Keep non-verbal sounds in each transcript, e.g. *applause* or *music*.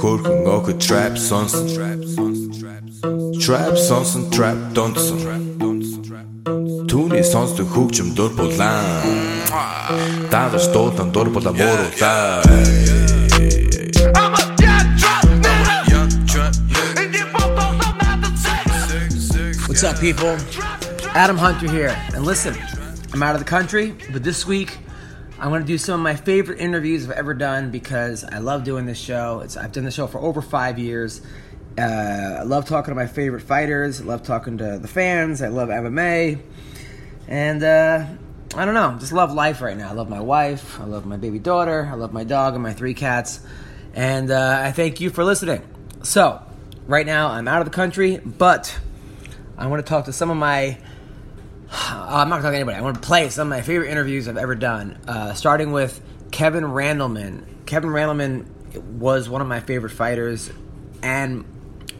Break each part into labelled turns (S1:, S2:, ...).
S1: Хөрхөн охид trap сонсон Trap сонсон trap донсон Түүний сонсдог хөгжим дур булаан Дагаж дуулан дур булаа мууруулаа
S2: What's up, people? Adam Hunter here. And listen, I'm out of the country, but this week I'm going to do some of my favorite interviews I've ever done because I love doing this show. It's, I've done the show for over five years. Uh, I love talking to my favorite fighters. I love talking to the fans. I love MMA. And uh, I don't know, just love life right now. I love my wife. I love my baby daughter. I love my dog and my three cats. And uh, I thank you for listening. So, right now I'm out of the country, but I want to talk to some of my. I'm not going to talk to anybody. I want to play some of my favorite interviews I've ever done, uh, starting with Kevin Randleman. Kevin Randleman was one of my favorite fighters and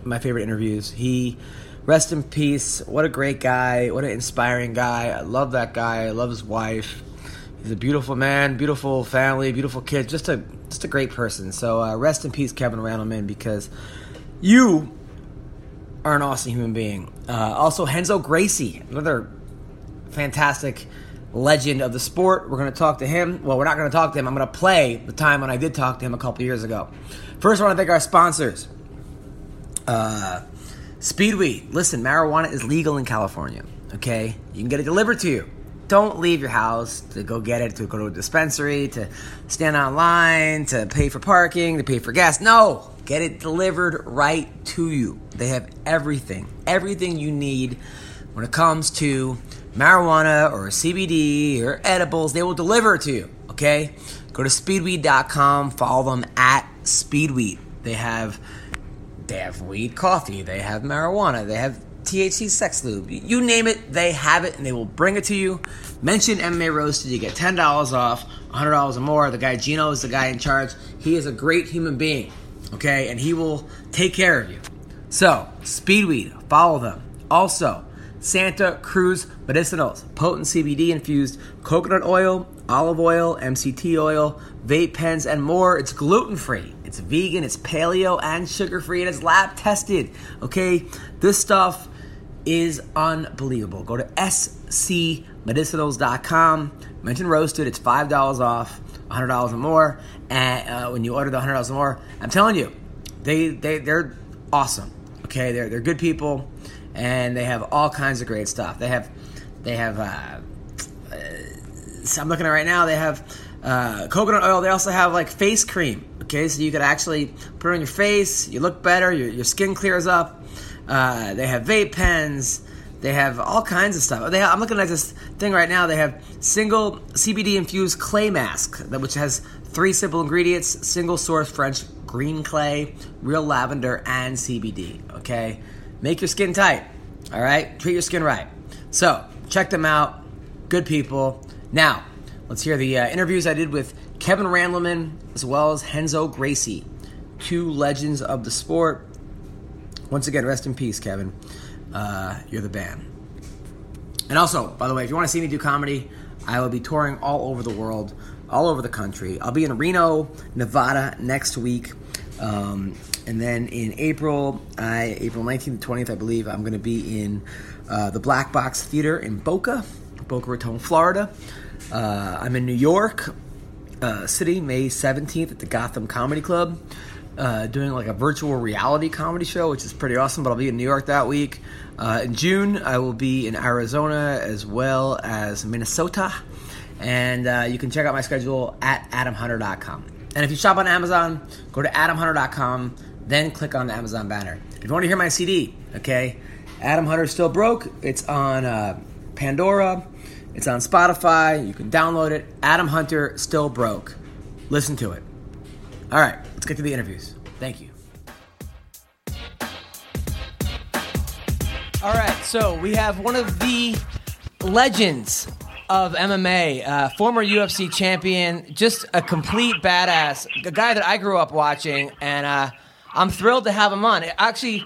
S2: my favorite interviews. He, rest in peace. What a great guy. What an inspiring guy. I love that guy. I love his wife. He's a beautiful man, beautiful family, beautiful kids. Just a just a great person. So uh, rest in peace, Kevin Randleman, because you are an awesome human being. Uh, also, Renzo Gracie, another fantastic legend of the sport. We're going to talk to him. Well, we're not going to talk to him. I'm going to play the time when I did talk to him a couple years ago. First, I want to thank our sponsors. Uh, Speedweed. Listen, marijuana is legal in California. Okay, you can get it delivered to you. Don't leave your house to go get it, to go to a dispensary, to stand online, to pay for parking, to pay for gas. No, get it delivered right to you. They have everything, everything you need when it comes to marijuana or CBD or edibles. They will deliver it to you. Okay, go to speedweed.com. Follow them at Speedweed. They have they have weed coffee, they have marijuana, they have THC sex lube. You name it, they have it and they will bring it to you. Mention MMA Roasted, you get $10 off, $100 or more. The guy Gino is the guy in charge. He is a great human being, okay? And he will take care of you. So, Speedweed, follow them. Also, Santa Cruz Medicinals, potent CBD infused coconut oil, olive oil, MCT oil, vape pens, and more. It's gluten free, it's vegan, it's paleo and sugar free, and it's lab tested. Okay, this stuff is unbelievable. Go to scmedicinals.com, mention roasted, it's $5 off, $100 or more. And uh, when you order the $100 or more, I'm telling you, they, they, they're awesome. Okay, they're, they're good people and they have all kinds of great stuff. They have, they have, uh, uh, I'm looking at right now, they have uh, coconut oil. They also have like face cream. Okay, so you could actually put it on your face. You look better. Your, your skin clears up. Uh, they have vape pens. They have all kinds of stuff. Have, I'm looking at this thing right now. They have single CBD infused clay mask, which has three simple ingredients: single source French green clay, real lavender, and CBD. Okay, make your skin tight. All right, treat your skin right. So check them out. Good people. Now let's hear the uh, interviews I did with Kevin Randleman as well as Renzo Gracie, two legends of the sport. Once again, rest in peace, Kevin. Uh, you're the band. And also, by the way, if you want to see me do comedy, I will be touring all over the world, all over the country. I'll be in Reno, Nevada next week. Um, and then in April, I, April 19th to 20th, I believe, I'm going to be in uh, the Black Box Theater in Boca, Boca Raton, Florida. Uh, I'm in New York uh, City, May 17th at the Gotham Comedy Club uh, doing like a virtual reality comedy show, which is pretty awesome. But I'll be in New York that week. Uh, in June, I will be in Arizona as well as Minnesota. And you can check out my schedule at adamhunter.com. And if you shop on Amazon, go to adamhunter.com, then click on the Amazon banner. If you want to hear my CD, okay, Adam Hunter Still Broke, it's on uh, Pandora, it's on Spotify, you can download it. Adam Hunter Still Broke. Listen to it. All right, let's get to the interviews. Thank you. All right, so we have one of the legends of MMA, uh, former UFC champion, just a complete badass, a guy that I grew up watching, and uh, I'm thrilled to have him on. Actually,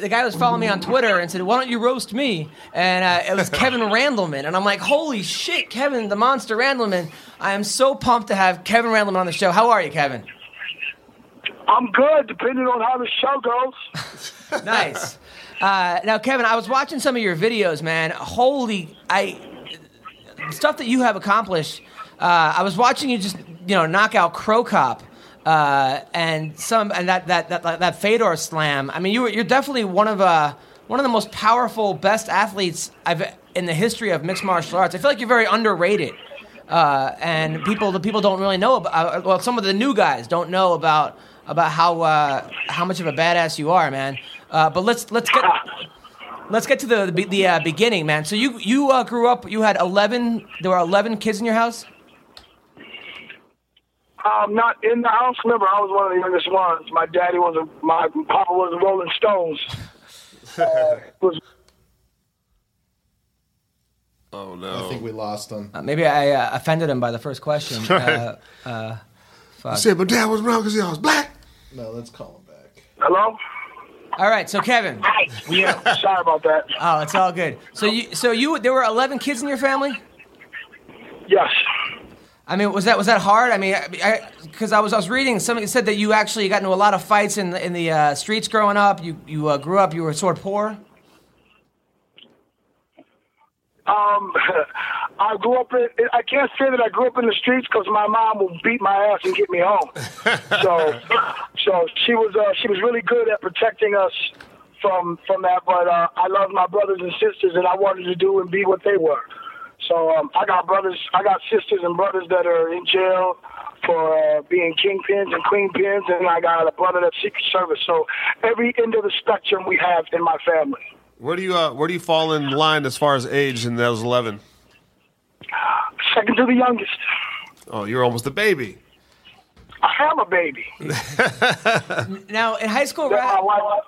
S2: the guy was following me on Twitter and said, "Why don't you roast me?" And uh, it was *laughs* Kevin Randleman, and I'm like, "Holy shit, Kevin, the monster Randleman!" I am so pumped to have Kevin Randleman on the show. How are you, Kevin?
S3: I'm good, depending on how the show goes. *laughs*
S2: nice. Uh, now, Kevin, I was watching some of your videos, man. Holy, I stuff that you have accomplished. Uh, I was watching you just, you know, knock out Cro Cop. Uh, and some and that, that that that Fedor slam. I mean, you you're definitely one of uh, one of the most powerful, best athletes I've in the history of mixed martial arts. I feel like you're very underrated, uh, and people the people don't really know about. Uh, well, some of the new guys don't know about about how uh, how much of a badass you are, man. Uh, but let's let's get let's get to the the, the uh, beginning, man. So you you uh, grew up. You had eleven. There were eleven kids in your house.
S3: Um, not in the house. Remember, I was one of the youngest ones. My daddy was a my papa was the Rolling Stones. Uh, *laughs* was
S1: Oh no!
S4: I think we lost him.
S2: Uh, maybe I uh, offended him by the first question. Uh, uh,
S1: I said my dad was wrong because he was black.
S4: No, let's call him back.
S3: hello.
S2: all right, so Kevin. We, uh,
S3: Sorry about that.
S2: oh, it's all good. So you so you there were eleven kids in your family.
S3: Yes.
S2: I mean, was that was that hard? I mean, because I, I, was I was reading somebody said that you actually got into a lot of fights in the, in the uh, streets growing up. You you uh, grew up, you were sort of poor.
S3: Um, *laughs* I grew up in. I can't say that I grew up in the streets because my mom would beat my ass and get me home. *laughs* so, so she was uh, she was really good at protecting us from from that. But uh, I love my brothers and sisters, and I wanted to do and be what they were. So um, I got brothers, I got sisters and brothers that are in jail for uh, being kingpins and queenpins, and I got a brother that's Secret Service. So every end of the spectrum we have in my family.
S1: Where do you uh, where do you fall in line as far as age in those eleven?
S3: Second to the youngest.
S1: Oh, you're almost a baby.
S3: I am a baby. *laughs*
S2: now in high school,
S3: That my wife,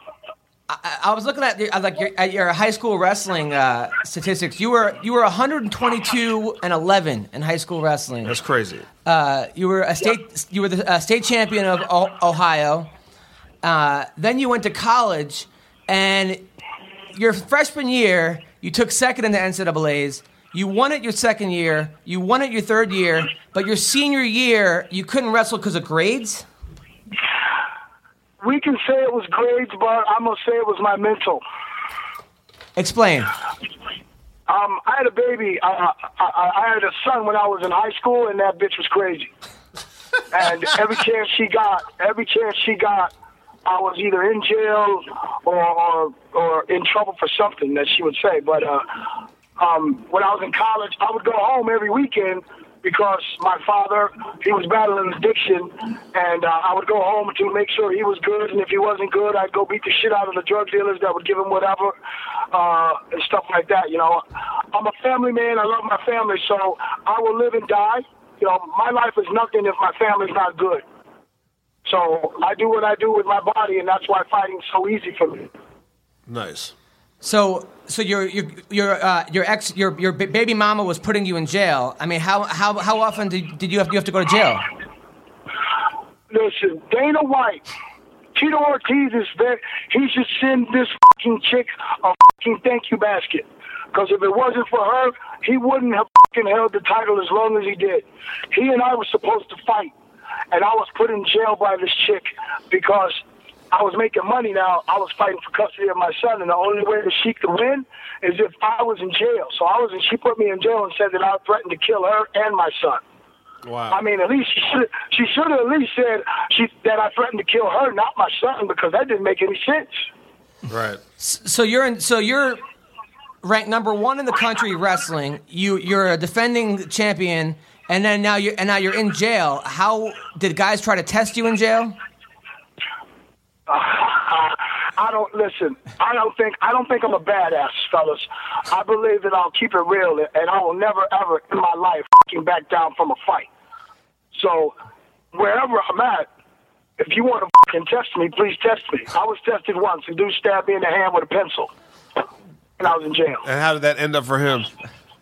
S2: I, I was looking at your, like your, at your high school wrestling uh, statistics. You were you were 122 and 11 in high school wrestling.
S1: That's crazy.
S2: Uh, you were a state you were the uh, state champion of o- Ohio. Uh, then you went to college, and your freshman year you took second in the NCAA's. You won it your second year. You won it your third year. But your senior year, you couldn't wrestle because of grades.
S3: We can say it was grades, but I'm gonna say it was my mental.
S2: Explain.
S3: Um, I had a baby. I, I, I had a son when I was in high school, and that bitch was crazy. *laughs* and every chance she got, every chance she got, I was either in jail or or, or in trouble for something that she would say. But uh, um, when I was in college, I would go home every weekend because my father he was battling addiction, and uh, I would go home to make sure he was good. And if he wasn't good, I'd go beat the shit out of the drug dealers that would give him whatever uh, and stuff like that. You know, I'm a family man. I love my family, so I will live and die. You know, my life is nothing if my family's not good. So I do what I do with my body, and that's why fighting's so easy for me.
S1: Nice.
S2: So, so your your your uh, your ex your your baby mama was putting you in jail. I mean, how how how often did, did you have you have to go to jail?
S3: Listen, Dana White, Tito Ortiz is there. He should send this fucking chick a fucking thank you basket. Because if it wasn't for her, he wouldn't have fucking held the title as long as he did. He and I were supposed to fight, and I was put in jail by this chick because I was making money now. I was fighting for custody of my son, and the only way that she could win is if I was in jail. So I was, in, she put me in jail and said that I threatened to kill her and my son.
S1: Wow.
S3: I mean, at least she should she should have at least said she that I threatened to kill her, not my son, because that didn't make any sense.
S1: right.
S2: So you're in, so you're ranked number one in the country wrestling. You you're a defending champion, and then now you and now you're in jail. How did guys try to test you in jail? *laughs*
S3: I don't listen. I don't think I don't think I'm a badass, fellas. I believe that I'll keep it real, and I will never ever in my life fucking back down from a fight. So wherever I'm at, if you want to fucking test me, please test me. I was tested once. A dude stabbed me in the hand with a pencil, and I was in jail.
S5: And how did that end up for him?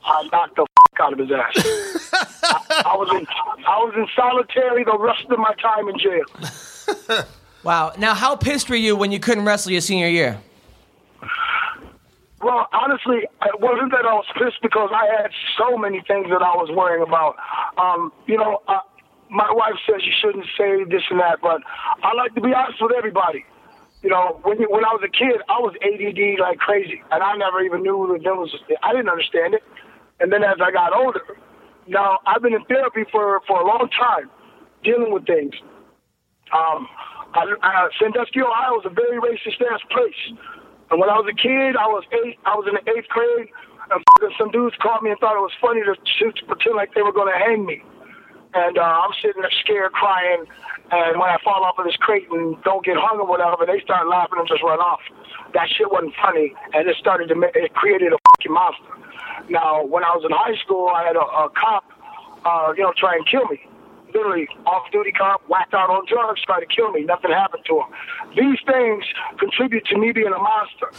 S3: I knocked the fuck out of his ass. *laughs* I, I was in I was in solitary the rest of my time in jail. *laughs*
S2: Wow. Now, how pissed were you when you couldn't wrestle your senior year?
S3: Well, honestly, it wasn't that I was pissed because I had so many things that I was worrying about. Um, you know, uh, my wife says you shouldn't say this and that, but I like to be honest with everybody. You know, when when I was a kid, I was ADD like crazy, and I never even knew that there was. I didn't understand it, and then as I got older, now I've been in therapy for for a long time, dealing with things. Um, I, I, Sandusky, Ohio is a very racist ass place. And when I was a kid, I was eight. I was in the eighth grade, and some dudes called me and thought it was funny to, to, to pretend like they were going to hang me. And uh, I'm sitting there scared, crying. And when I fall off of this crate and don't get hung or whatever, they start laughing and just run off. That shit wasn't funny, and it started to make, it created a fucking monster. Now, when I was in high school, I had a, a cop, uh, you know, try and kill me literally off-duty cop, whacked out on drugs, tried to kill me. Nothing happened to him. These things contribute to me being a monster.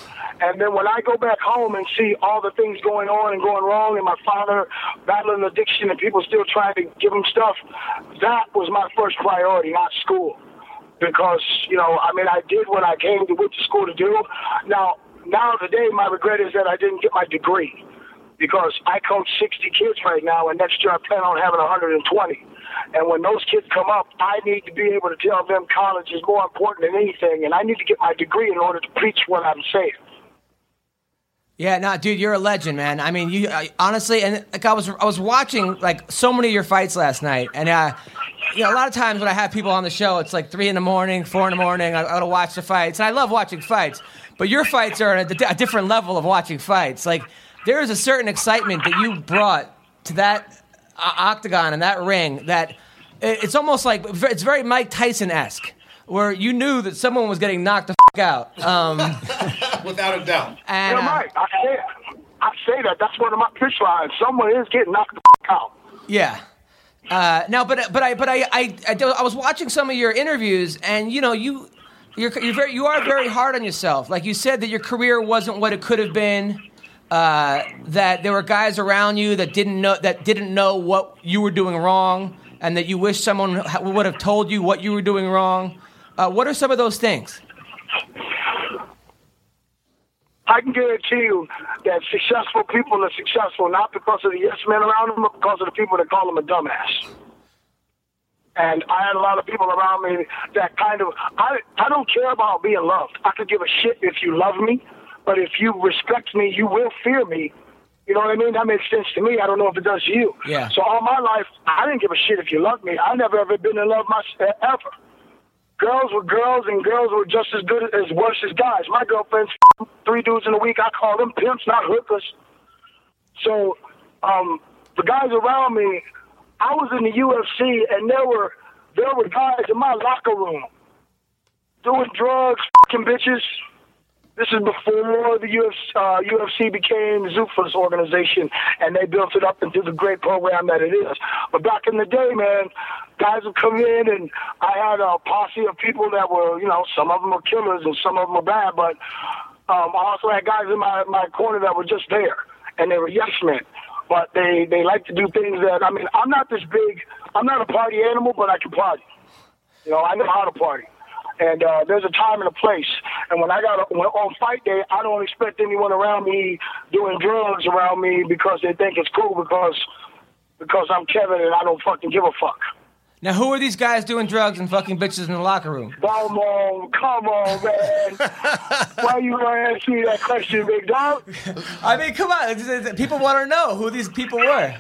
S3: And then when I go back home and see all the things going on and going wrong, and my father battling addiction and people still trying to give him stuff, that was my first priority, not school. Because you know, I mean, I did what I came to went to school to do. Now, now today, my regret is that I didn't get my degree because I coach 60 kids right now, and next year I plan on having 120. And when those kids come up, I need to be able to tell them college is more important than anything, and I need to get my degree in order to preach what I'm saying.
S2: Yeah, no, dude, you're a legend, man. I mean, you I, honestly, and like I was, I was watching like so many of your fights last night, and uh, you know, a lot of times when I have people on the show, it's like three in the morning, four in the morning. I, I gotta watch the fights, and I love watching fights. But your fights are at a, a different level of watching fights. Like there is a certain excitement that you brought to that octagon and that ring that it, it's almost like it's very Mike Tyson esque, where you knew that someone was getting knocked the fuck out. Um, *laughs*
S4: Without a doubt.
S2: and
S3: You're
S2: uh,
S3: right. I say, I say that. That's one of my pitch lines. Someone is getting knocked the fuck out.
S2: Yeah. Uh, no, but but I but I, I I I was watching some of your interviews, and you know you you're, you're very you are very hard on yourself. Like you said that your career wasn't what it could have been. Uh, that there were guys around you that didn't know that didn't know what you were doing wrong, and that you wish someone would have told you what you were doing wrong. Uh, what are some of those things?
S3: I can guarantee you that successful people are successful not because of the yes men around them, but because of the people that call them a dumbass. And I had a lot of people around me that kind of I I don't care about being loved. I could give a shit if you love me, but if you respect me, you will fear me. You know what I mean? That makes sense to me. I don't know if it does to you.
S2: Yeah.
S3: So all my life, I didn't give a shit if you loved me. I never ever been in love myself ever. Girls were girls, and girls were just as good as worse as guys. My girlfriend's three dudes in a week. I call them pimps, not hookers. So, um, the guys around me, I was in the UFC, and there were there were guys in my locker room doing drugs, fucking bitches. This is before the UFC, uh, UFC became Zuffa's organization, and they built it up into the great program that it is. But back in the day, man, guys would come in, and I had a posse of people that were, you know, some of them were killers and some of them were bad, but um, I also had guys in my, my corner that were just there, and they were yes men. But they, they like to do things that, I mean, I'm not this big, I'm not a party animal, but I can party. You know, I know how to party. And uh, there's a time and a place. And when I got when, on fight day, I don't expect anyone around me doing drugs around me because they think it's cool because because I'm Kevin and I don't fucking give a fuck.
S2: Now, who are these guys doing drugs and fucking bitches in the locker room?
S3: Come on, come on, man. *laughs* Why you gonna ask me that question, big dog?
S2: I mean, come on, people want to know who these people were.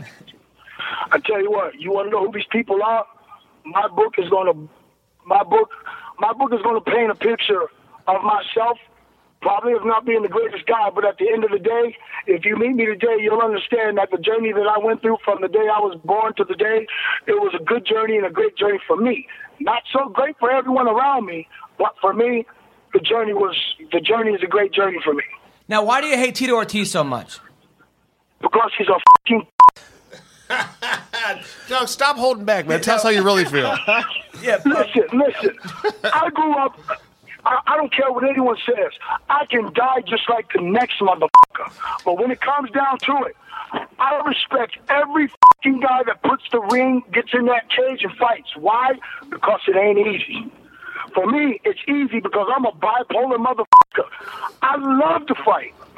S3: I tell you what, you want to know who these people are? My book is gonna, my book, my book is gonna paint a picture of myself. Probably of not being the greatest guy, but at the end of the day, if you meet me today, you'll understand that the journey that I went through from the day I was born to the day, it was a good journey and a great journey for me. Not so great for everyone around me, but for me, the journey was the journey is a great journey for me
S2: Now, why do you hate Tito Ortiz so much?
S3: because he's a fucking *laughs*
S4: No, stop holding back, man. Tell us how you really feel. *laughs*
S2: Yeah,
S3: Listen, listen. I grew up. I, I don't care what anyone says. I can die just like the next motherfucker. But when it comes down to it, I respect every fucking guy that puts the ring, gets in that cage, and fights. Why? Because it ain't easy. For me, it's easy because I'm a bipolar motherfucker. I love to fight. *laughs*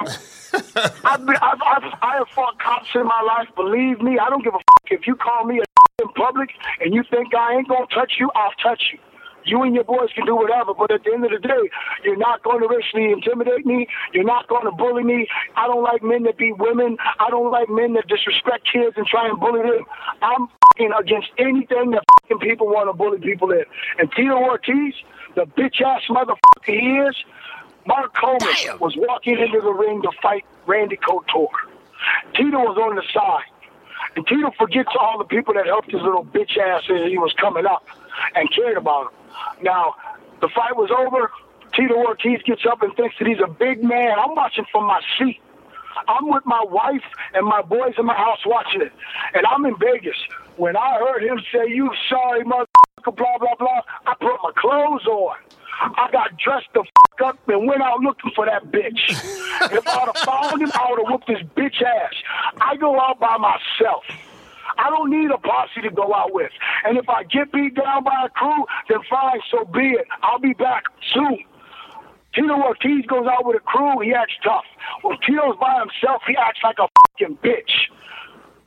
S3: I've, been, I've, I've, I have fought cops in my life. Believe me, I don't give a fuck if you call me a *laughs* in public and you think I ain't gonna touch you. I'll touch you. You and your boys can do whatever, but at the end of the day, you're not going to racially intimidate me. You're not going to bully me. I don't like men that beat women. I don't like men that disrespect kids and try and bully them. I'm fucking against anything that fucking people want to bully people in. And Tito Ortiz, the bitch ass motherfucker he is, Mark Coleman was walking into the ring to fight Randy Couture. Tito was on the side. And Tito forgets all the people that helped his little bitch ass as he was coming up and cared about him. Now, the fight was over. Tito Ortiz gets up and thinks that he's a big man. I'm watching from my seat. I'm with my wife and my boys in my house watching it. And I'm in Vegas. When I heard him say, you sorry motherfucker, blah, blah, blah, I put my clothes on. I got dressed the fuck up and went out looking for that bitch. *laughs* if I'd have found him, I would have whooped his bitch ass. I go out by myself. I don't need a posse to go out with. And if I get beat down by a crew, then fine, so be it. I'll be back soon. Tito Ortiz goes out with a crew, he acts tough. When Tito's by himself, he acts like a fucking bitch.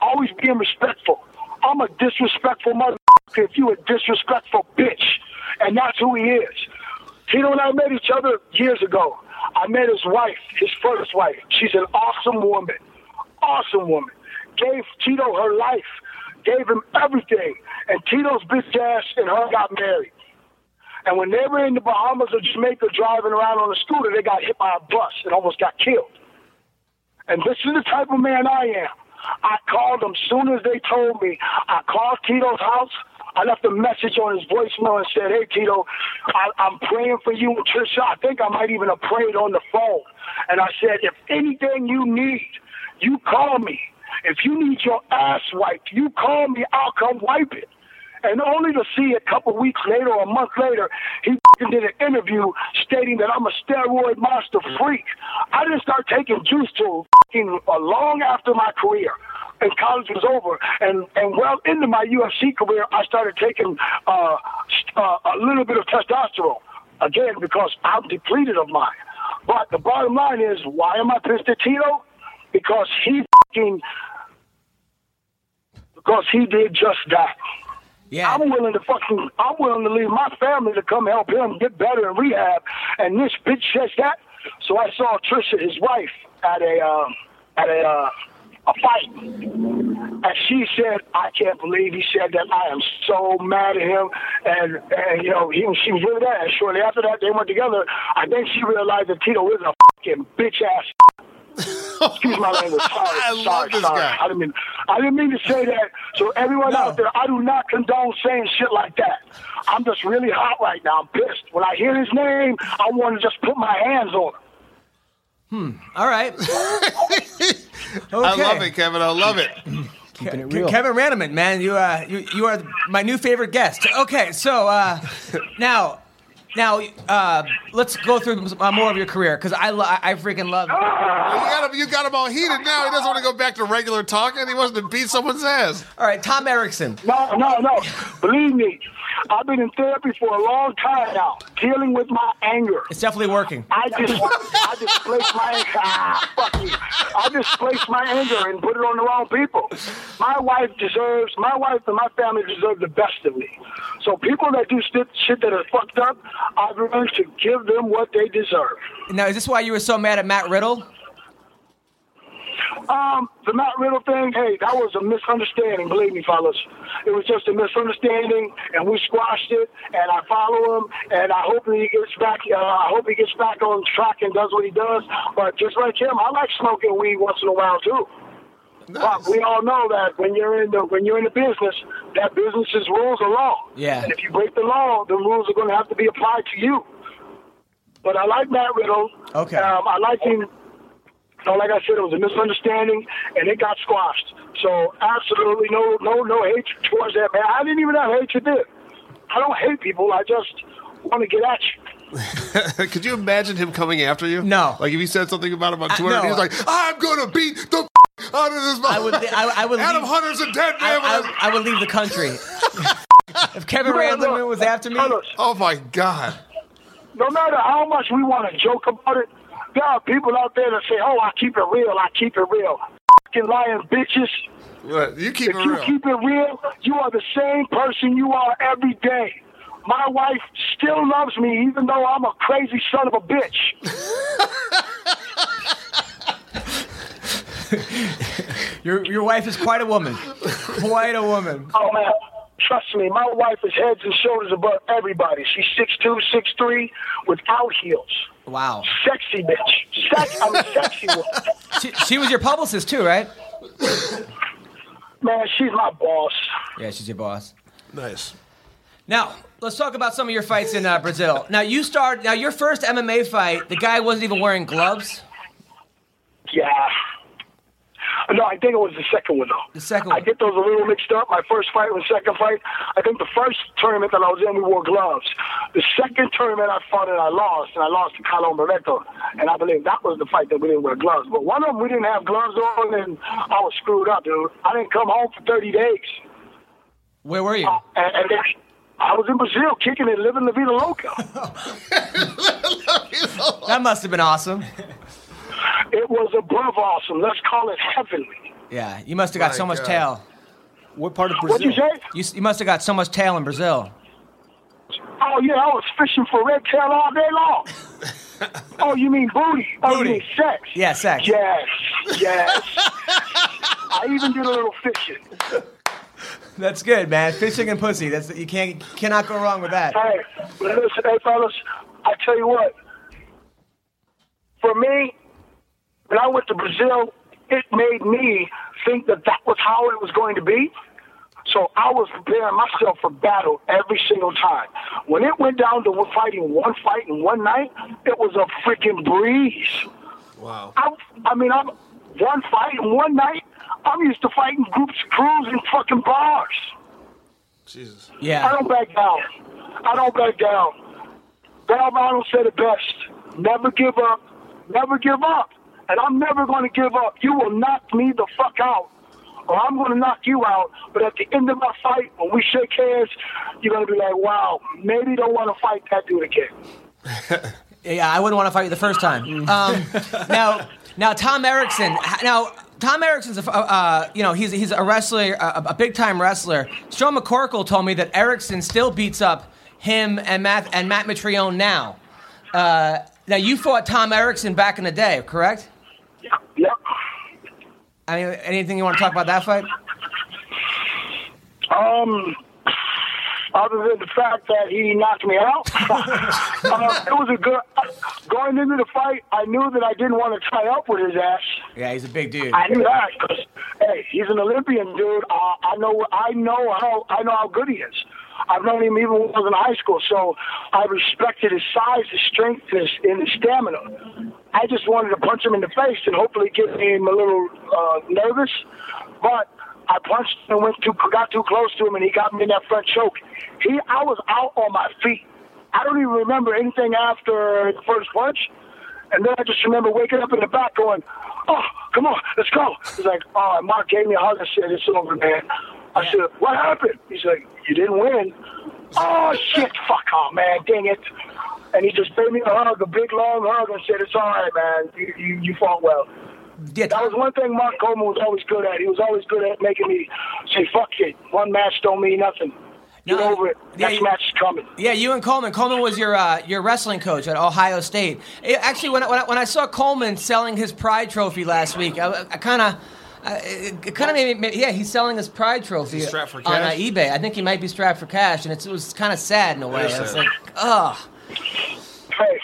S3: Always being respectful. I'm a disrespectful motherfucker if you a disrespectful bitch. And that's who he is. Tito and I met each other years ago. I met his wife, his first wife. She's an awesome woman. Awesome woman. Gave Tito her life. Gave him everything. And Tito's bitch ass and her got married. And when they were in the Bahamas or Jamaica driving around on a scooter, they got hit by a bus and almost got killed. And this is the type of man I am. I called them soon as they told me. I called Tito's house. I left a message on his voicemail and said, "Hey Tito, I, I'm praying for you Trisha. I think I might even have prayed on the phone." And I said, "If anything you need, you call me. If you need your ass wiped, you call me. I'll come wipe it." And only to see a couple weeks later or a month later, he did an interview stating that I'm a steroid monster freak. I didn't start taking juice till f***ing uh, long after my career. And college was over, and and well into my UFC career, I started taking uh, st- uh, a little bit of testosterone again because I'm depleted of mine. But the bottom line is, why am I pissed at Tito? Because he f***ing because he did just that.
S2: yeah.
S3: I'm willing to fucking, I'm willing to leave my family to come help him get better in rehab. And this bitch says that. So I saw Trisha, his wife, at a, uh, at a, uh, a fight. And she said, I can't believe he said that. I am so mad at him. And, and you know, he, she was really mad. And shortly after that, they went together. I think she realized that Tito is a fucking bitch ass Excuse my language. *laughs* Sorry,
S4: I love
S3: sorry,
S4: this
S3: sorry.
S4: guy.
S3: I didn't mean. I didn't mean to say that. So everyone
S2: No.
S3: out there, I do not condone saying shit like that. I'm just really hot right now. I'm pissed. When I hear his name, I want to just put my hands on him. Hmm.
S2: All right. *laughs* *laughs*
S4: I love it, Kevin. I love it. *clears throat*
S2: Keeping
S5: it real.
S2: Kevin Randleman, man, you uh, you you are my new favorite guest. Okay, so uh, *laughs* now. Now, uh, let's go through uh, more of your career because I, lo- I freaking love.
S4: You got him. You got him all heated now. He doesn't want to go back to regular talking. He wants to beat someone's ass.
S2: All right, Tom Erikson.
S3: No, no, no. Believe me, I've been in therapy for a long time now, dealing with my anger.
S2: It's definitely working.
S3: I just, I displaced my anger. Ah, fuck you. I displaced my anger and put it on the wrong people. My wife deserves, my wife and my family deserve the best of me. So people that do shit, shit that are fucked up, I've learned to give them what they deserve.
S2: Now, is this why you were so mad at Matt Riddle?
S3: Um, the Matt Riddle thing, hey, that was a misunderstanding. Believe me, fellas, it was just a misunderstanding, and we squashed it. And I follow him, and I hope he gets back. Uh, I hope he gets back on track and does what he does. But just like him, I like smoking weed once in a while too. But we all know that when you're in the when you're in the business, that business's rules are law.
S2: Yeah.
S3: And if you break the law, the rules are going to have to be applied to you. But I like Matt Riddle.
S2: Okay.
S3: Um, I like him. You know, like I said, it was a misunderstanding, and it got squashed. So absolutely no no no hatred towards that man. I didn't even have hatred there. I don't hate people. I just want to get at you. *laughs*
S4: Could you imagine him coming after you?
S2: No.
S4: Like if you said something about him on Twitter,
S2: no.
S4: and he was like, "I'm gonna beat the out of this."
S2: I would, I, I would
S4: Adam
S2: leave,
S4: Hunter's a dead man.
S2: I, I would leave the country. *laughs* if Kevin
S3: No, no,
S2: Randleman was after me,
S3: fellas,
S4: oh my god!
S3: no matter how much we want to joke about it, there are people out there that say, "Oh, I keep it real. I keep it real." Fucking lying bitches.
S4: What? You keep
S3: If
S4: it
S3: you
S4: real.
S3: keep it real, you are the same person you are every day. My wife still loves me, even though I'm a crazy son of a bitch. *laughs*
S2: your your wife is quite a woman. Quite a woman.
S3: Oh man, trust me, my wife is heads and shoulders above everybody. She's six two, six three, without heels.
S2: Wow.
S3: Sexy bitch. Sex, I'm a sexy woman. *laughs*
S2: She, she was your publicist too, right?
S3: Man, she's my boss.
S2: Yeah, she's your boss.
S4: nice.
S2: Now, let's talk about some of your fights in uh, Brazil. Now, you start. Now, your first MMA fight, the guy wasn't even wearing gloves.
S3: Yeah. No, I think it was the second one though.
S2: The second
S3: I get those a little mixed up. My first fight and second fight. I think the first tournament that I was in, we wore gloves. The second tournament I fought and I lost, and I lost to Carlo Moreto. And I believe that was the fight that we didn't wear gloves. But one of them we didn't have gloves on, and I was screwed up, dude. I didn't come home for 30 days.
S2: Where were you?
S3: Uh, and, and then I was in Brazil kicking it, living la vida loca. *laughs*
S2: That must have been awesome. *laughs*
S3: it was above awesome. Let's call it heavenly.
S2: Yeah, you must have got
S4: My
S2: so much
S4: God.
S2: tail.
S5: What part of Brazil?
S3: What'd you say?
S2: You, you must have got so much tail in Brazil.
S3: Oh yeah, I was fishing for red tail all day long. *laughs* oh, you mean booty? Oh,
S2: Booty.
S3: you mean sex?
S2: Yeah, sex.
S3: Yes, yes. *laughs* I even did a little fishing.
S2: That's good, man. Fishing and pussy. That's you can't cannot go wrong with that.
S3: Hey, but listen, hey fellas, I tell you what. For me, when I went to Brazil, it made me think that that was how it was going to be. So I was preparing myself for battle every single time. When it went down to fighting one fight in one night, it was a freaking breeze.
S4: Wow.
S3: I, I mean, I'm one fight in one night. I'm used to fighting groups, crews, and fucking bars.
S4: Jesus.
S2: Yeah.
S3: I don't back down. I don't back down. Valvano said it best. Never give up. Never give up. And I'm never going to give up. You will knock me the fuck out. Or I'm going to knock you out. But at the end of my fight, when we shake hands, you're going to be like, wow, maybe don't want to fight that dude again. *laughs*
S2: Yeah, I wouldn't want to fight you the first time. Um, *laughs* now, now Tom Erikson. Now, Tom Erikson's a, uh, you know, he's he's a wrestler, a, a big time wrestler. Sean McCorkle told me that Erikson still beats up him and Matt and Matt Mitrione now. Uh, now, you fought Tom Erikson back in the day, correct?
S3: Yep.
S2: I mean, anything you want to talk about that fight?
S3: Um, other than the fact that he knocked me out, uh, *laughs* it was a good. Going into the fight, I knew that I didn't want to tie up with his ass.
S2: Yeah, he's a big dude.
S3: I knew that because hey, he's an Olympian, dude. Uh, I know, I know how, I know how good he is. I've known him even when I was in high school, so I respected his size, his strength, and his, and his stamina. I just wanted to punch him in the face and hopefully get him a little uh, nervous, but I punched and went too, got too close to him, and he got me in that front choke. He, I was out on my feet. I don't even remember anything after the first punch. And then I just remember waking up in the back going, oh, come on, let's go. He's like, oh, Mark gave me a hug and said, it's over, man. I said, what happened? He's like, you didn't win. Oh, shit, fuck off, man, dang it. And he just gave me a hug, a big, long hug, and said, it's all right, man. You, you, you fought well.
S2: Yeah,
S3: That was one thing Mark Coleman was always good at. He was always good at making me say, fuck it. One match don't mean nothing. Get
S2: No,
S3: over it.
S2: yeah,
S3: Next
S2: you-
S3: match is coming.
S2: Yeah, you and Coleman. Coleman was your uh, your wrestling coach at Ohio State. It- actually, when I, when, I, when I saw Coleman selling his Pride Trophy last week, I, I kind of. Uh, it kind of made me, yeah, he's selling his Pride Trophy
S4: he strapped for
S2: on uh, eBay. I think he might be strapped for cash, and it's, it was kind of sad in a way.
S4: Very
S2: I was
S4: sad.
S2: like, ugh.
S3: hey,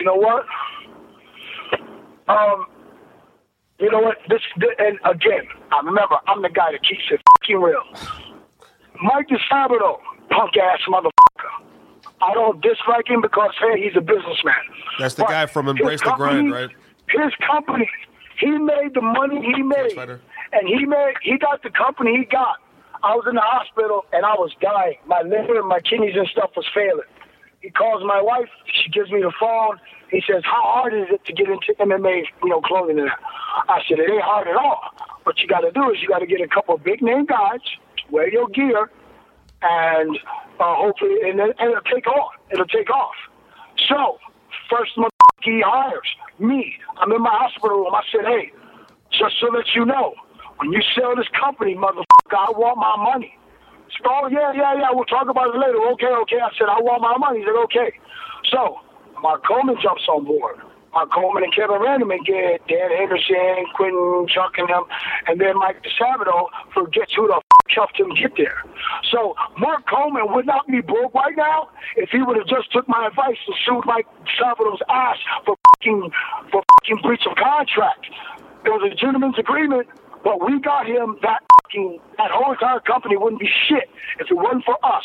S3: you know what? Um, you know what? This, th and again, I remember I'm the guy that keeps it fucking real. Mike DeSabato, punk ass motherfucker. I don't dislike him because hey, he's a businessman.
S4: That's the
S3: But
S4: guy from
S3: his
S4: Embrace the Grind, right?
S3: His company He made the money he made, and he made he got the company he got. I was in the hospital and I was dying. My liver my kidneys and stuff was failing. He calls my wife. She gives me the phone. He says, "How hard is it to get into MMA, you know, clothing?" And that?" I said, "It ain't hard at all. What you got to do is you got to get a couple of big name guys, wear your gear, and uh, hopefully, and, and it'll take off. It'll take off." So, first motherfucker he hires me. I'm in my hospital room. I said, "Hey, just so that you know, when you sell this company, motherfucker, I want my money." Said, Oh yeah, yeah, yeah. We'll talk about it later. Okay, okay. I said I want my money. He said okay. So Mark Coleman jumps on board. Mark Coleman and Kevin Randleman get Dan Henderson, Quentin Chuck and them, and then Mike DeSabato forgets who the f- helped him get there. So Mark Coleman would not be broke right now if he would have just took my advice and sued Mike DeSabato's ass for fucking for fucking breach of contract. It was a gentleman's agreement, but we got him that fucking that whole entire company wouldn't be shit if it wasn't for us.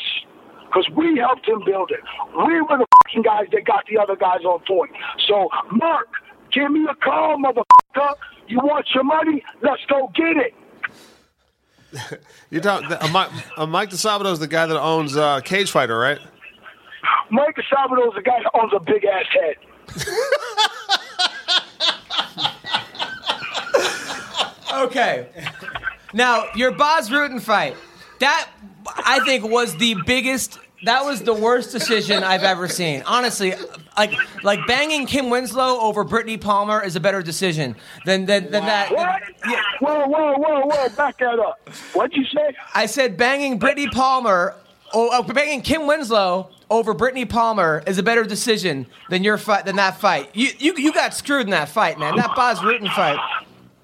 S3: Because we helped him build it. We were the fucking guys that got the other guys on point. So, Mark, give me a call, motherfucker. You want your money? Let's go get it. *laughs*
S4: You're talking. Uh, Mike, uh, Mike DeSabato is the guy that owns uh, Cage Fighter, right?
S3: Mike Sabado is a guy that owns a big ass head. *laughs*
S2: Okay. Now, your Bas Rutten fight, that I think was the biggest. That was the worst decision I've ever seen. Honestly, like like banging Kim Winslow over Brittany Palmer is a better decision than than, than that.
S3: What?
S2: Yeah.
S3: Whoa, whoa, whoa, whoa. Back that up. What'd you say?
S2: I said banging Brittany Palmer, oh, banging Kim Winslow over Brittany Palmer is a better decision than your fight than that fight. You you you got screwed in that fight, man. That Bas Rutten fight.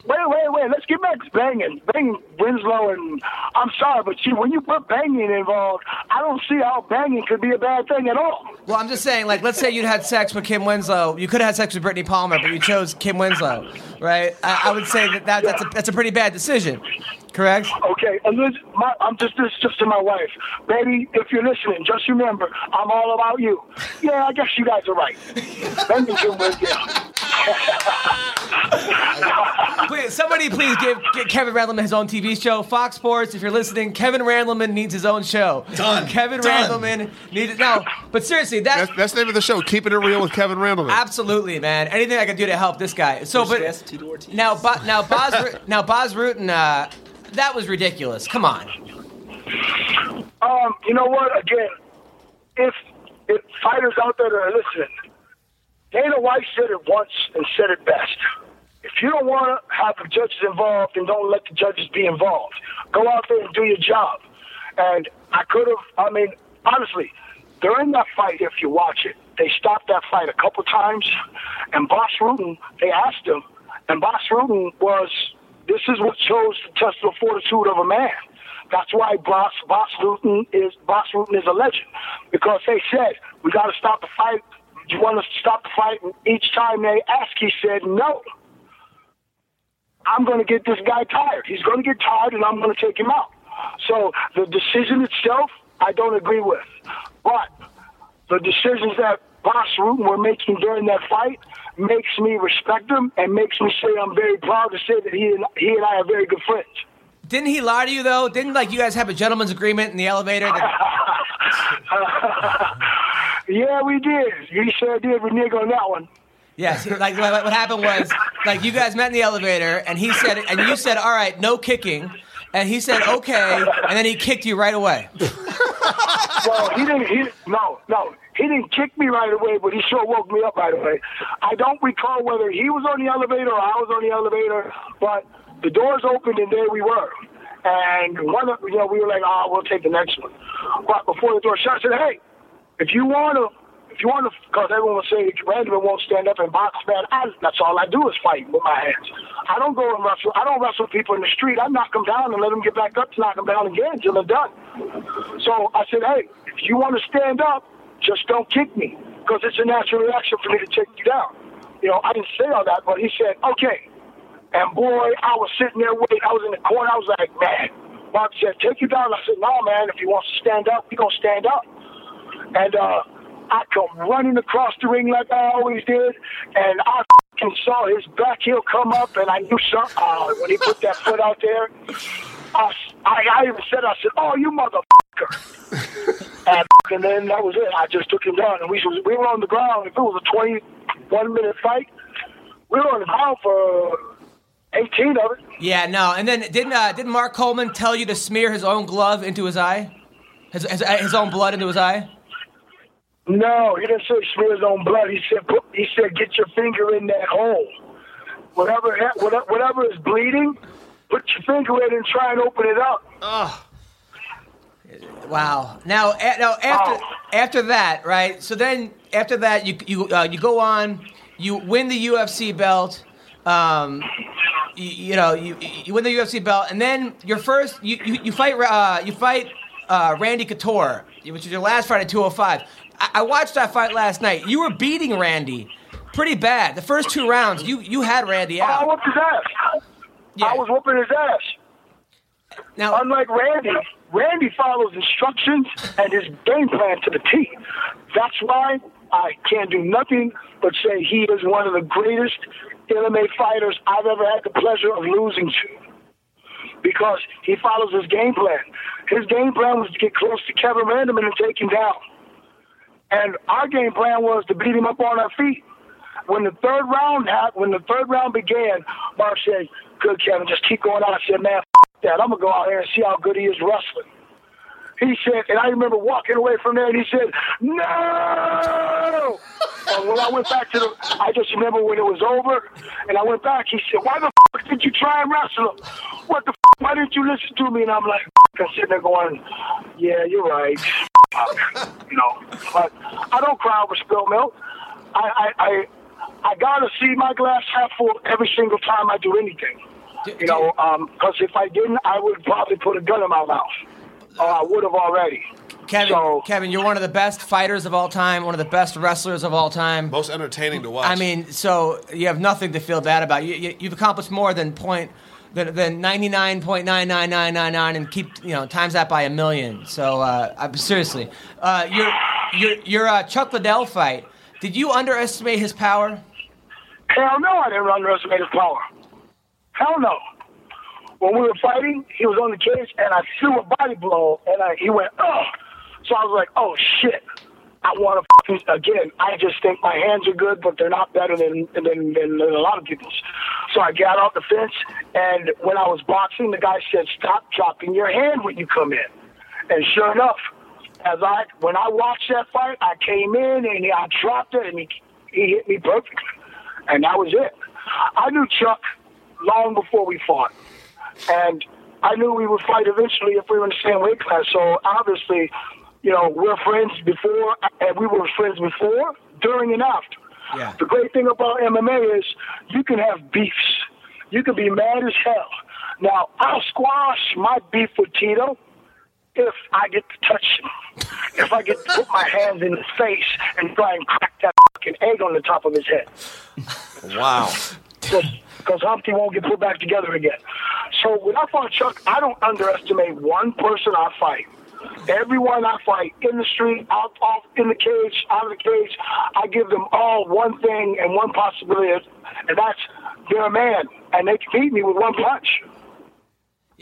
S3: Wait, wait, wait. Let's get back to banging. Banging Winslow and I'm sorry, but see, when you put banging involved, I don't see how banging could be a bad thing at all.
S2: Well, I'm just saying, like, let's say you'd had sex with Kim Winslow. You could have had sex with Brittany Palmer, but you chose Kim Winslow, right? I, I would say that, that that's, a, that's a pretty bad decision, correct?
S3: Okay, and listen, my, I'm just this is just to my wife, baby. If you're listening, just remember, I'm all about you. Yeah, I guess you guys are right. Banging Kim Winslow.
S2: Please, somebody please give, give Kevin Randleman his own TV show. Fox Sports, if you're listening, Kevin Randleman needs his own show.
S1: Done.
S2: Kevin
S1: Done.
S2: Randleman needs No, but seriously, that
S4: That's, that's the name of the show. Keeping it real with Kevin Randleman.
S2: Absolutely, man. Anything I can do to help this guy. So, but now, Bo- now, Boz, Ru- now, Bas Rutten, uh, that was ridiculous. Come on.
S3: Um, you know what? Again, if if fighters out there that are listening, Dana White said it once and said it best. If you don't want to have the judges involved, then don't let the judges be involved. Go out there and do your job. And I could have, I mean, honestly, during that fight, if you watch it, they stopped that fight a couple times, and Bas Rutten, they asked him, and Bas Rutten was, this is what shows the test of fortitude of a man. That's why Bas Bas Rutten is Bas Rutten is a legend because they said we got to stop the fight. You want to stop the fight? And each time they asked, he said no. I'm going to get this guy tired. He's going to get tired, and I'm going to take him out. So the decision itself, I don't agree with, but the decisions that Bas Rutten were making during that fight makes me respect him and makes me say I'm very proud to say that he and he and I are very good friends.
S2: Didn't he lie to you though? Didn't like you guys have a gentleman's agreement in the elevator? That, *laughs*
S3: Yeah, we did. You sure did renege on that one.
S2: yes. Like what what happened was like you guys met in the elevator, and he said, and you said, "All right, no kicking," and he said, "Okay," and then he kicked you right away.
S3: Well, he didn't. He, no, no, he didn't kick me right away, but he sure woke me up right away. I don't recall whether he was on the elevator or I was on the elevator, but the doors opened and there we were. And one, of, you know, we were like, "Oh, we'll take the next one." But before the door shut, I said, "Hey, if you want to." If you want to, because everyone will say Randleman won't stand up and box, man. I, that's all I do is fight with my hands. I don't go and wrestle. I don't wrestle people in the street. I knock them down and let them get back up to knock them down again until they're done. So I said, hey, if you want to stand up, just don't kick me because it's a natural reaction for me to take you down. You know, I didn't say all that, but he said, okay. And boy, I was sitting there waiting. I was in the corner. I was like, man. Bob said, take you down. I said, no, man. If he wants to stand up, he gonna stand up. And uh, I come running across the ring like I always did, and I fucking saw his back heel come up, and I knew something uh, when he put that foot out there. I, I, I even said, I said, "Oh, you motherfucker!" *laughs* and, and then that was it. I just took him down, and we was we were on the ground. If it was a twenty-one minute fight, we were on the ground for eighteen of it.
S2: Yeah, no. And then didn't uh, didn't Mark Coleman tell you to smear his own glove into his eye, his his, his own blood into his eye?
S3: No, he didn't say smear his own blood. He said put, he said get your finger in that hole. Whatever whatever, whatever is bleeding, put your finger in and try and open it up.
S2: Wow. Now, a, now after
S3: Oh.
S2: after that, right? So then after that, you you uh, you go on, you win the UFC belt. Um, you, you know, you you win the UFC belt, and then your first you you, you fight uh, you fight uh, Randy Couture, which is your last fight at 205. I, I watched that fight last night. You were beating Randy pretty bad. The first two rounds, you you had Randy out.
S3: I whooped his ass.
S2: Yeah.
S3: I was whooping his ass.
S2: Now,
S3: Unlike Randy, Randy follows instructions and his game plan to the T. That's why I can't do nothing but say he is one of the greatest MMA fighters I've ever had the pleasure of losing to. Because he follows his game plan. His game plan was to get close to Kevin Randleman and take him down. And our game plan was to beat him up on our feet. When the third round hap- when the third round began, Mark said, "Good, Kevin, just keep going out." I said, "Man, that. I'm gonna go out here and see how good he is wrestling." He said, and I remember walking away from there, and he said, "No." and when I went back to the, I just remember when it was over, and I went back. He said, "Why the f- did you try and wrestle him? What the? F- why didn't you listen to me?" And I'm like, I'm sitting there going, "Yeah, you're right." you know, but I don't cry over spilled milk. I, I, I, I gotta see my glass half full every single time I do anything. You know, because if I didn't, I would probably put a gun in my mouth. Or I would have already.
S2: Kevin,
S3: So-
S2: Kevin, you're one of the best fighters of all time, one of the best wrestlers of all time.
S4: Most entertaining to watch.
S2: I mean, so you have nothing to feel bad about. You, you, you've accomplished more than point than, than ninety nine point nine nine nine nine nine, and keep you know times that by a million. So uh, I'm seriously, uh, your your your uh, Chuck Liddell fight. Did you underestimate his power?
S3: Hell no, I didn't underestimate his power. Hell no. When we were fighting, he was on the cage, and I threw a body blow, and I, he went, oh. So I was like, oh, shit. I want to fucking, again, I just think my hands are good, but they're not better than, than, than, than a lot of people's. So I got off the fence, and when I was boxing, the guy said, stop dropping your hand when you come in. And sure enough, as I when I watched that fight, I came in and I dropped it, and he, he hit me perfectly and that was it. I knew Chuck long before we fought, and I knew we would fight eventually if we were in the same weight class. So obviously, you know, we're friends before, and we were friends before, during, and after.
S2: Yeah.
S3: The great thing about MMA is you can have beefs. You can be mad as hell. Now, I'll squash my beef with Tito if I get to touch him. If I get to put my hands in his face and try and crack that fucking egg on the top of his head
S4: wow.
S3: Because Humpty won't get put back together again. So when I fought Chuck, I don't underestimate one person I fight. Everyone I fight in the street, out, off in the cage, out of the cage, I give them all one thing and one possibility, and that's they're a man, and they can beat me with one punch.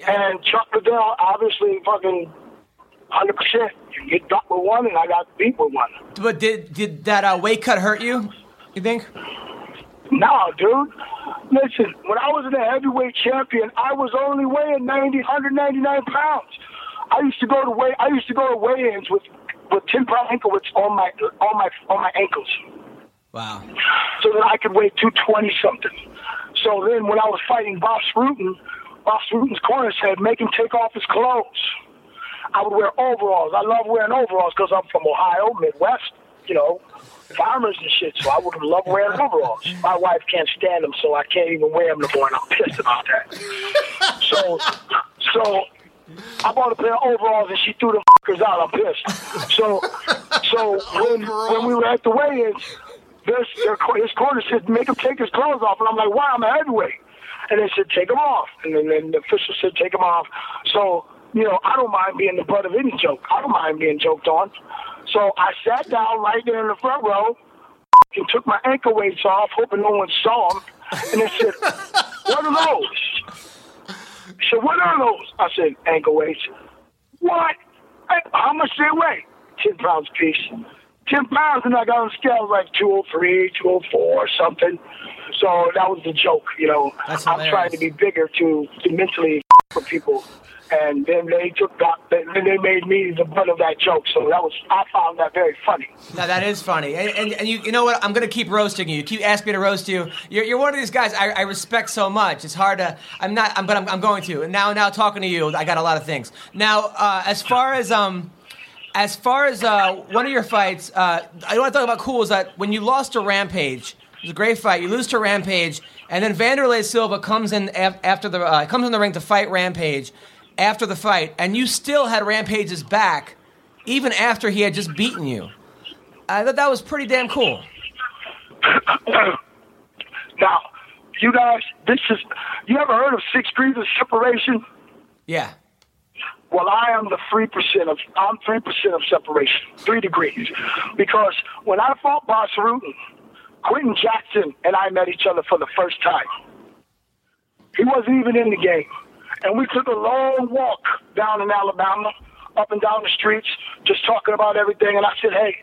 S3: And Chuck Liddell, obviously, fucking hundred percent. You get got with one, and I got beat with one.
S2: But did did that uh, weight cut hurt you? You think?
S3: No, dude. Listen, when I was in the heavyweight champion, I was only weighing 90, 199 pounds. I used to go to weigh. I used to go to weigh-ins with with 10 pound ankle weights on my on my on my ankles,
S2: Wow.
S3: so that I could weigh 220 something. So then, when I was fighting Bas Rutten, Bas Rutten's corner said, "Make him take off his clothes." I would wear overalls. I love wearing overalls because I'm from Ohio, Midwest. You know, farmers and shit. So I would love wearing overalls. My wife can't stand them, so I can't even wear them no more, and I'm pissed about that. *laughs* So, so I bought a pair of overalls, and she threw the fuckers out. I'm pissed. So, so when when we were at the weigh-ins, this their, his corner said, "Make him take his clothes off," and I'm like, "Why? I'm a heavyweight." And they said, "Take them off," and then, then the official said, "Take them off." So you know, I don't mind being the butt of any joke. I don't mind being joked on. So I sat down right there in the front row, and took my ankle weights off, hoping no one saw them. And they said, *laughs* "What are those?" He said, "What are those?" I said, "Ankle weights." What? How much they weigh? Ten pounds a piece. Ten pounds, and I got on the scale like 203, 204, or something. So that was the joke, you know. I'm trying to be bigger to, to mentally *laughs* for people. And then they took that, then they made me the butt of that joke. So that was, I found that very funny.
S2: Now that is funny, and, and, and you, you know what? I'm going to keep roasting you. You keep asking me to roast you. You're, you're one of these guys I, I respect so much. It's hard to. I'm not. I'm, but I'm, I'm going to. And now, now talking to you, I got a lot of things. Now, uh, as far as um, as far as uh, one of your fights, uh, I want to talk about cool is that when you lost to Rampage, it was a great fight. You lose to Rampage, and then Vanderlei Silva comes in af- after the uh, comes in the ring to fight Rampage after the fight, and you still had Rampage's back even after he had just beaten you. I thought that was pretty damn cool. *coughs*
S3: Now, you guys, this is, you ever heard of six degrees of separation?
S2: Yeah.
S3: Well, I am the three percent of I'm three percent of separation, three degrees, because when I fought Bas Rutten, Quinton Jackson and I met each other for the first time. He wasn't even in the game, and we took a long walk down in Alabama, up and down the streets, just talking about everything. And I said, "Hey,"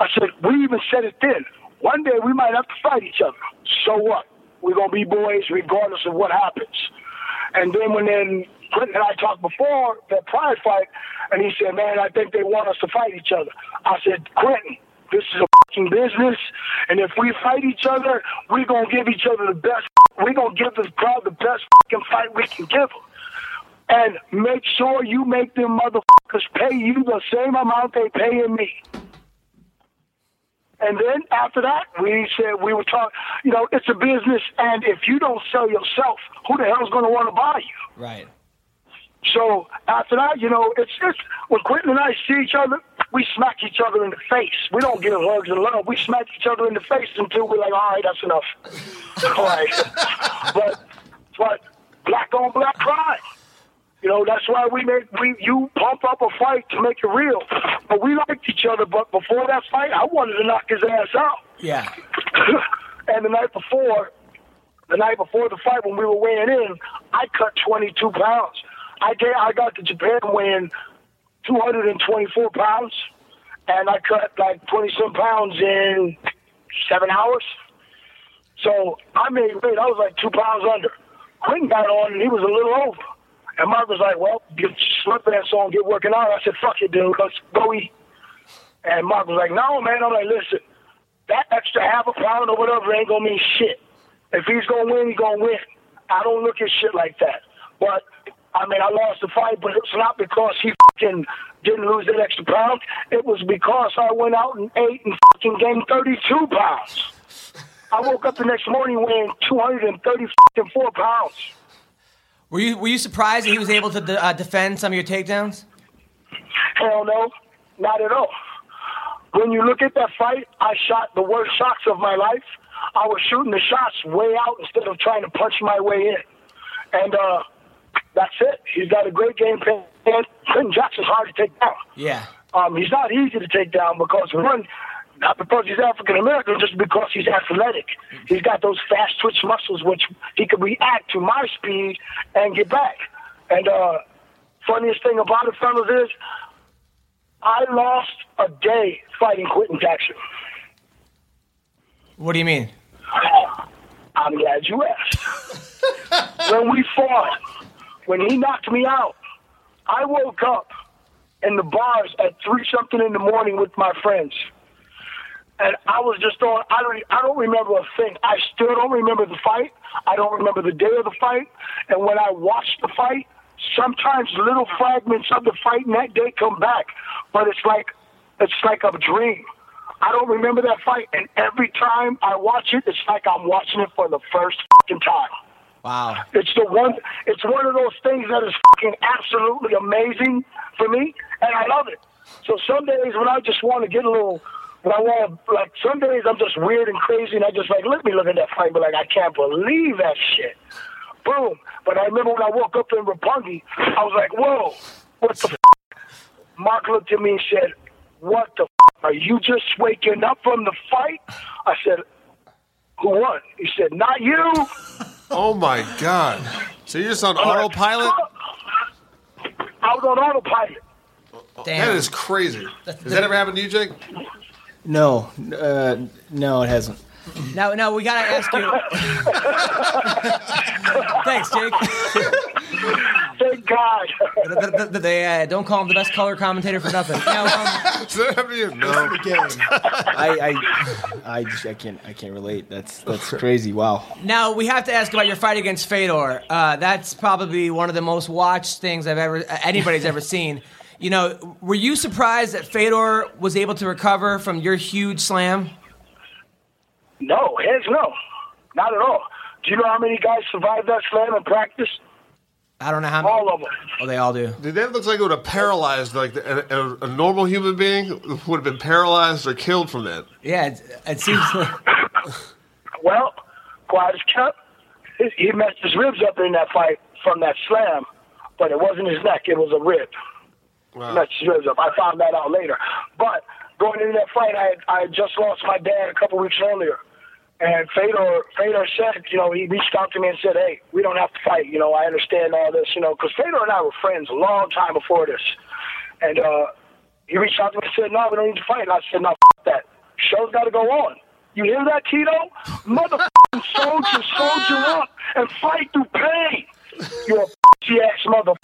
S3: I said, "We even said it then. One day we might have to fight each other. So what? We're gonna be boys regardless of what happens." And then when then Quinton and I talked before that prior fight, and he said, "Man, I think they want us to fight each other." I said, "Quinton, this is a fucking business, and if we fight each other, we're gonna give each other the best. We're gonna give this crowd the best fucking fight we can give them." And make sure you make them motherfuckers pay you the same amount they paying me. And then after that, we said we were talking. You know, it's a business, and if you don't sell yourself, who the hell's going to want to buy you?
S2: Right.
S3: So after that, you know, it's just when Quinton and I see each other, we smack each other in the face. We don't give hugs and love. We smack each other in the face until we're like, all right, that's enough. *laughs* all right. *laughs* but but black on black crime. You know, that's why we made we you pump up a fight to make it real. But we liked each other. But before that fight, I wanted to knock his ass out.
S2: Yeah. *laughs*
S3: and the night before, the night before the fight, when we were weighing in, I cut 22 pounds. I get, I got to Japan weighing 224 pounds, and I cut like 20 some pounds in seven hours. So I made weight. I was like two pounds under. Quinton got on, and he was a little over. And Mark was like, "Well, get slip that song, get working out." I said, "Fuck it, dude. Let's go eat." And Mark was like, "No, man." I'm like, "Listen, that extra half a pound or whatever ain't gonna mean shit. If he's gonna win, he's gonna win. I don't look at shit like that. But I mean, I lost the fight, but it's not because he fucking didn't lose that extra pound. It was because I went out and ate and fucking gained 32 pounds. I woke up the next morning weighing 234 pounds.
S2: Were you were you surprised that he was able to de- uh, defend some of your takedowns?
S3: Hell no, not at all. When you look at that fight, I shot the worst shots of my life. I was shooting the shots way out instead of trying to punch my way in. And uh, that's it. He's got a great game plan. Quinton Jackson's hard to take down.
S2: Yeah.
S3: Um, he's not easy to take down because one, not because he's African American, just because he's athletic. He's got those fast twitch muscles which he can react to my speed and get back. And uh, funniest thing about it, fellas, is I lost a day fighting Quinton Jackson.
S2: What do you mean?
S3: I'm glad you asked. *laughs* when we fought, when he knocked me out, I woke up in the bars at three something in the morning with my friends. And I was just on. I don't. I don't remember a thing. I still don't remember the fight. I don't remember the day of the fight. And when I watched the fight, sometimes little fragments of the fight in that day come back. But it's like it's like a dream. I don't remember that fight, and every time I watch it, it's like I'm watching it for the first fucking time.
S2: Wow.
S3: It's the one. It's one of those things that is fucking absolutely amazing for me, and I love it. So some days when I just want to get a little, when I want to, like some days I'm just weird and crazy, and I just like let me look at that fight, but like I can't believe that shit. Boom. But I remember when I woke up in Roppongi, I was like, whoa, what the? F-? Mark looked at me and said, what the? F-? Are you just waking up from the fight? I said, Who won? He said, Not you.
S4: Oh my god! So you're just on autopilot?
S3: I was on autopilot.
S2: Damn.
S4: That is crazy. Has that ever happened to you, Jake?
S5: No, uh, no, it hasn't.
S2: Now, now we gotta ask you. *laughs* Thanks, Jake.
S3: Thank God.
S2: The- the- the- they uh, don't call him the best color commentator for nothing. Now, um, *laughs*
S4: Has that happened to you? No.
S5: I, I, I, just, I can't, I can't relate. That's that's *laughs* crazy. Wow.
S2: now we have to ask about your fight against Fedor. Uh, that's probably one of the most watched things I've ever anybody's ever seen. You know, were you surprised that Fedor was able to recover from your huge slam?
S3: No, heads no. Not at all. Do you know how many guys survived that slam in practice?
S2: I don't know how. Many,
S3: All of them.
S2: oh, they all do.
S4: Dude, that looks like it would have paralyzed like a, a, a normal human being would have been paralyzed or killed from that.
S2: Yeah, it, it seems. *laughs*
S3: Well, quiet as kept. He- He messed his ribs up in that fight from that slam, but it wasn't his neck; it was a rib. His ribs up. I found that out later. But going into that fight, I had, I had just lost my dad a couple weeks earlier, and Fedor Fedor said, you know, he reached out to me and said, "Hey, we don't have to fight. You know, I understand all this. You know, because Fedor and I were friends a long time before this, and uh, he reached out to me and said, "No, we don't need to fight." And I said, "No, f- that. Show's got to go on." You hear that, Tito? Motherfucking soldier, soldier up and fight through pain. You're a pussy ass motherfucker.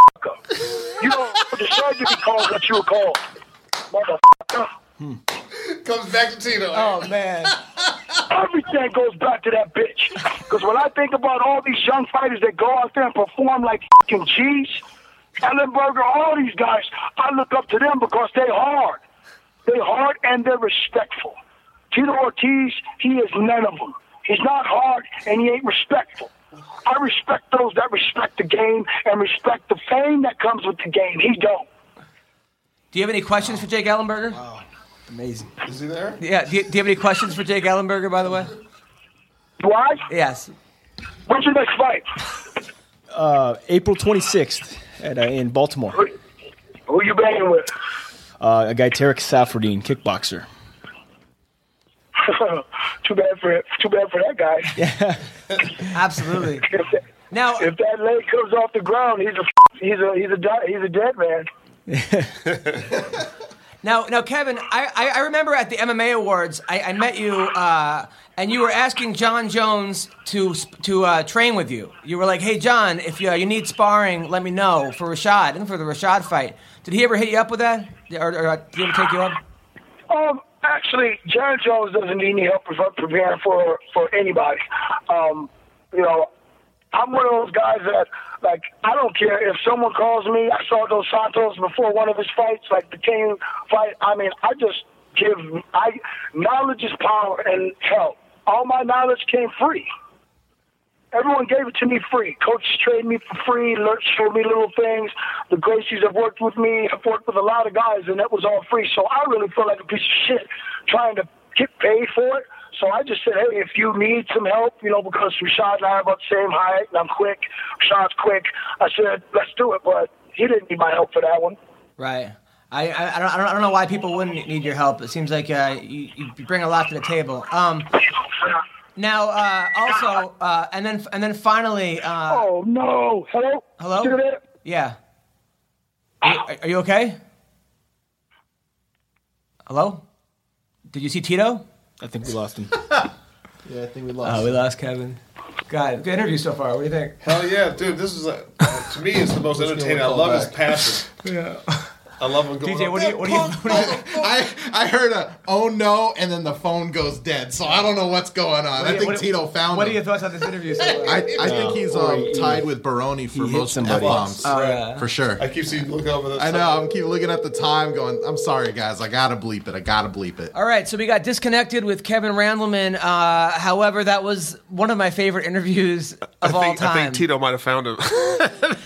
S3: You don't deserve to be called what you were called, motherfucker.
S4: Comes back to Tito.
S2: oh man. *laughs*
S3: Everything goes back to that bitch. Because when I think about all these young fighters that go out there and perform like fucking G's, Ellenberger, all these guys, I look up to them because they hard. They hard and they're respectful. Tito Ortiz, he is none of them. He's not hard and he ain't respectful. I respect those that respect the game and respect the fame that comes with the game. He don't.
S2: Do you have any questions for Jake Ellenberger?
S5: Amazing.
S4: Is he there?
S2: Yeah. Do you, do you have any questions for Jake Ellenberger, by the way?
S3: Do I?
S2: Yes.
S3: When's your next fight?
S5: Uh, April 26th at, uh, in Baltimore.
S3: Who, who you banging with?
S5: Uh, a guy, Tarec Saffiedine, kickboxer. *laughs*
S3: too bad for too bad for that guy. *laughs*
S2: Yeah, Absolutely. *laughs*
S3: If that,
S2: Now,
S3: if that leg comes off the ground, he's a he's a he's a he's a dead man.
S2: Now, now, Kevin, I, I, I remember at the MMA awards, I, I met you, uh, and you were asking Jon Jones to to uh, train with you. You were like, "Hey, Jon, if you, uh, you need sparring, let me know for Rashad and for the Rashad fight." Did he ever hit you up with that, or, or uh, did he ever take you up?
S3: Um, actually, Jon Jones doesn't need any help preparing for for anybody. Um, you know, I'm one of those guys that like I don't care if someone calls me. I saw Dos Santos before one of his fights, like the Cain fight. I mean, I just give I knowledge is power and help. All my knowledge came free. Everyone gave it to me free. Coaches trained me for free, learned, showed me little things. The Gracies have worked with me. I've worked with a lot of guys, and that was all free. So I really feel like a piece of shit trying to get paid for it. So I just said, hey, if you need some help, you know, because Rashad and I are about the same height, and I'm quick. Rashad's quick. I said, let's do it. But he didn't need my help for that one.
S2: Right. I, I, I, don't, I don't- I don't know why people wouldn't need your help. It seems like uh, you, you bring a lot to the table. Um, now, uh, also, uh, and then and then finally, uh,
S3: Oh no! Hello.
S2: Hello? Yeah. Are you, are you okay? Hello? Did you see Tito?
S5: I think we lost him. *laughs*
S6: Yeah, I think we lost.
S2: Oh, we lost Kevin. God, good interview so far. What do you think?
S4: Hell yeah, dude! This is a, uh, to me, it's the most entertaining. I
S6: call
S4: love his passion. *laughs* Yeah, I love him going.
S2: DJ,
S4: up,
S2: what do you what do you, what do you
S6: I I heard a oh no, and then the phone goes dead. So I don't know what's going on. I think
S2: what-
S6: Tito found
S2: What are
S6: him.
S2: your thoughts on this interview so far?
S6: I, I think he's um,
S5: he-
S6: tied with Baroni for most
S5: somebody.
S6: F bombs. For sure.
S4: I keep seeing look over. The
S6: I know. I'm keep looking at the time, going. I'm sorry, guys. I gotta bleep it. I gotta bleep it.
S2: All right, so we got disconnected with Kevin Randleman. Uh, however, that was one of my favorite interviews of
S4: I
S2: all
S4: think,
S2: time.
S4: I think Tito might have found him. *laughs*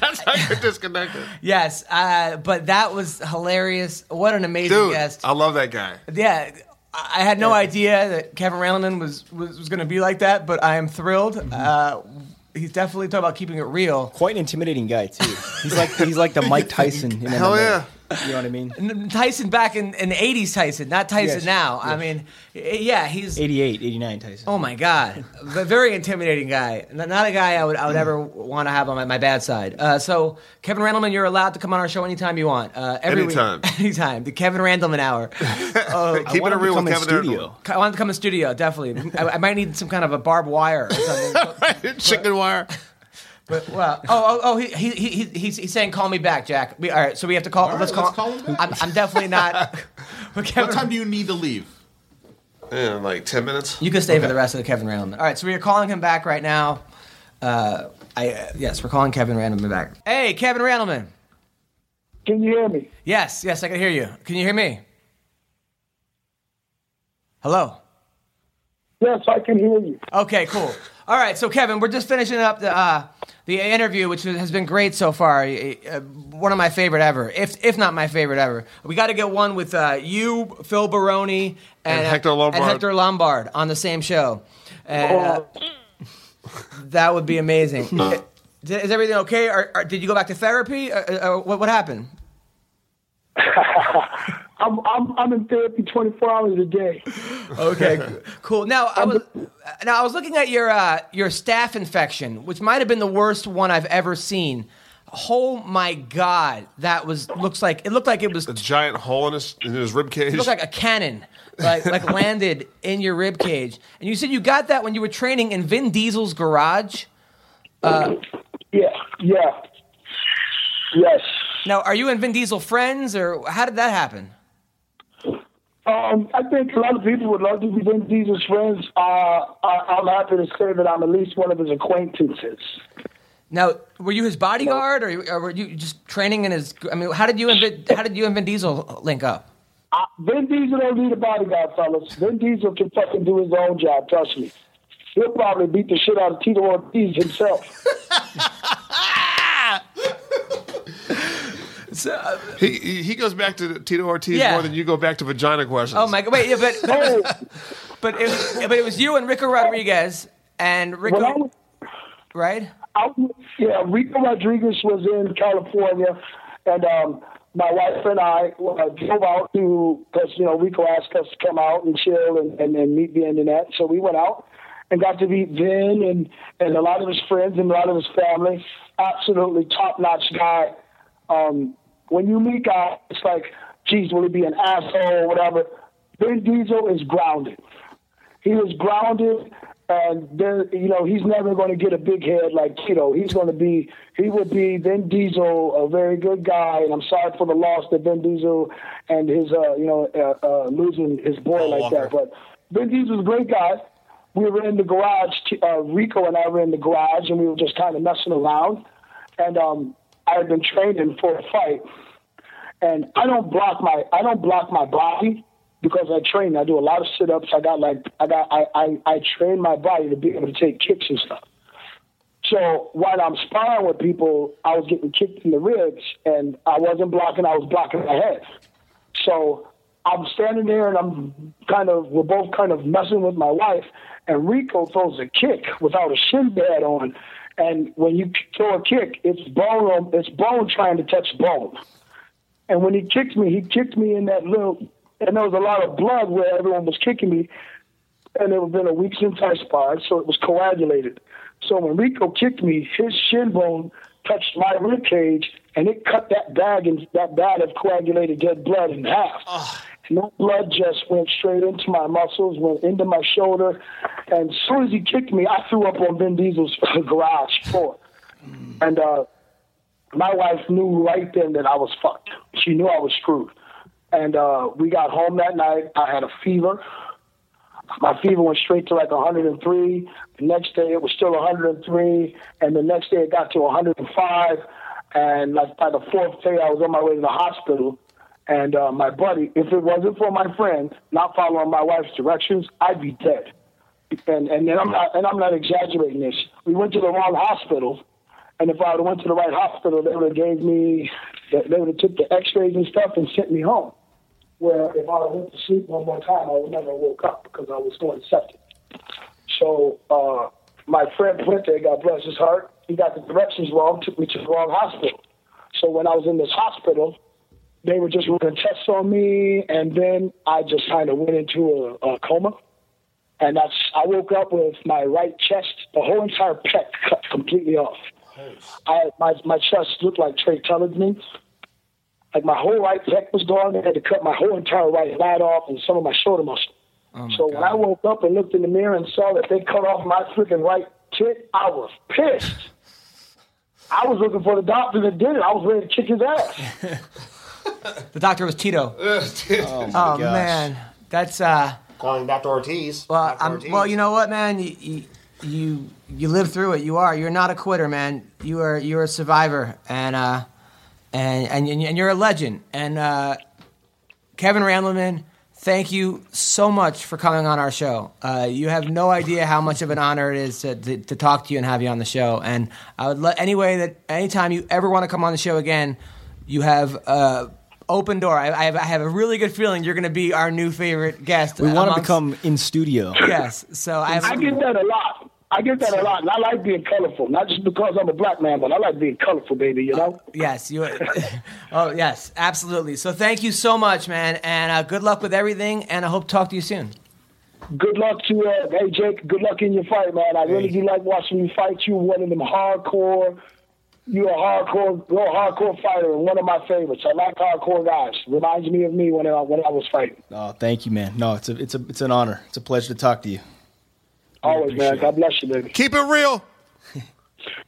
S4: That's how you're disconnected,
S2: Yes, uh, but that was hilarious. What an amazing
S4: dude.
S2: guest.
S4: I love that guy.
S2: yeah, I I had no idea that Kevin Randleman was was, was going to be like that, but I am thrilled.
S4: Mm-hmm.
S2: Uh, he's definitely talking about keeping it real.
S5: Quite an intimidating guy too. He's like he's like the Mike *laughs* Tyson. In
S4: Hell
S5: MMA.
S4: yeah.
S5: You know what I mean?
S2: Tyson back in, in the 80s Tyson, not Tyson
S5: Yes,
S2: now. I mean, yeah, he's
S5: 88, 89 Tyson.
S2: Oh my god, *laughs* a very intimidating guy. Not a guy I would I would ever want to have on my, my bad side. Uh, so Kevin Randleman, you're allowed to come on our show anytime you want. Uh, every week-
S1: Anytime. *laughs*
S2: anytime. The Kevin Randleman hour. Uh, *laughs*
S1: Keep it
S5: wanna
S1: real with
S5: in
S1: Kevin
S5: studio.
S2: I want to come in studio definitely. I, I might need some kind of a barbed wire or something.
S1: Chicken wire.
S2: But well, oh, oh, oh, he, he, he, he's, he's saying call me back, Jack. We, all right, so we have to call.
S6: All right,
S2: let's call.
S6: let's call him back.
S2: I'm, I'm definitely not. *laughs* but Kevin,
S6: What time do you need to leave?
S1: In like 10 minutes.
S2: You can stay for the rest of the Kevin Randleman. All right, so we are calling him back right now. Uh, I uh, yes, we're calling Kevin Randleman back. Hey, Kevin Randleman.
S3: Can you hear me?
S2: Yes, yes, I can hear you. Can you hear me? Hello.
S3: Yes, I can hear you.
S2: Okay, cool. All right, so Kevin, we're just finishing up the uh, the interview, which has been great so far. Uh, one of my favorite ever, if if not my favorite ever. We got to get one with uh, you, Phil Baroni, and,
S1: And Hector Lombard.
S2: and Hector Lombard on the same show. And, uh, *laughs* that would be amazing. Is everything okay? Or, or did you go back to therapy? Uh, uh, what, what happened? *laughs*
S3: I'm I'm I'm in therapy 24 hours a day.
S2: Okay, *laughs* cool. Now I was now I was looking at your uh, your staph infection, which might have been the worst one I've ever seen. Oh my god, that was looks like it looked like it was
S1: A giant hole in his, in his rib cage.
S2: it looked like a cannon, like like *laughs* landed in your rib cage. And you said you got that when you were training in Vin Diesel's garage.
S3: Yeah, yeah, yes.
S2: Now, are you and Vin Diesel friends, or how did that happen?
S3: Um, I think a lot of people would love to be Vin Diesel's friends. Uh, I, I'm happy to say that I'm at least one of his acquaintances.
S2: Now, were you his bodyguard, or, or were you just training in his? I mean, how did you and Vin, how did you and Vin Diesel link up?
S3: Uh, Vin Diesel don't need a bodyguard, fellas. Vin Diesel can fucking do his own job. Trust me. He'll probably beat the shit out of Tito Ortiz himself. *laughs*
S1: he, he he goes back to Tito Ortiz
S2: Yeah.
S1: more than you go back to vagina questions.
S2: Oh my god! Wait, yeah, but *laughs* but,
S3: Oh,
S2: but it, but it was you and Ricco Rodriguez and
S3: when
S2: Ricco,
S3: was,
S2: right?
S3: I, yeah, Ricco Rodriguez was in California, and um, my wife and I uh, drove out to because you know Ricco asked us to come out and chill and, and, and meet Vin and that, so we went out and got to meet Vin and and a lot of his friends and a lot of his family. Absolutely top notch guy. Um, when you meet guys, it's like, geez, will he be an asshole or whatever? Vin Diesel is grounded. He is grounded, and there, you know, he's never going to get a big head like Tito. He's going to be, he would be Vin Diesel, a very good guy, and I'm sorry for the loss that Vin Diesel and his, uh, you know, uh, uh, losing his boy like that. But Vin Diesel's a great guy. We were in the garage. Uh, Ricco and I were in the garage, and we were just kind of messing around. And um, I had been training for a fight, and I don't block my I don't block my body because I train. I do a lot of sit ups. I got like I got I, I I train my body to be able to take kicks and stuff. So while I'm sparring with people, I was getting kicked in the ribs, and I wasn't blocking. I was blocking my head. So I'm standing there, and I'm kind of we're both kind of messing with my wife, and Ricco throws a kick without a shin pad on, and when you throw a kick, it's bone it's bone trying to touch bone. And when he kicked me, he kicked me in that little, and there was a lot of blood where everyone was kicking me. And it had been a week since I sparred, so it was coagulated. So when Ricco kicked me, his shin bone touched my rib cage, and it cut that bag and that bag of coagulated dead blood in half. And that blood just went straight into my muscles, went into my shoulder, and as soon as he kicked me, I threw up on Vin Diesel's *laughs* garage floor. And uh, my wife knew right then that I was fucked. She knew I was screwed. And uh, we got home that night. I had a fever. My fever went straight to like 103. The next day it was still 103, and the next day it got to 105. And like by the fourth day, I was on my way to the hospital. And uh, my buddy, if it wasn't for my friend not following my wife's directions, I'd be dead. And and I'm not and I'm not exaggerating this. We went to the wrong hospital, and if I would have went to the right hospital, they would have gave me, they would have took the X-rays and stuff and sent me home. Where if I went to sleep one more time, I would never woke up because I was going septic. So uh, my friend Puente, God bless his heart, he got the directions wrong, took me to the wrong hospital. So when I was in this hospital, they were just running tests on me, and then I just kind of went into a, a coma. And that's I woke up with my right chest, the whole entire pec cut completely off. I my my chest looked like Trey Tullard me. Like my whole right pec was gone. They had to cut my whole entire right lat off and some of my shoulder muscle. Oh, so when I woke up and looked in the mirror and saw that they cut off my freaking right tit, I was pissed. *laughs* I was looking for the doctor that did it. I was ready to kick his ass. *laughs*
S2: The doctor was Tito. *laughs*
S5: Oh, my
S2: Oh man, that's uh.
S7: Calling Dr. Ortiz.
S2: Well,
S7: Dr.
S2: I'm,
S7: Ortiz.
S2: well, you know what, man? You, you you you live through it. You are. You're not a quitter, man. You are. You're a survivor, and uh, and and and you're a legend. And uh, Kevin Randleman, thank you so much for coming on our show. Uh, you have no idea how much of an honor it is to, to, to talk to you and have you on the show. And I would let any way that anytime you ever want to come on the show again, you have. Uh, Open door. I, I, have, I have a really good feeling you're going to be our new favorite guest.
S5: We want to
S2: amongst-
S5: become in studio.
S2: Yes. So I have.
S3: I get that a lot. I get that a lot, and I like being colorful. Not just because I'm a black man, but I like being colorful, baby. You know.
S2: Yes, you. *laughs* oh, yes, absolutely. So thank you so much, man, and uh, good luck with everything. And I hope to talk to you soon.
S3: Good luck to uh, hey Jake. Good luck in your fight, man. I really do like watching you fight. You one of them hardcore. You're a hardcore, real hardcore fighter, and one of my favorites. I like hardcore guys. Reminds me of me when I when I was fighting.
S5: Oh, thank you, man. No, it's a it's a it's an honor. It's a pleasure to talk to you.
S3: Always, man. God bless you, baby.
S4: Keep it real. *laughs*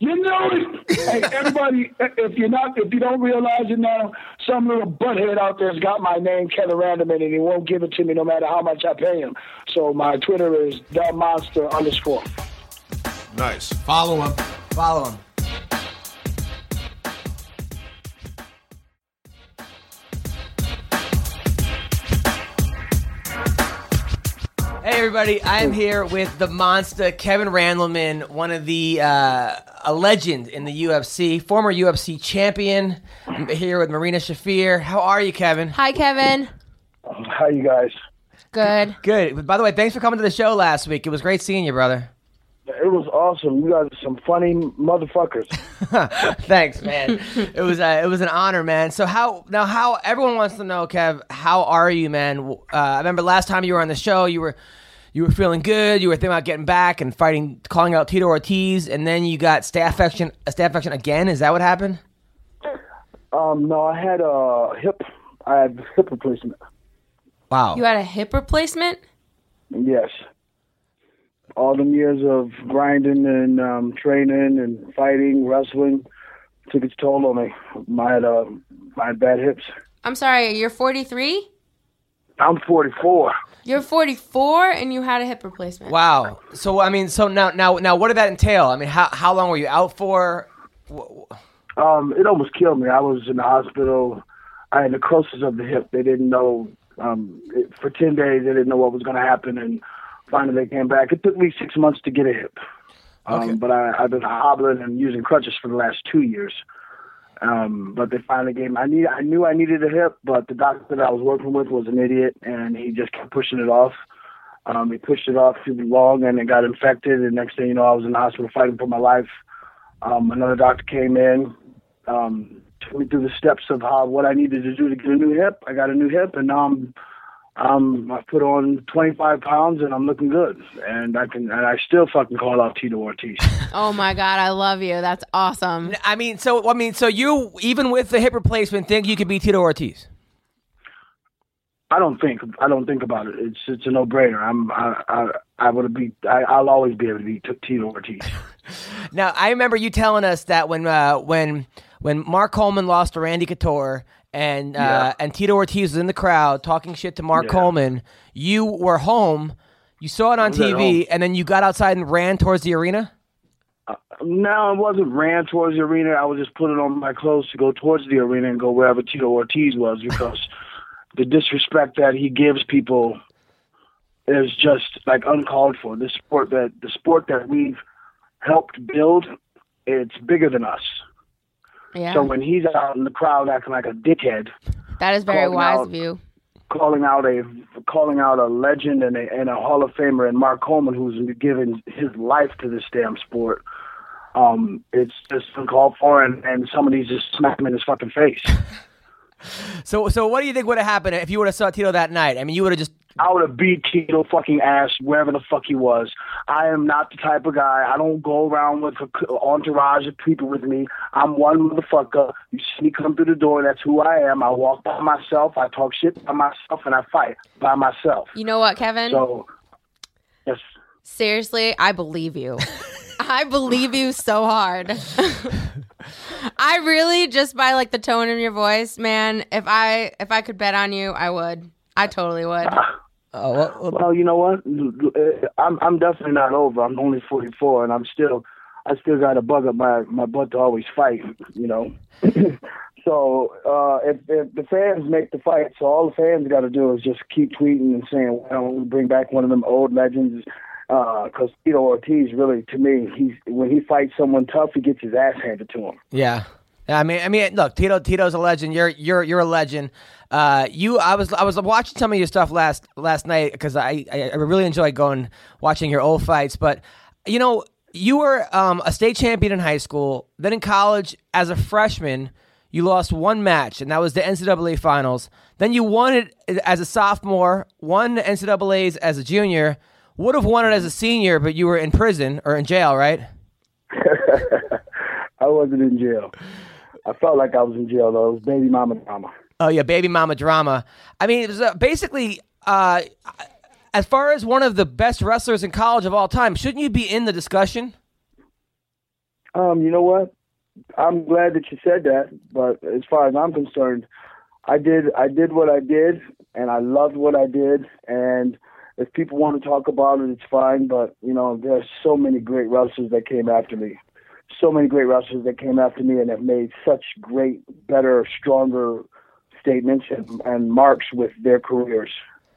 S3: You know it. hey, everybody, if you're not, if you don't realize it now, some little butthead out there's got my name, Kevin Randleman, and he won't give it to me no matter how much I pay him. So my Twitter is the monster underscore.
S4: Nice.
S6: Follow him.
S2: Follow him. Hey everybody, I am here with the monster Kevin Randleman, one of the uh, a legend in the UFC, former UFC champion. I'm here with Marina Shafir. How are you, Kevin?
S8: Hi, Kevin.
S3: How you guys?
S8: Good.
S2: Good. By the way, thanks for coming to the show last week. It was great seeing you, brother.
S3: It was awesome. You guys are some funny motherfuckers. *laughs*
S2: Thanks, man. it was uh, it was an honor, man. So how now? How everyone wants to know, Kev? How are you, man? Uh, I remember last time you were on the show, you were you were feeling good. You were thinking about getting back and fighting, calling out Tito Ortiz, and then you got staff action, a staph action again. Is that what happened?
S3: Um, no, I had a hip. I had hip replacement.
S2: Wow.
S8: You had a hip replacement?
S3: Yes. All them years of grinding and um, training and fighting, wrestling, took its toll on me. I had, uh, I had bad hips.
S8: I'm sorry, you're 43?
S3: I'm 44.
S8: You're 44 and you had a hip replacement.
S2: Wow. So I mean, so now now now, what did that entail? I mean, how how long were you out for? Wh- wh-
S3: Um, it almost killed me. I was in the hospital. I had necrosis of the hip. They didn't know um, it, for ten days. They didn't know what was going to happen, and finally they came back. It took me six months to get a hip, um,
S2: Okay.
S3: but I, I've been hobbling and using crutches for the last two years. Um, but they finally gave me. I need. I knew I needed a hip, but the doctor that I was working with was an idiot, and he just kept pushing it off. Um, he pushed it off too long, and it got infected. And next thing you know, I was in the hospital fighting for my life. Um, another doctor came in, um, took me through the steps of how what I needed to do to get a new hip. I got a new hip, and now I'm, um, I put on 25 pounds, and I'm looking good. And I can, and I still fucking call out Tito Ortiz. *laughs*
S8: Oh my God, I love you. That's awesome.
S2: I mean, so I mean, so you even with the hip replacement, think you could be Tito Ortiz?
S3: I don't think, I don't think about it. It's, it's a no-brainer. I'm, I, I, I would be, I, I'll always be able to beat Tito Ortiz. *laughs*
S2: Now, I remember you telling us that when uh, when when Mark Coleman lost to Randy Couture and uh,
S3: Yeah.
S2: and Tito Ortiz was in the crowd talking shit to Mark
S3: Yeah.
S2: Coleman, you were home, you saw it on TV, and then you got outside and ran towards the arena.
S3: No, it wasn't ran towards the arena. I was just putting on my clothes to go towards the arena and go wherever Tito Ortiz was because *laughs* the disrespect that he gives people is just like uncalled for. The sport that the sport that we've helped build, it's bigger than us.
S8: Yeah.
S3: So when he's out in the crowd acting like a dickhead,
S8: that is very wise
S3: out-
S8: of you.
S3: calling out a calling out a legend and a, and a Hall of Famer and Mark Coleman, who's given his life to this damn sport. Um, it's just uncalled for, and, and somebody just smacked him in his fucking face. *laughs*
S2: So, so what do you think would have happened if you would have saw Tito that night? I mean, you would have just
S3: I would have beat Tito fucking ass wherever the fuck he was. I am not the type of guy. I don't go around with an entourage of people with me. I'm one motherfucker. You see me come through the door, that's who I am. I walk by myself. I talk shit by myself, and I fight by myself.
S8: You know what, Kevin?
S3: So, yes.
S8: Seriously, I believe you. *laughs* I believe you so hard. *laughs* I really just by like the tone in your voice, man. If I if I could bet on you, I would. I totally would. Ah.
S2: Oh, well, well,
S3: Well, you know what? I'm I'm definitely not over. I'm only 44, and I'm still I still got a bug up my my butt to always fight. You know. *clears throat* so uh, if if the fans make the fight, so all the fans got to do is just keep tweeting and saying, "Why don't we bring back one of them old legends?" Because Tito Ortiz, really, to me, he's when he fights someone tough, he gets his ass handed to him.
S2: yeah. Yeah, I mean, I mean, look, Tito, Tito's a legend. You're, you're, you're a legend. Uh, you, I was, I was watching some of your stuff last, last night because I, I, I really enjoy going watching your old fights. But you know, you were um, a state champion in high school. Then in college, as a freshman, you lost one match, and that was the NCAA finals. Then you won it as a sophomore, won the NCAA's as a junior. Would have won it as a senior, but you were in prison or in jail, right? *laughs*
S3: I wasn't in jail. I felt like I was in jail though. It was baby mama drama.
S2: Oh yeah, baby mama drama. I mean, it was uh, basically uh, as far as one of the best wrestlers in college of all time. Shouldn't you be in the discussion?
S3: Um, you know what? I'm glad that you said that, but as far as I'm concerned, I did I did what I did and I loved what I did and if people want to talk about it it's fine, but you know, there's so many great wrestlers that came after me. So many great wrestlers that came after me and have made such great, better, stronger statements and, and marks with their careers.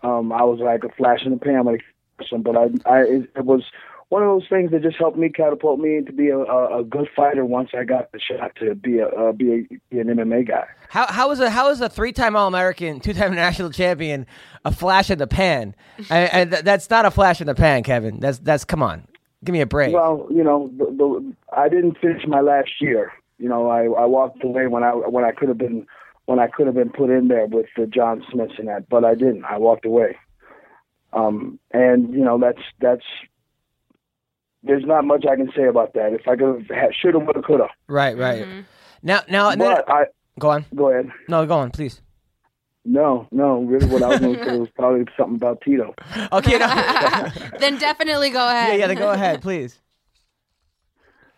S3: Um, I was like a flash in the pan when it came but I, I, it, was one of those things that just helped me catapult me to be a, a, a good fighter once I got the shot to be a uh, be, a, be an MMA guy.
S2: How how is a how is a three time All American, two time *laughs* national champion a flash in the pan? and and th- that's not a flash in the pan, Kevin. That's that's come on, give me a break.
S3: Well, you know, the, the, I didn't finish my last year. You know, I, I walked away when I when I could have been when I could have been put in there with the John Smiths and that, but I didn't. I walked away. Um, and you know, that's that's. There's not much I can say about that. If I could have, should have, would have, could have.
S2: right, right. Now now and then,
S3: But I
S2: go on.
S3: go ahead.
S2: No, go on, please.
S3: No, no. Really, what I was going to say was probably something about Tito. *laughs*
S2: Okay, no. *laughs*
S8: then definitely go ahead.
S2: yeah, then go ahead, please.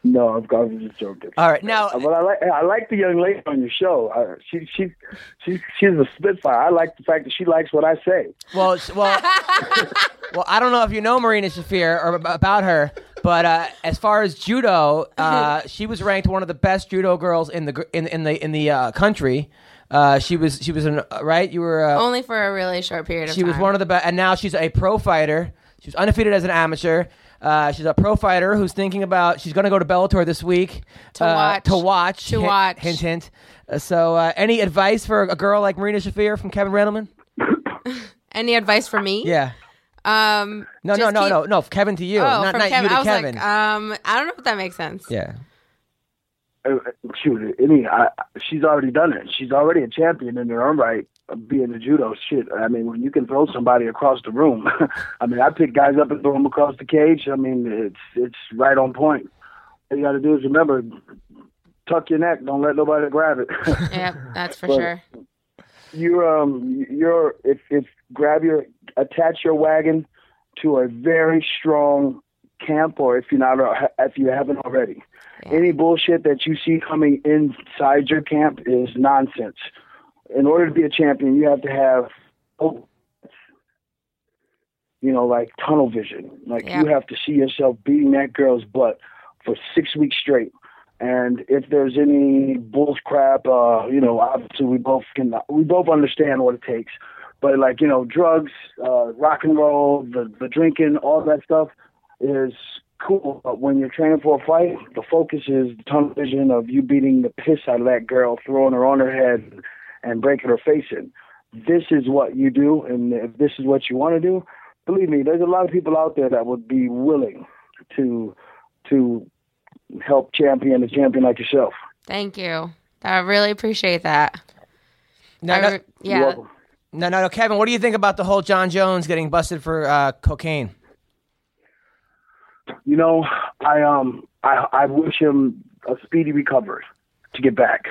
S3: No, I was just joking.
S2: All right, now
S3: But I like I like the young lady on your show. I, she she she she's a spitfire. I like the fact that she likes what I say.
S2: Well, well, *laughs* well. I don't know if you know Marina Shafir or about her, but uh, as far as judo, uh, *laughs* she was ranked one of the best judo girls in the in in the in the uh, country. Uh, she was she was an uh, right. You were uh,
S8: Only for a really short period of
S2: she
S8: time.
S2: was one of the best, and now she's a pro fighter. She was undefeated as an amateur. Uh, she's a pro fighter who's thinking about. She's going to go to Bellator this week
S8: To
S2: uh,
S8: watch.
S2: To watch.
S8: To
S2: hint,
S8: watch.
S2: Hint, hint. Uh, so, uh, any advice for a girl like Marina Shafir from Kevin Randleman? *laughs*
S8: Any advice for me?
S2: Yeah.
S8: Um.
S2: No, no, no,
S8: keep-
S2: no, no. Kevin to you,
S8: Oh,
S2: not not
S8: Kevin.
S2: you to
S8: I was
S2: Kevin.
S8: like, um, I don't know if that makes sense.
S2: yeah.
S3: Uh, shoot, I mean, I, she's already done it. She's already a champion in her own right, being a judo. Shit, I mean, when you can throw somebody across the room, *laughs* I mean, I pick guys up and throw them across the cage. I mean, it's it's right on point. All you got to do is remember, tuck your neck. Don't let nobody grab it. *laughs*
S8: Yep, that's for
S3: But-
S8: sure.
S3: you're um you're if if grab your attach your wagon to a very strong camp or if you're not if you haven't already any bullshit that you see coming inside your camp is nonsense in order to be a champion you have to have you know like tunnel vision like
S8: Yeah.
S3: you have to see yourself beating that girl's butt for six weeks straight and if there's any bull crap, uh, you know, obviously we both can we both understand what it takes. But like, you know, drugs, uh, rock and roll, the the drinking, all that stuff is cool. But when you're training for a fight, the focus is the tunnel vision of you beating the piss out of that girl, throwing her on her head and breaking her face in. This is what you do and if this is what you want to do, believe me, there's a lot of people out there that would be willing to to help champion a champion like yourself.
S8: Thank you. I really appreciate that.
S5: No,
S8: I
S5: no,
S8: yeah.
S3: You're welcome.
S5: no, no, no, Kevin. What do you think about the whole Jon Jones getting busted for uh, cocaine?
S3: You know, I um I I wish him a speedy recovery to get back.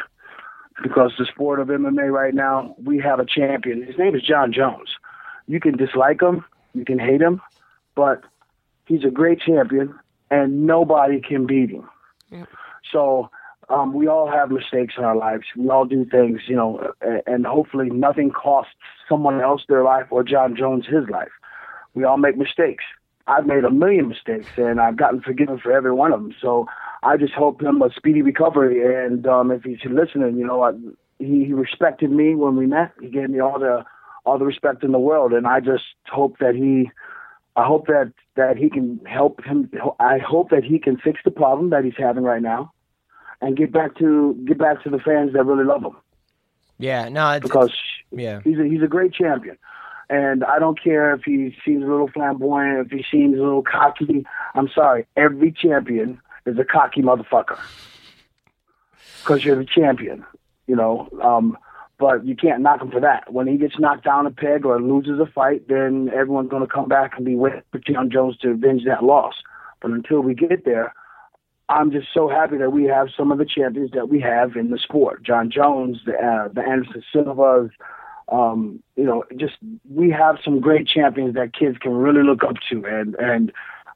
S3: Because the sport of MMA right now, we have a champion. His name is Jon Jones. You can dislike him, you can hate him, but he's a great champion and nobody can beat him. Yeah. So um, we all have mistakes in our lives. We all do things, you know, and hopefully nothing costs someone else their life or Jon Jones his life. We all make mistakes. I've made a million mistakes, and I've gotten forgiven for every one of them. So I just hope him a speedy recovery. And um, if he's listening, you know, I, he, he respected me when we met. He gave me all the all the respect in the world, and I just hope that he, I hope that that he can help him. I hope that he can fix the problem that he's having right now, and get back to get back to the fans that really love him
S5: Yeah, no, it's,
S3: because
S5: yeah,
S3: he's a, he's a great champion. And I don't care if he seems a little flamboyant, if he seems a little cocky. I'm sorry. Every champion is a cocky motherfucker because you're the champion, you know. Um, but you can't knock him for that. When he gets knocked down a peg or loses a fight, then everyone's going to come back and be waiting for Jon Jones to avenge that loss. But until we get there, I'm just so happy that we have some of the champions that we have in the sport. Jon Jones, the, uh, the Anderson Silvas, um, you know, just we have some great champions that kids can really look up to, and and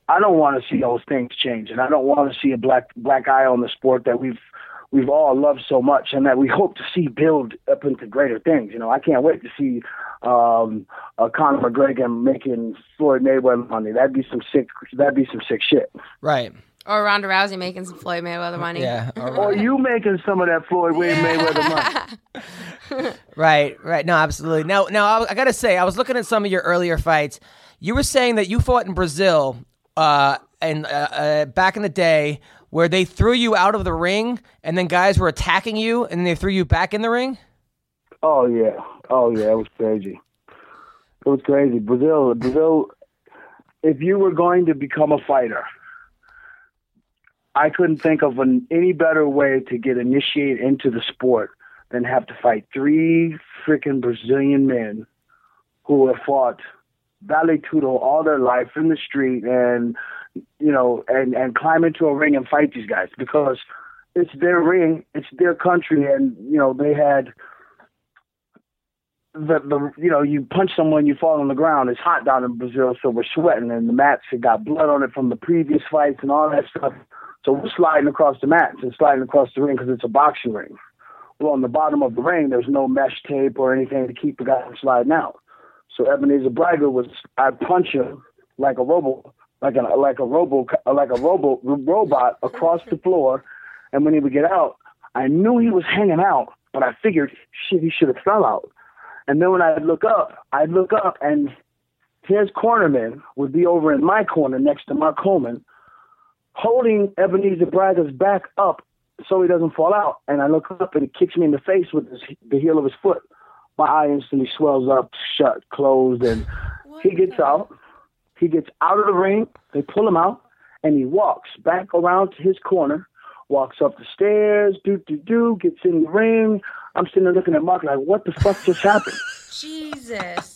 S3: I don't want to see those things change, and I don't want to see a black black eye on the sport that we've we've all loved so much, and that we hope to see build up into greater things. You know, I can't wait to see um, uh, Conor McGregor making Floyd Mayweather money. That'd be some sick. That'd be some sick shit.
S5: right.
S8: Or Ronda Rousey making some Floyd Mayweather money.
S5: Yeah, *laughs* all
S3: Or you making some of that Floyd Mayweather money. *laughs*
S5: Right, right. No, absolutely. Now, now I, I got to say, I was looking at some of your earlier fights. You were saying that you fought in Brazil, uh, and uh, uh, back in the day, where they threw you out of the ring, and then guys were attacking you, and they threw you back in the ring.
S3: Oh yeah, oh yeah, it was crazy. It was crazy. Brazil, Brazil. If you were going to become a fighter, I couldn't think of an, any better way to get initiated into the sport than have to fight three freaking Brazilian men who have fought vale tudo all their life in the street and you know and and climb into a ring and fight these guys because it's their ring, it's their country, and you know they had the the you know you punch someone you fall on the ground it's hot down in Brazil so we're sweating and the mats have got blood on it from the previous fights and all that stuff so we're sliding across the mats and sliding across the ring because it's a boxing ring. Well on the bottom of the ring there's no mesh tape or anything to keep the guy from sliding out. So Ebenezer Braga was I punch him like a robo like a like a robo like a robo robot across the floor. And when he would get out I knew he was hanging out but I figured shit he should have fell out. And then when I'd look up, I'd look up and his cornerman would be over in my corner next to Mark Coleman, holding Ebenezer Braga's back up so he doesn't fall out. And I look up and he kicks me in the face with his, the heel of his foot. My eye instantly swells up, shut, closed, and he gets out. He gets out of the ring. They pull him out, and he walks back around to his corner, walks up the stairs, do do do, gets in the ring. I'm sitting there looking at Mark like, what the fuck just happened? *laughs*
S8: Jesus.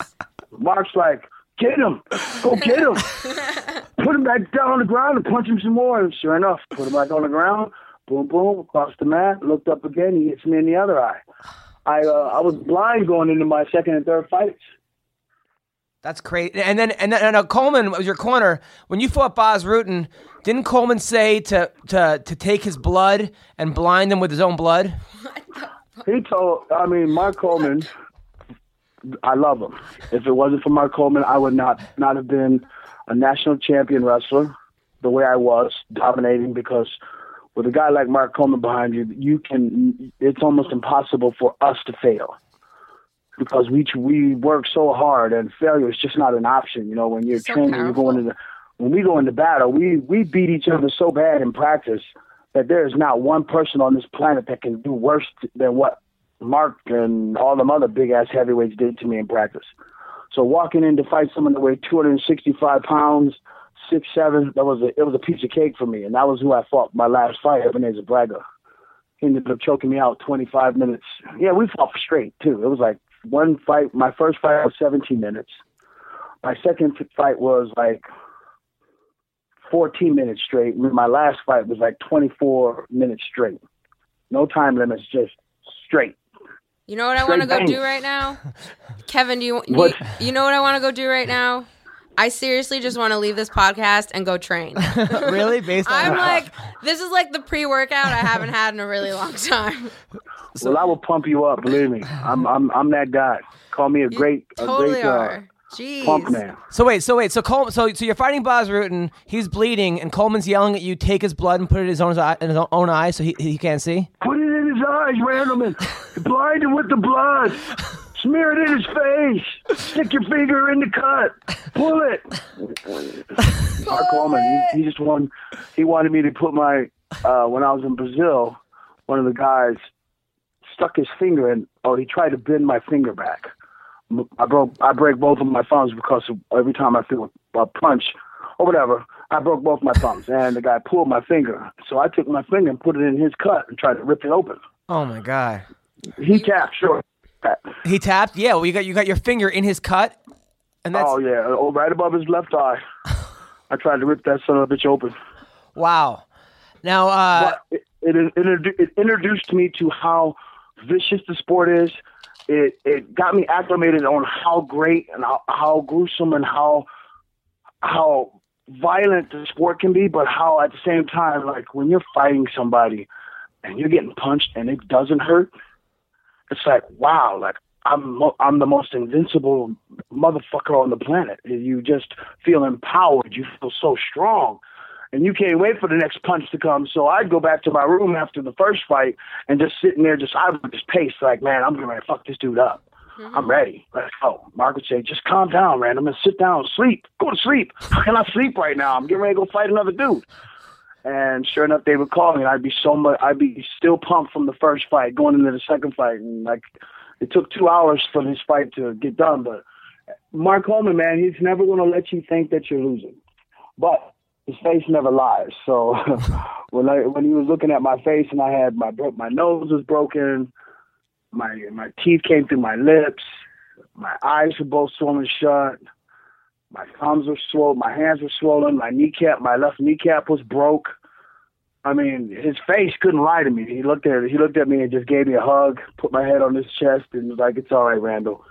S3: Mark's like, get him, go get him, *laughs* put him back down on the ground and punch him some more. And sure enough, put him back on the ground, boom, boom, across the mat, looked up again, he hits me in the other eye. I uh, I was blind going into my second and third fights.
S5: That's crazy. And then and then and, uh, Coleman was your corner when you fought Bas Rutten. Didn't Coleman say to to to take his blood and blind him with his own blood? *laughs*
S3: He told, I mean, Mark Coleman, I love him. If it wasn't for Mark Coleman, I would not not have been a national champion wrestler the way I was, dominating. Because with a guy like Mark Coleman behind you, you can. It's almost impossible for us to fail because we we work so hard, and failure is just not an option. You know, when you're
S8: So
S3: training, you're going into when we go into battle, we we beat each other so bad in practice that there is not one person on this planet that can do worse than what Mark and all them other big ass heavyweights did to me in practice. So walking in to fight someone that weighed 265 pounds, six seven, that was a it was a piece of cake for me, and that was who I fought my last fight, Ebenezer Braga. He ended up choking me out 25 minutes. Yeah, we fought straight too. It was like one fight. My first fight was 17 minutes. My second fight was like 14 minutes straight. My last fight was like 24 minutes straight. No time limits, just straight.
S8: You know what I want to go
S3: Straight
S8: do right now? *laughs* Kevin, do you, you
S3: What?
S8: you know what I want to go do right now? I seriously just want to leave this podcast and go train. *laughs*
S2: really? Based on
S8: I'm like, this is like the pre-workout I haven't had in a really long time. *laughs*
S3: well, I will pump you up. Believe me, I'm I'm I'm that guy. Call me a great a
S8: totally
S3: great uh,
S8: are. Jeez.
S3: pump man.
S2: So wait, so wait, so Col- so so you're fighting Bas Rutten. He's bleeding, and Coleman's yelling at you. Take his blood and put it in his own eye, in his own eye, so he he can't see.
S3: Put it in his eyes, Randleman. Blind him with the blood. Smear it in his face. Stick your finger in the cut. Pull it. Mark Coleman, he, he just won. He wanted me to put my. Uh, when I was in Brazil, one of the guys stuck his finger in. Oh, he tried to bend my finger back. I broke. I break both of my thumbs because of every time I feel a punch or whatever, I broke both my thumbs, and the guy pulled my finger. So I took my finger and put it in his cut and tried to rip it open.
S2: Oh my god.
S3: He tapped, sure.
S2: He tapped. Yeah. Well, you got you got your finger in his cut, and that's
S3: Oh yeah, oh, right above his left eye. *laughs* I tried to rip that son of a bitch open.
S2: wow. Now, uh,
S3: it, it, it, introduced me to how vicious the sport is. It it got me acclimated on how great and how, how gruesome and how how violent the sport can be, but how at the same time, like when you're fighting somebody and you're getting punched and it doesn't hurt, it's like wow, like I'm I'm the most invincible motherfucker on the planet. You just feel empowered. You feel so strong and you can't wait for the next punch to come. So I'd go back to my room after the first fight and just sitting there, just I would just pace like, man, I'm gonna fuck this dude up. Mm-hmm. I'm ready. Let's go. Mark would say, just calm down, man. I'm gonna sit down, sleep, go to sleep. *laughs* I sleep right now? I'm getting ready to go fight another dude. And sure enough, they would call me, and I'd be so much, I'd be still pumped from the first fight, going into the second fight, and like, it took two hours for this fight to get done. But Mark Coleman, man, he's never gonna let you think that you're losing. But his face never lies. So *laughs* when I when he was looking at my face and I had my my nose was broken, my my teeth came through my lips, my eyes were both swollen shut, my thumbs were swollen, my hands were swollen, my kneecap, my left kneecap was broke. I mean, his face couldn't lie to me. He looked at he looked at me and just gave me a hug, put my head on his chest, and was like, "It's all right, Randall.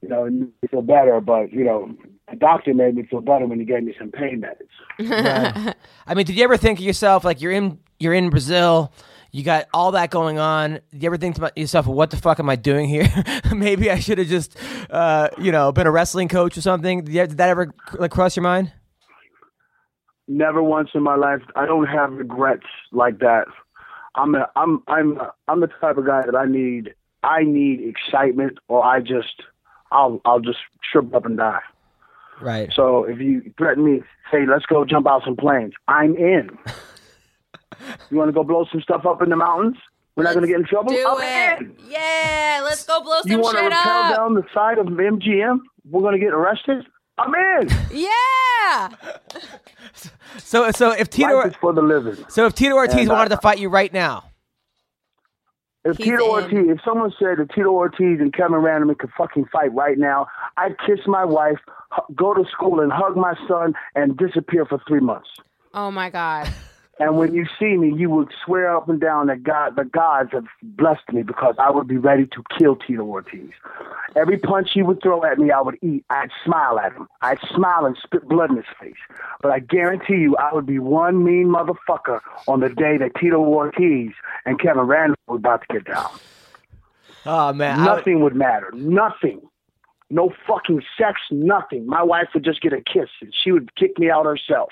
S3: You know, you feel better, but you know." The doctor made me feel better when he gave me some pain meds. *laughs*
S2: I mean, did you ever think of yourself like you're in you're in Brazil? You got all that going on. You ever think to yourself, "What the fuck am I doing here? *laughs* Maybe I should have just, uh, you know, been a wrestling coach or something." Did, that ever like cross your mind?
S3: never once in my life I don't have regrets like that. I'm a, I'm I'm a, I'm the type of guy that I need I need excitement or I just I'll I'll just shrivel up and die.
S2: Right.
S3: So if you threaten me, say let's go jump out some planes, I'm in. *laughs* you want to go blow some stuff up in the mountains? We're not going to get in trouble.
S8: Do
S3: I'm
S8: it.
S3: in.
S8: Yeah, let's go blow some
S3: You
S8: some
S3: want to rappel
S8: up.
S3: down the side of MGM? We're going to get arrested. I'm in.
S8: Yeah.
S2: So so if Tito
S3: Life is for the living.
S2: so if Tito Ortiz
S3: And, uh,
S2: wanted to fight you right now,
S3: If
S8: He's
S3: Tito
S8: in.
S3: Ortiz, if someone said that Tito Ortiz and Kevin Randleman could fucking fight right now, I'd kiss my wife, hu- go to school and hug my son, and disappear for three months.
S8: Oh my god.
S3: And when you see me, you would swear up and down that God, the gods have blessed me because I would be ready to kill Tito Ortiz. Every punch he would throw at me, I would eat. I'd smile at him. I'd smile and spit blood in his face. But I guarantee you, I would be one mean motherfucker on the day that Tito Ortiz and Kevin Randall were about to get down.
S2: oh man, would-
S3: Nothing would matter. Nothing. No fucking sex, nothing. My wife would just get a kiss and she would kick me out herself.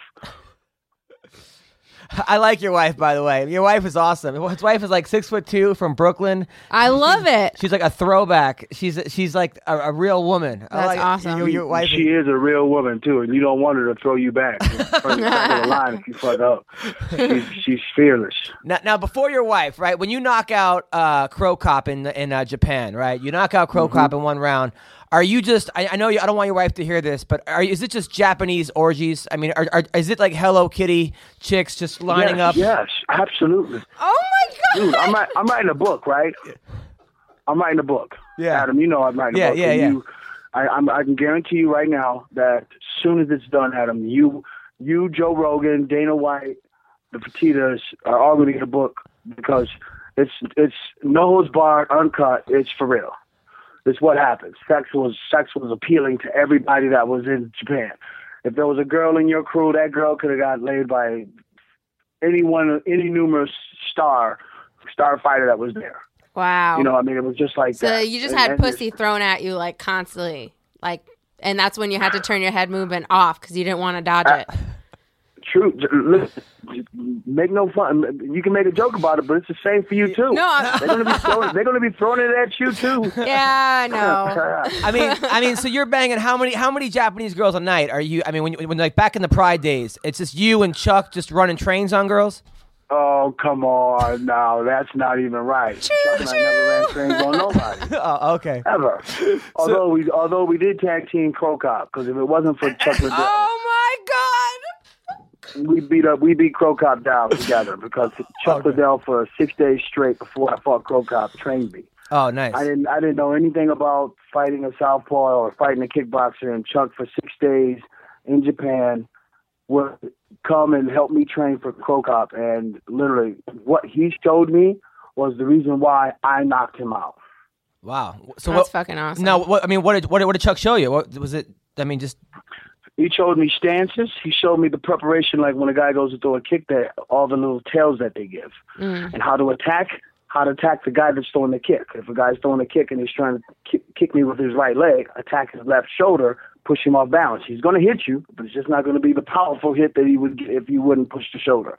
S3: *laughs*
S2: I like your wife, by the way. Your wife is awesome. His wife is like six foot two from Brooklyn.
S8: I love it.
S2: She's like a throwback. She's she's like a, a real woman.
S8: That's
S2: like,
S8: awesome.
S2: Your, your wife.
S3: she is a real woman too, and you don't want her to throw you back. *laughs* The line if you fuck up. She's, she's fearless.
S2: Now, now, before your wife, right? When you knock out uh, Cro Cop in in uh, Japan, right? You knock out Cro
S3: Mm-hmm.
S2: Cop in one round. Are you just? I, I know you. I don't want your wife to hear this, but are is it just Japanese orgies? I mean, are, are is it like Hello Kitty chicks just lining
S3: yes,
S2: up?
S3: Yes, absolutely.
S8: Oh my
S3: dude, I'm I'm writing a book, right? I'm writing a book.
S5: Yeah.
S3: Adam, you know I'm writing a
S5: Yeah,
S3: book.
S5: yeah,
S3: and
S5: yeah.
S3: You, I, I'm, I can guarantee you right now that as soon as it's done, Adam, you, you, Joe Rogan, Dana White, the Fertittas are all going to get a book because it's it's no holds barred, uncut. It's for real. It's what happened. Sex was sex was appealing to everybody that was in Japan. If there was a girl in your crew, that girl could have got laid by anyone, any numerous star star fighter that was there.
S8: Wow.
S3: You know, I mean, it was just like
S8: so
S3: that.
S8: you just
S3: And-
S8: had
S3: and
S8: pussy thrown at you like constantly, like, and that's when you had to turn your head movement off because you didn't want to dodge it.
S3: True. Listen, make no fun. You can make a joke about it, but it's the same for you too.
S8: No,
S3: they're gonna be throwing. They're gonna be throwing it at you too. *laughs*
S8: Yeah, I know. *laughs*
S5: I mean, I mean, so you're banging how many how many Japanese girls a night are you? I mean, when when like back in the Pride days, it's just you and Chuck just running trains on girls.
S3: Oh come on, now that's not even right. Chuck and I never ran trains on nobody *laughs*
S5: oh, okay.
S3: ever. Although we although we did tag team Cro Cop because if it wasn't for Chuck Liddell,
S8: Oh my god.
S3: We beat up we beat Cro Cop down together because Chuck
S5: Okay.
S3: Liddell for six days straight before I fought Cro Cop trained me.
S5: Oh, nice.
S3: I didn't I didn't know anything about fighting a southpaw or fighting a kickboxer and Chuck for six days in Japan would come and help me train for Crow Cop and literally what he showed me was the reason why I knocked him out.
S5: Wow. So
S8: That's
S5: what?
S8: fucking awesome.
S5: No, what I mean, what did what did, what did Chuck show you? What was it? I mean, just
S3: He showed me stances. He showed me the preparation, like when a guy goes to throw a kick, that all the little tails that they give, mm. and how to attack, how to attack the guy that's throwing the kick. If a guy's throwing a kick and he's trying to kick, kick me with his right leg, attack his left shoulder, push him off balance. He's going to hit you, but it's just not going to be the powerful hit that he would get if you wouldn't push the shoulder.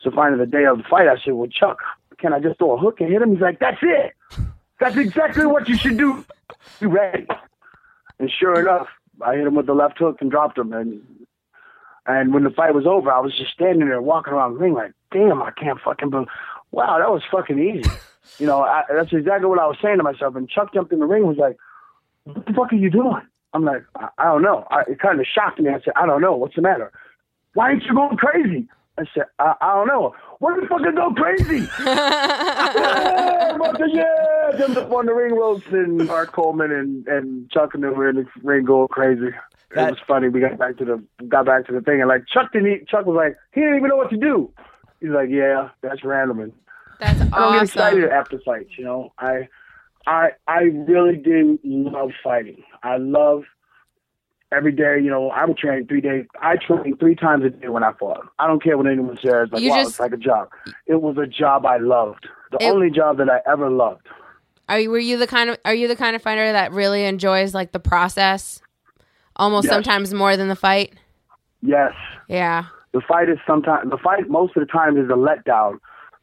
S3: So finally, the day of the fight, I said, "Well, Chuck, can I just throw a hook and hit him?" He's like, "That's it. That's exactly what you should do. You ready?" And sure enough, I hit him with the left hook and dropped him. And and when the fight was over, I was just standing there walking around the ring like, damn, I can't fucking believe. Wow, that was fucking easy. *laughs* You know, I, that's exactly what I was saying to myself. And Chuck jumped in the ring and was like, what the fuck are you doing? I'm like, I, I don't know. I, it kind of shocked me. I said, I don't know. What's the matter? Why aren't you going crazy? I said, I, I don't know. What the fucking go crazy? *laughs* yeah, mother, yeah. Jumped up on the ring ropes and Mark Coleman and, and Chuck and them were in the ring going crazy.
S5: That-
S3: it was funny. We got back to the got back to the thing and like Chuck didn't. Chuck was like he didn't even know what to do. He's like, yeah, that's random. And
S8: That's
S3: I don't get excited
S8: awesome.
S3: after fights. You know, I I I really do love fighting. I love every day. You know, I would train three days. I train three times a day when I fought. I don't care what anyone says. Like,
S8: You
S3: wow,
S8: just-
S3: it's like a job. It was a job I loved. The
S8: It-
S3: only job that I ever loved.
S8: Are you were you the kind of are you the kind of fighter that really enjoys like the process, almost
S3: Yes.
S8: sometimes more than the fight?
S3: Yes.
S8: Yeah.
S3: The fight is sometimes the fight most of the time is a letdown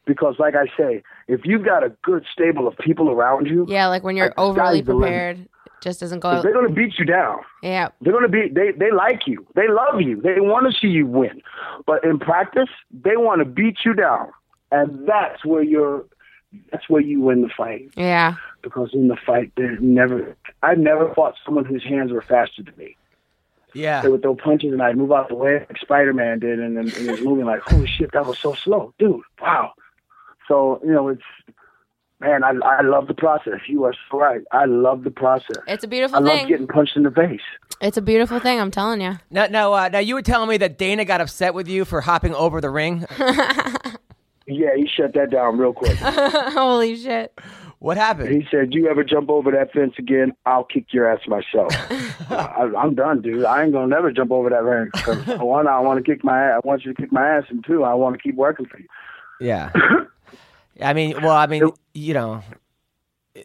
S3: because, like I say, if you've got a good stable of people around you,
S8: Yeah, like when you're overly prepared, just doesn't
S3: 'cause
S8: go.
S3: they're going to beat you down.
S8: Yeah.
S3: They're going to be they they like you. They love you. They want to see you win. But in practice, they want to beat you down, and that's where you're. That's where you win the fight
S8: Yeah.
S3: because in the fight, they never. I've never fought someone whose hands were faster than me.
S5: yeah.
S3: They would throw punches and I'd move out the way like Spider Man did, and then and he was moving like, holy shit, that was so slow, dude. Wow. So you know, it's man, I I love the process. You are so right. I love the process.
S8: It's a beautiful
S3: love
S8: thing.
S3: I love getting punched in the face.
S8: It's a beautiful thing, I'm telling you.
S5: Now, now, uh, now, you were telling me that Dana got upset with you for hopping over the ring. *laughs*
S3: Yeah, he shut that down real quick. *laughs*
S8: Holy shit.
S5: What happened?
S3: he said, "You ever jump over that fence again? I'll kick your ass myself." *laughs* I, I'm done, dude. I ain't gonna never jump over that ring. 'Cause one, I want to kick my ass. I want you to kick my ass, and two, I want to keep working for you.
S5: Yeah. *clears throat* I mean, well, I mean, you know,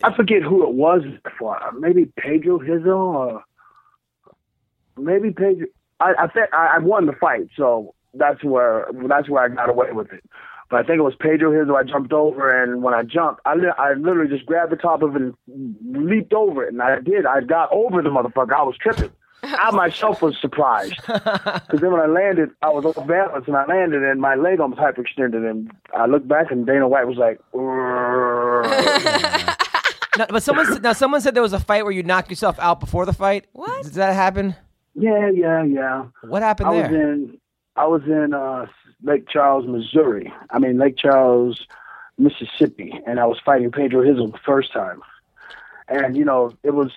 S3: I forget who it was for. Maybe Pedro Rizzo or maybe Pedro. I I think I, I won the fight, so that's where that's where I got away with it. But I think it was Pedro Rizzo. I jumped over, and when I jumped, I li- I literally just grabbed the top of it and leaped over it, and I did. I got over the motherfucker. I was tripping. I myself was surprised *laughs* because then when I landed, I was off balance, and I landed, and my leg almost hyperextended, and I looked back, and Dana White was like. "Urgh." *laughs*
S5: no, but someone now someone said there was a fight where you knocked yourself out before the fight.
S8: What?
S5: Did that happen?
S3: Yeah, yeah, yeah.
S5: What happened
S3: I was
S5: there?
S3: in I was in uh, Lake Charles, Missouri. I mean Lake Charles, Mississippi, and I was fighting Pedro Rizzo the first time. And you know, it was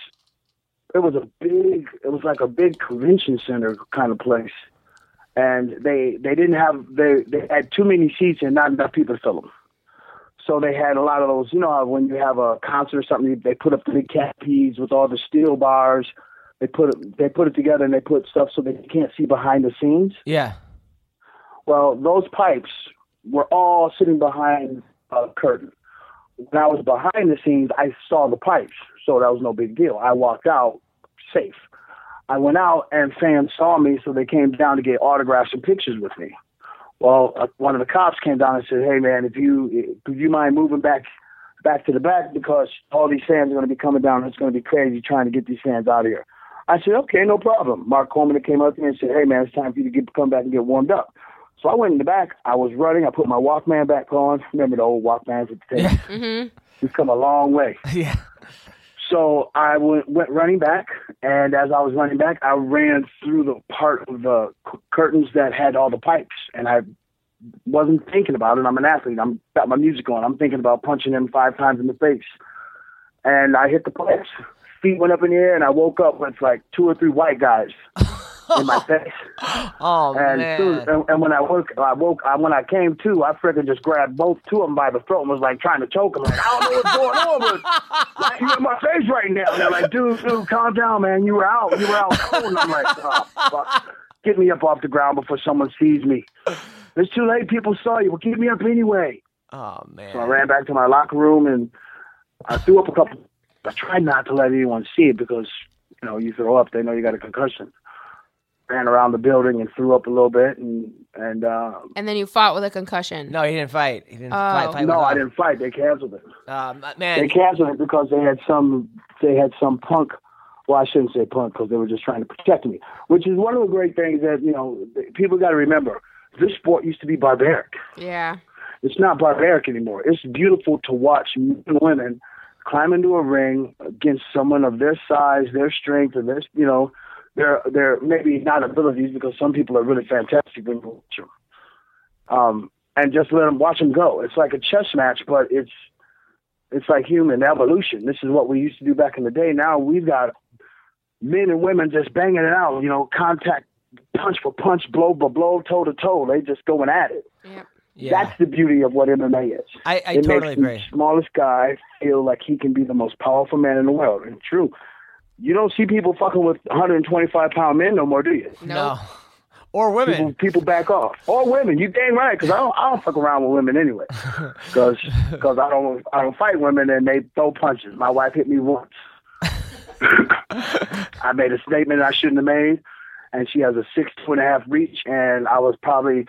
S3: it was a big it was like a big convention center kind of place. And they they didn't have they they had too many seats and not enough people to fill them. So they had a lot of those, you know, how when you have a concert or something, they put up the big canopies with all the steel bars. They put it, they put it together and they put stuff so they can't see behind the scenes.
S5: Yeah.
S3: Well, those pipes were all sitting behind a curtain. When I was behind the scenes, I saw the pipes, so that was no big deal. I walked out safe. I went out and fans saw me, so they came down to get autographs and pictures with me. Well, uh, one of the cops came down and said, "Hey, man, if you could you mind moving back back to the back because all these fans are going to be coming down. And it's going to be crazy trying to get these fans out of here." I said, "Okay, no problem." Mark Coleman came up to me and said, "Hey, man, it's time for you to get come back and get warmed up." So I went in the back. I was running. I put my Walkman back on. Remember the old Walkmans at the time?
S8: Mm-hmm.
S3: We've come a long way. *laughs*
S5: Yeah.
S3: So I went, went running back, and as I was running back, I ran through the part of the c- curtains that had all the pipes, and I wasn't thinking about it. I'm an athlete. I'm got my music on. I'm thinking about punching him five times in the face, and I hit the pipes. Feet went up in the air, and I woke up with like two or three white guys *laughs* in my face. *laughs*
S5: Oh
S3: And,
S5: man.
S3: soon, and, and when I woke, I woke. I, when I came to, I freaking just grabbed both two of them by the throat and was like trying to choke them. Like I don't know what's going on, but like, you in my face right now. And they're like, dude, dude, calm down, man. You were out. You were out cold. And I'm like, oh, fuck. Get me up off the ground before someone sees me. It's too late. People saw you. Well, get me up anyway.
S5: oh man.
S3: So I ran back to my locker room and I threw up a couple. I tried not to let anyone see it because you know you throw up, they know you got a concussion. Ran around the building and threw up a little bit, and and uh,
S8: And then you fought with a concussion.
S5: No, he didn't fight. He didn't
S8: Oh.
S5: fight. fight
S3: no, I didn't fight. They canceled it.
S5: Um,
S3: They canceled it because they had some they had some punk. Well, I shouldn't say punk because they were just trying to protect me, which is one of the great things that you know people got to remember. This sport used to be barbaric.
S8: Yeah.
S3: it's not barbaric anymore. It's beautiful to watch men and women climb into a ring against someone of their size, their strength, and their you know their their maybe not abilities because some people are really fantastic when you watch them. Um, and just let them watch them go. It's like a chess match, but it's it's like human evolution. This is what we used to do back in the day. Now we've got men and women just banging it out. You know, contact, punch for punch, blow for blow, toe to toe. They just going at it.
S8: Yep.
S5: yeah.
S3: That's the beauty of what MMA is.
S5: I, I
S3: it
S5: totally
S3: makes
S5: agree.
S3: the smallest guy feel like he can be the most powerful man in the world. And true, you don't see people fucking with 125 pound men no more, do you?
S5: No. Or women.
S3: People, people back off, or women. You dang right, because I don't, I don't fuck around with women anyway, *laughs* because I don't, I don't fight women and they throw punches. My wife hit me once. *laughs* I made a statement I shouldn't have made, and she has a six two and a half reach, and I was probably,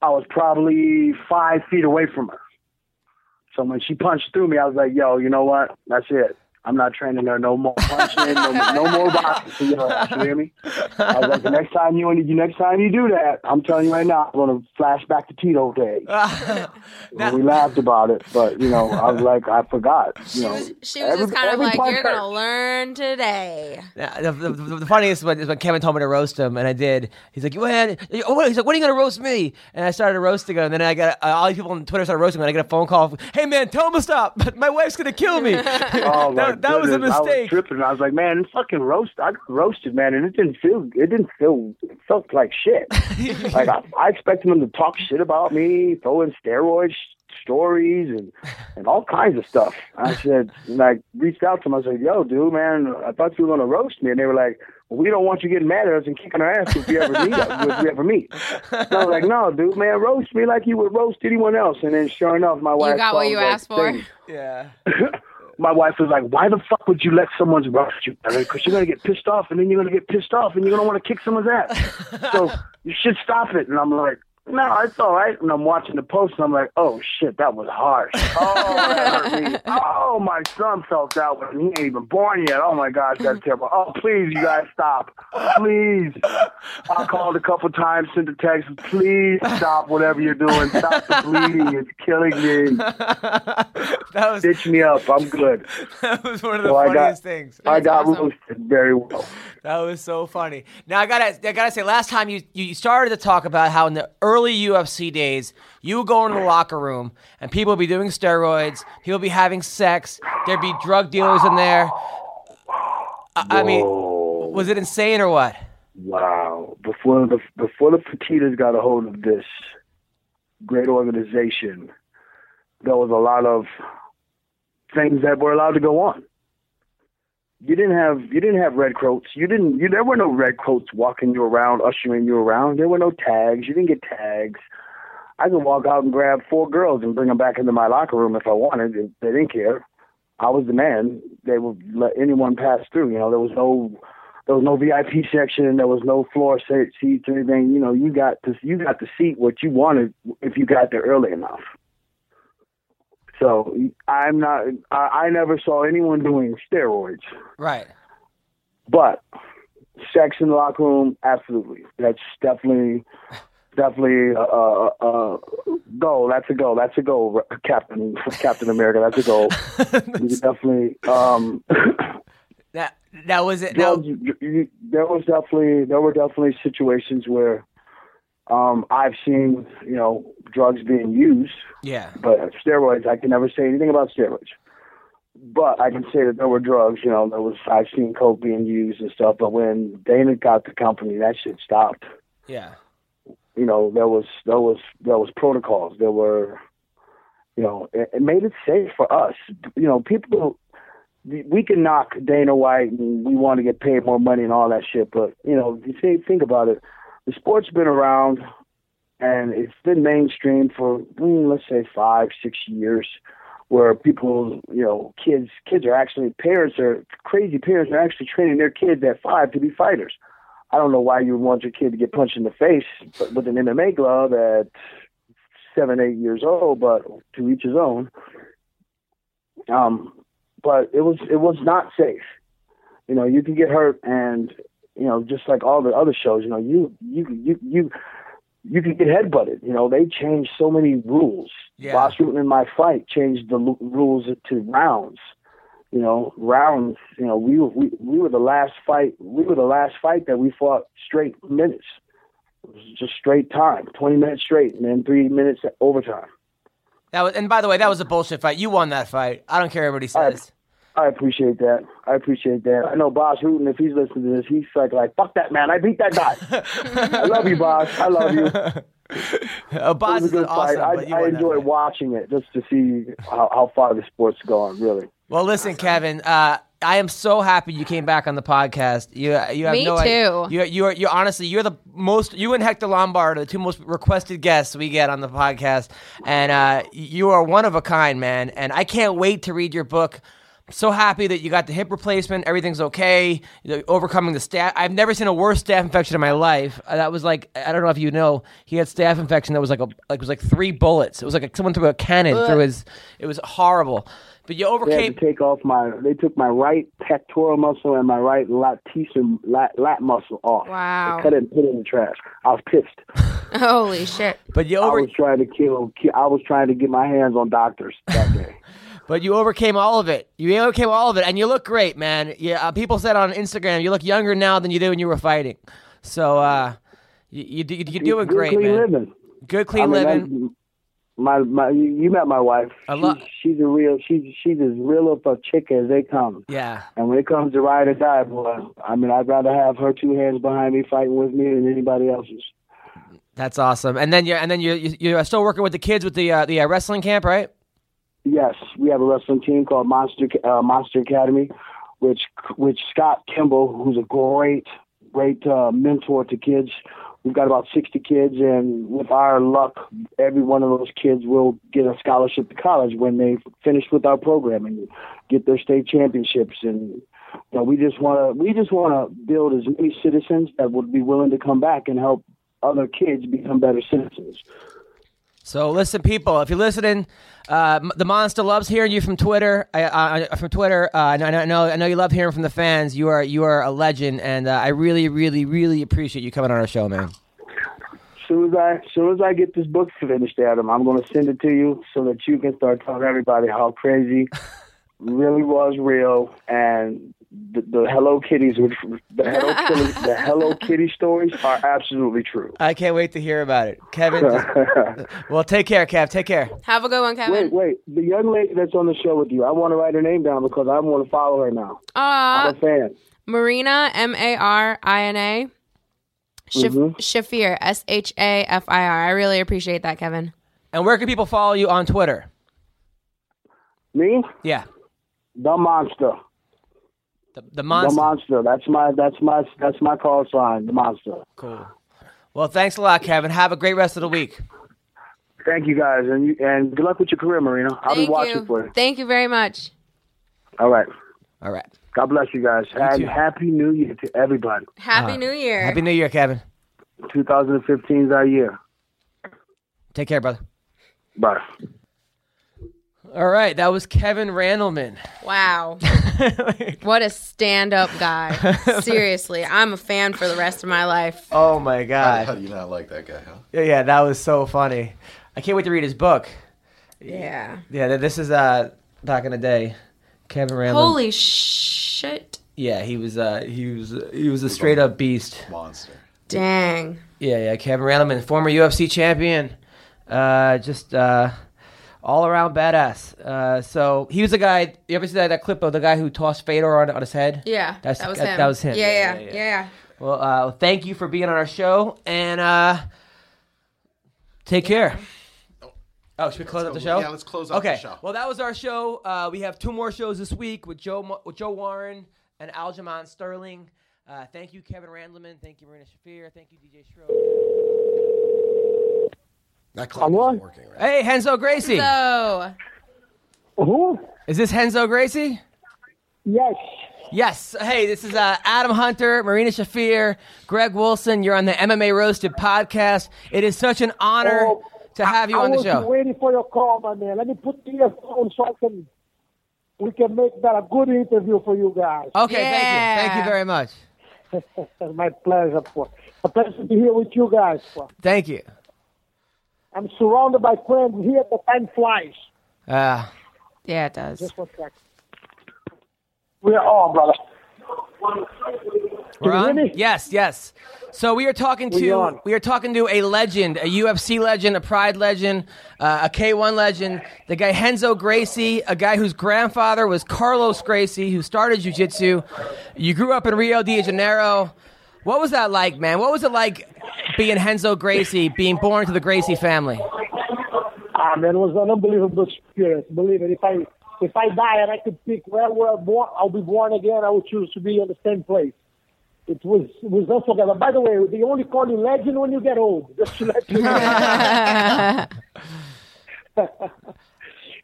S3: I was probably five feet away from her. So when she punched through me, I was like, "Yo, you know what? That's it. I'm not training her no more punching, no, no more boxing for your ass. You hear me?" I was like, "The next time you, you next time you do that, I'm telling you right now, I'm gonna flash back to Tito days." *laughs*
S5: Now-
S3: we laughed about it, but you know, I was like, I forgot. You
S8: She
S3: know,
S8: was, she was
S3: every-
S8: just kind of like, "You're gonna learn today."
S5: Yeah, the, the, the, the funniest one is when Kevin told me to roast him, and I did. He's like, "What?" Oh. He's like, "When are you gonna roast me?" And I started roasting him, and then I got uh, all these people on Twitter started roasting me. and I get a phone call. Hey man, tell him to stop. *laughs* My wife's gonna kill me.
S3: Oh *laughs*
S5: that, that was a
S3: goodness, I was
S5: mistake.
S3: tripping. I was like, man, it's fucking roast. I got roasted, man, and it didn't feel. It didn't feel. It felt like shit. *laughs* like I, I expected them to talk shit about me, throw in steroids stories and and all kinds of stuff. I said, and I reached out to them. I said, yo, dude, man, I thought you were gonna roast me, and they were like. Well, we don't want you getting mad at us and kicking our ass if you ever meet. If we ever meet, so I was like, "No, dude, man, roast me like you would roast anyone else." And then, sure enough, my wife
S8: got what you asked for?
S3: thing
S5: Yeah. *laughs*
S3: my wife was like, "Why the fuck would you let someone roast you? Because you're gonna get pissed off, and then you're gonna get pissed off, and you're gonna want to kick someone's ass. *laughs* so you should stop it." And I'm like, "No, it's all right." And I'm watching the post, and I'm like, "Oh shit, that was harsh. *laughs* Oh, that hurt me. Oh, my son felt that one. He ain't even born yet. Oh my gosh, that's terrible. Oh, please, you guys stop, please." I called a couple times, sent a text. Please stop whatever you're doing. Stop the bleeding. It's killing me.
S5: that was
S3: Stitch me up. I'm good.
S5: that was one of the
S3: So I got-
S5: funniest things.
S3: I got
S8: awesome.
S3: roasted very well.
S5: That was so funny. Now I gotta, I gotta say, last time you you started to talk about how in the early
S2: early UFC days, you would go into the locker room and people would be doing steroids, people would be having sex, there'd be drug dealers in there. I, I mean, was it insane or what?
S3: Wow. Before the before the Fertittas got a hold of this great organization, there was a lot of things that were allowed to go on. You didn't have you didn't have red coats. You didn't you there were no red coats walking you around, ushering you around. There were no tags. You didn't get tags. I could walk out and grab four girls and bring them back into my locker room if I wanted. and They didn't care. I was the man. They would let anyone pass through. You know, there was no there was no VIP section. There was no floor seats or anything. You know, you got to you got to seat what you wanted if you got there early enough. So I'm not. I, I never saw anyone doing steroids,
S2: Right.
S3: but sex in the locker room, absolutely. That's definitely, definitely a, a, a goal. That's a goal. That's a goal, Captain Captain America. That's a goal. *laughs* You definitely. Um,
S2: That that was it. Now,
S3: drugs, you- you- there was definitely there were definitely situations where um, I've seen you know drugs being used,
S2: yeah.
S3: but steroids I can never say anything about steroids. But I can say that there were drugs. You know, there was I've seen coke being used and stuff. But when Dana got the company, that shit stopped.
S2: Yeah.
S3: You know, there was there was there was protocols. There were, you know, it, it made it safe for us. You know, people we can knock Dana White and we want to get paid more money and all that shit, but you know, if you think think about it. The sport's been around and it's been mainstream for mm, let's say five, six years, where people, you know, kids kids are actually parents are crazy parents are actually training their kids at five to be fighters. I don't know why you would want your kid to get punched in the face but with an MMA glove at seven, eight years old, but to each his own. Um, but it was it was not safe. You know, you can get hurt, and you know, just like all the other shows, you know, you you you you you can get headbutted. You know, they changed so many rules.
S2: Yeah.
S3: Bas Rutten in my fight changed the lu- rules to rounds. You know, rounds. You know, we were we, we were the last fight. We were the last fight that we fought straight minutes. It was just straight time, twenty minutes straight, and then three minutes overtime.
S2: That was, and by the way, that was a bullshit fight. You won that fight. I don't care what everybody says.
S3: I appreciate that. I appreciate that. I know Bas Rutten, if he's listening to this, he's like, like, fuck that man. I beat that guy. I love you, Bas. I love you. *laughs* It
S2: Bas
S3: was a
S2: is
S3: good
S2: awesome.
S3: fight.
S2: but you
S3: I, I
S2: that
S3: enjoy watching it just to see how, how far the sport's gone, really.
S2: Well, listen, Kevin. Uh, I am so happy you came back on the podcast. You, you have
S8: Me
S2: no idea-
S8: too.
S2: You, you are, you honestly, you're the most. You and Hector Lombard are the two most requested guests we get on the podcast, and uh, you are one of a kind, man. And I can't wait to read your book. So happy that you got the hip replacement. Everything's okay. You're overcoming the staph. I've never seen a worse staph infection in my life. Uh, That was like I don't know if you know. He had staph infection that was like a like it was like three bullets. It was like someone threw a cannon through his. It was horrible. But you
S3: They
S2: overcame.
S3: had to take off my. They took my right pectoral muscle and my right latissimus lat, lat muscle off.
S8: Wow.
S3: They cut it and put it in the trash. I was pissed. *laughs*
S8: Holy shit.
S2: But you
S3: I was trying to kill. I was trying to get my hands on doctors that *laughs* day.
S2: But you overcame all of it. You overcame all of it, and you look great, man. Yeah, uh, people said on Instagram you look younger now than you did when you were fighting. So uh, you, you, you're doing
S3: Good,
S2: great,
S3: clean
S2: man.
S3: living.
S2: Good, clean
S3: I mean,
S2: living.
S3: My my, you you met my wife.
S2: I lo-
S3: she's, she's a real. She's she's as real of a chick as they come.
S2: Yeah,
S3: And when it comes to ride or die, boy, I mean, I'd rather have her two hands behind me fighting with me than anybody else's.
S2: that's awesome. And then you're and then you're you're still working with the kids with the uh, the uh, wrestling camp, right?
S3: Yes, we have a wrestling team called Monster uh, Monster Academy, which which Scott Kimball, who's a great great uh, mentor to kids. We've got about 60 kids, and with our luck, every one of those kids will get a scholarship to college when they finish with our program and get their state championships. And you know, we just want to we just want to build as many citizens that would be willing to come back and help other kids become better citizens.
S2: So listen, people, if you're listening, uh, the monster loves hearing you from Twitter. I, I, from Twitter, uh, I know, I know, I know you love hearing from the fans. You are, you are a legend, and uh, I really, really, really appreciate you coming on our show, man.
S3: soon as I, soon as I get this book finished, Adam, I'm going to send it to you so that you can start telling everybody how crazy *laughs*
S7: really was real, and the, the Hello Kitties, which the Hello Kitty, the *laughs* Hello Kitty stories are absolutely true.
S2: I can't wait to hear about it, Kevin. *laughs* well, take care, Kev. Take care.
S8: Have a good one, Kevin.
S7: wait, wait, the young lady that's on the show with you, I want to write her name down because I want to follow her now.
S8: Uh,
S7: I'm a fan.
S8: Marina, M A R I N A. Shaf-
S7: Mhm.
S8: Shafir, S H A F I R. I really appreciate that, Kevin.
S2: And where can people follow you on Twitter?
S7: Me,
S2: Yeah,
S7: the monster,
S2: the, the
S7: the
S2: monster.
S7: monster. That's my that's my that's my call sign, the monster.
S2: cool. Well, thanks a lot, Kevin. Have a great rest of the week.
S7: Thank you guys, and you, and good luck with your career, Marina. I'll
S8: Thank
S7: be watching
S8: you.
S7: for you.
S8: Thank you very much.
S7: All right.
S2: All right.
S7: God bless you guys. and
S2: too.
S7: happy New Year to everybody.
S8: Happy uh, New Year.
S2: Happy New Year, Kevin.
S7: 2015 is our year.
S2: Take care, brother.
S7: Bye.
S2: All right, that was Kevin Randleman.
S8: wow. *laughs* what a stand up guy. *laughs* Seriously, I'm a fan for the rest of my life.
S2: Oh my God.
S6: how do you not like that guy, huh?
S2: Yeah, yeah, that was so funny. I can't wait to read his book.
S8: Yeah.
S2: Yeah, this is uh back in the day. Kevin Randleman.
S8: Holy shit.
S2: Yeah, he was uh he was he was a straight up beast.
S6: Monster.
S8: Dang.
S2: Yeah, yeah, Kevin Randleman, former UFC champion. Uh just uh all around badass. Uh so he was the guy you ever see that, that clip of the guy who tossed Fedor on, on his head?
S8: Yeah.
S2: That's-
S8: that was
S2: that-
S8: him.
S2: that was him.
S8: Yeah,
S2: Yeah,
S8: yeah,
S2: yeah,
S8: yeah.
S2: yeah.
S8: yeah.
S2: Well, uh thank you for being on our show and uh take care. Oh, should we close up the show?
S6: Yeah, let's close up
S2: okay.
S6: the show.
S2: Well, that was our show. Uh, we have two more shows this week with Joe with Joe Warren and Aljamain Sterling. Uh, thank you, Kevin Randleman. Thank you, Marina Shafir. Thank you, DJ Schroeder.
S9: That clock
S7: what?
S9: isn't working right.
S2: Hey, Renzo Gracie.
S8: So,
S7: Who?
S2: Is this Renzo Gracie?
S7: Yes.
S2: Yes. Hey, this is uh, Adam Hunter, Marina Shafir, Greg Wilson. You're on the MMA Roasted podcast. It is such an honor
S7: Oh,
S2: to have you
S7: I
S2: on the show.
S7: I was
S2: show.
S7: waiting for your call, my man. Let me put the earphone so I can we can make that a good interview for you guys.
S2: Okay, thank you. Thank you very much. *laughs*
S7: My pleasure. For a pleasure to be here with you guys. For.
S2: Thank you.
S7: I'm surrounded by friends here. The time flies.
S2: Uh,
S8: yeah, it does.
S7: Just one second. We're on, brother.
S2: We're
S7: you
S2: on? Yes, yes. So we are talking to
S7: on.
S2: we are talking to a legend, a UFC legend, a Pride legend, uh, a K1 legend, the guy Renzo Gracie, a guy whose grandfather was Carlos Gracie, who started jiu-jitsu. You grew up in Rio de Janeiro. What was that like, man? What was it like being Renzo Gracie, being born to the Gracie family?
S7: Ah, man, it was an unbelievable experience. Believe it. If I if I die and I could pick where where I'm born, I'll be born again. I would choose to be in the same place. It was it was unforgettable. By the way, they only call you legend when you get old. *laughs* Just to let you know. *laughs*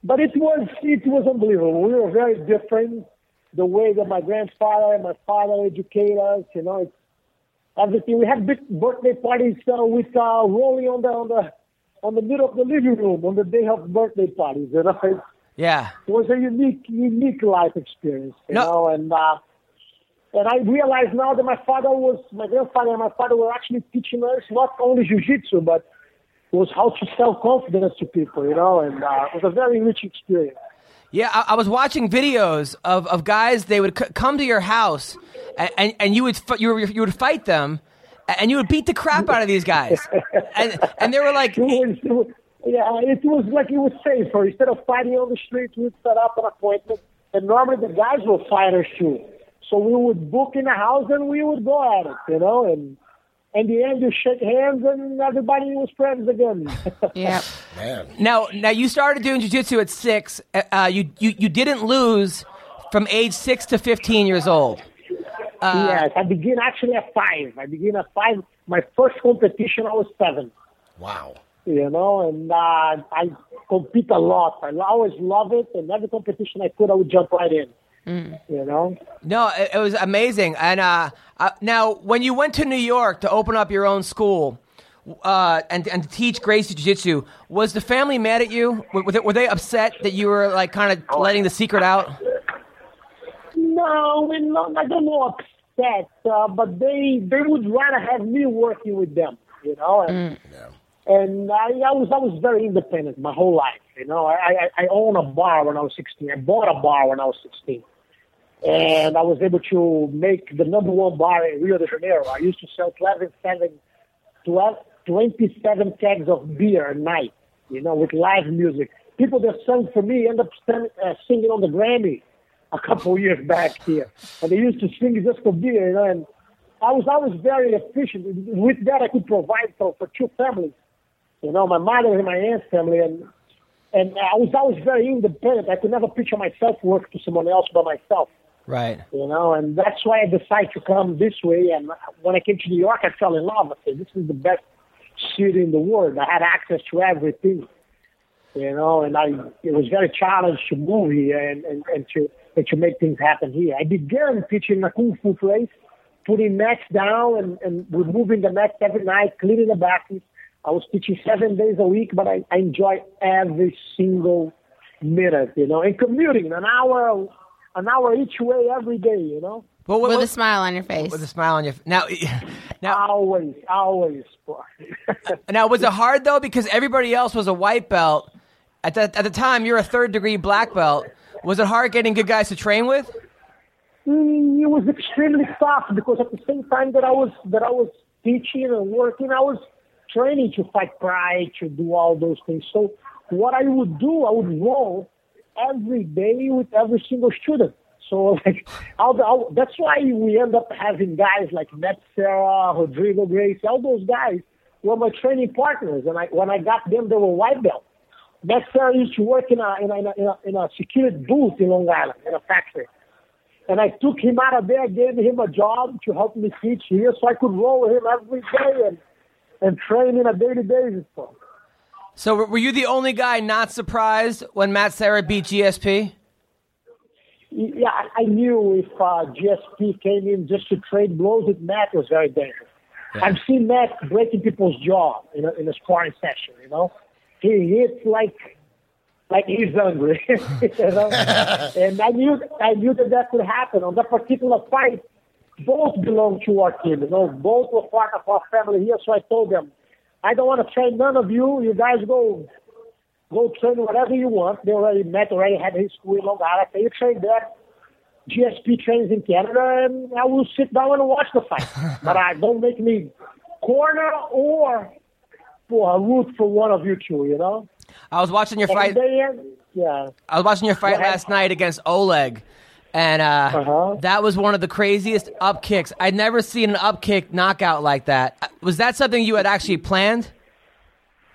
S7: but it was it was unbelievable. We were very different. The way that my grandfather and my father educated us, you know, it's everything. We had big birthday parties uh, with uh, rolling on the on the on the middle of the living room on the day of birthday parties. You know, it
S2: Yeah.
S7: It was a unique unique life experience. You
S2: No.
S7: know, and uh, and I realize now that my father was my grandfather and my father were actually teaching us not only jujitsu but it was how to sell confidence to people. You know, and uh, it was a very rich experience.
S2: Yeah, I, I was watching videos of, of guys. They would c- come to your house, and, and, and you would f- you, were, you would fight them, and you would beat the crap out of these guys, and and they were like, *laughs*
S7: yeah, it was like it was safer. Instead of fighting on the streets, we'd set up an appointment. And normally the guys will fight fighters too. So we would book in a house and we would go at it, you know, and in the end you shake hands and everybody was friends again. *laughs*
S8: yeah.
S9: Man.
S2: now now you started doing jiu-jitsu at six. Uh, Uh, you, you you didn't lose from age six to fifteen years old.
S7: yes, I begin actually at five. I begin at five. My first competition, I was seven.
S9: Wow.
S7: you know, and uh, I compete a lot. I always love it, and every competition I could, I would jump right in. You know,
S2: No, it, it was amazing. And uh, uh, now, when you went to New York to open up your own school uh, and and to teach Gracie Jiu-Jitsu, was the family mad at you? Were, were they, were they upset that you were like kind of letting the secret out?
S7: no, we're not, I don't know upset, uh, but they they would rather have me working with them. You know, and And I, I was I was very independent my whole life. You know, I, I I owned a bar when I was 16. I bought a bar when I was 16, and I was able to make the number one bar in Rio de Janeiro. I used to sell 12, 7, 12, 27 kegs of beer a night. You know, with live music. People that sung for me end up stand, uh, singing on the Grammy a couple years back here, and they used to sing just for beer. You know, and I was I was very efficient. With that, I could provide for for two families. You know, my mother and my aunt's family, and and I was always very independent. I could never picture myself working for someone else but myself.
S5: Right.
S7: You know, and that's why I decided to come this way. And when I came to New York, I fell in love. I said, "This is the best city in the world." I had access to everything. You know, and I it was very challenging to move here and, and, and to and to make things happen here. I began teaching a kung fu place, putting mats down and, and removing the mats every night, cleaning the bathrooms. I was teaching seven days a week, but I, I enjoy every single minute, you know, and commuting an hour, an hour each way every day, you know.
S5: But what,
S8: With a smile on your face.
S5: with a smile on your now. *laughs* Now,
S7: Always, always. *laughs*
S5: now was it hard though because everybody else was a white belt at the at the time? You're a third degree black belt. Was it hard getting good guys to train with?
S7: Mm, it was extremely tough because at the same time that I was that I was teaching and working, I was training to fight pride, to do all those things. So what I would do, I would roll every day with every single student. So *laughs* like, I'll, I'll, that's why we end up having guys like Matt Serra, Rodrigo Gracie, all those guys were my training partners. And I, when I got them, they were white belt. Matt Serra used to work in a, in a, in a, in a, security booth in Long Island, in a factory. And I took him out of there, gave him a job to help me teach here so I could roll him every day and, and train in a daily basis.
S5: So were- you the only guy not surprised when Matt Serra beat GSP?
S7: Yeah, I- knew if uh, GSP came in just to trade blows with Matt, it was very dangerous. I've seen Matt breaking people's jaw in a, in a sparring session, you know. He hits like like he's hungry, *laughs* you know. *laughs* and I knew I knew that that could happen on that particular fight. Both belong to our team, you know. Both were part of our family here. So I told them, I don't want to train none of you. You guys go go train whatever you want. They already met, already had his school in Long Island. You train there. GSP trains in Canada, and I will sit down and watch the fight. *laughs* but I don't make me corner or for a root for one of you two. You know.
S5: I was watching your
S7: And
S5: fight.
S7: they, yeah.
S5: I was watching your fight last night against Oleg, and uh,
S7: Uh-huh.
S5: that was one of the craziest up kicks. I'd never seen an up kick knockout like that. Was that something you had actually planned?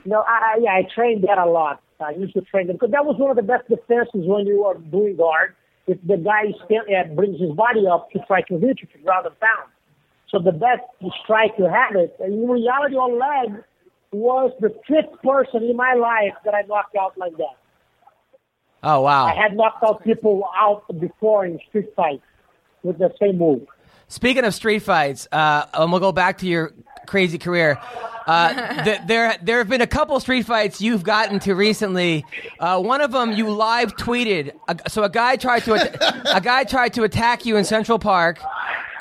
S7: No, I, I- yeah, I trained that a lot. I used to train them because that was one of the best defenses when you are doing guard. If the guy stand, uh, brings his body up to try to hit you to ground and pound. So the best strike you have it. And in reality, Oleg was the fifth person in my life that I knocked out like that.
S5: Oh wow!
S7: I had knocked out people out before in street fights with the same move.
S5: Speaking of street fights, uh, and we'll go back to your crazy career. Uh, *laughs* th- there, there have been a couple street fights you've gotten to recently. Uh, one of them you live tweeted. A, so a guy tried to, at- *laughs* a guy tried to attack you in Central Park,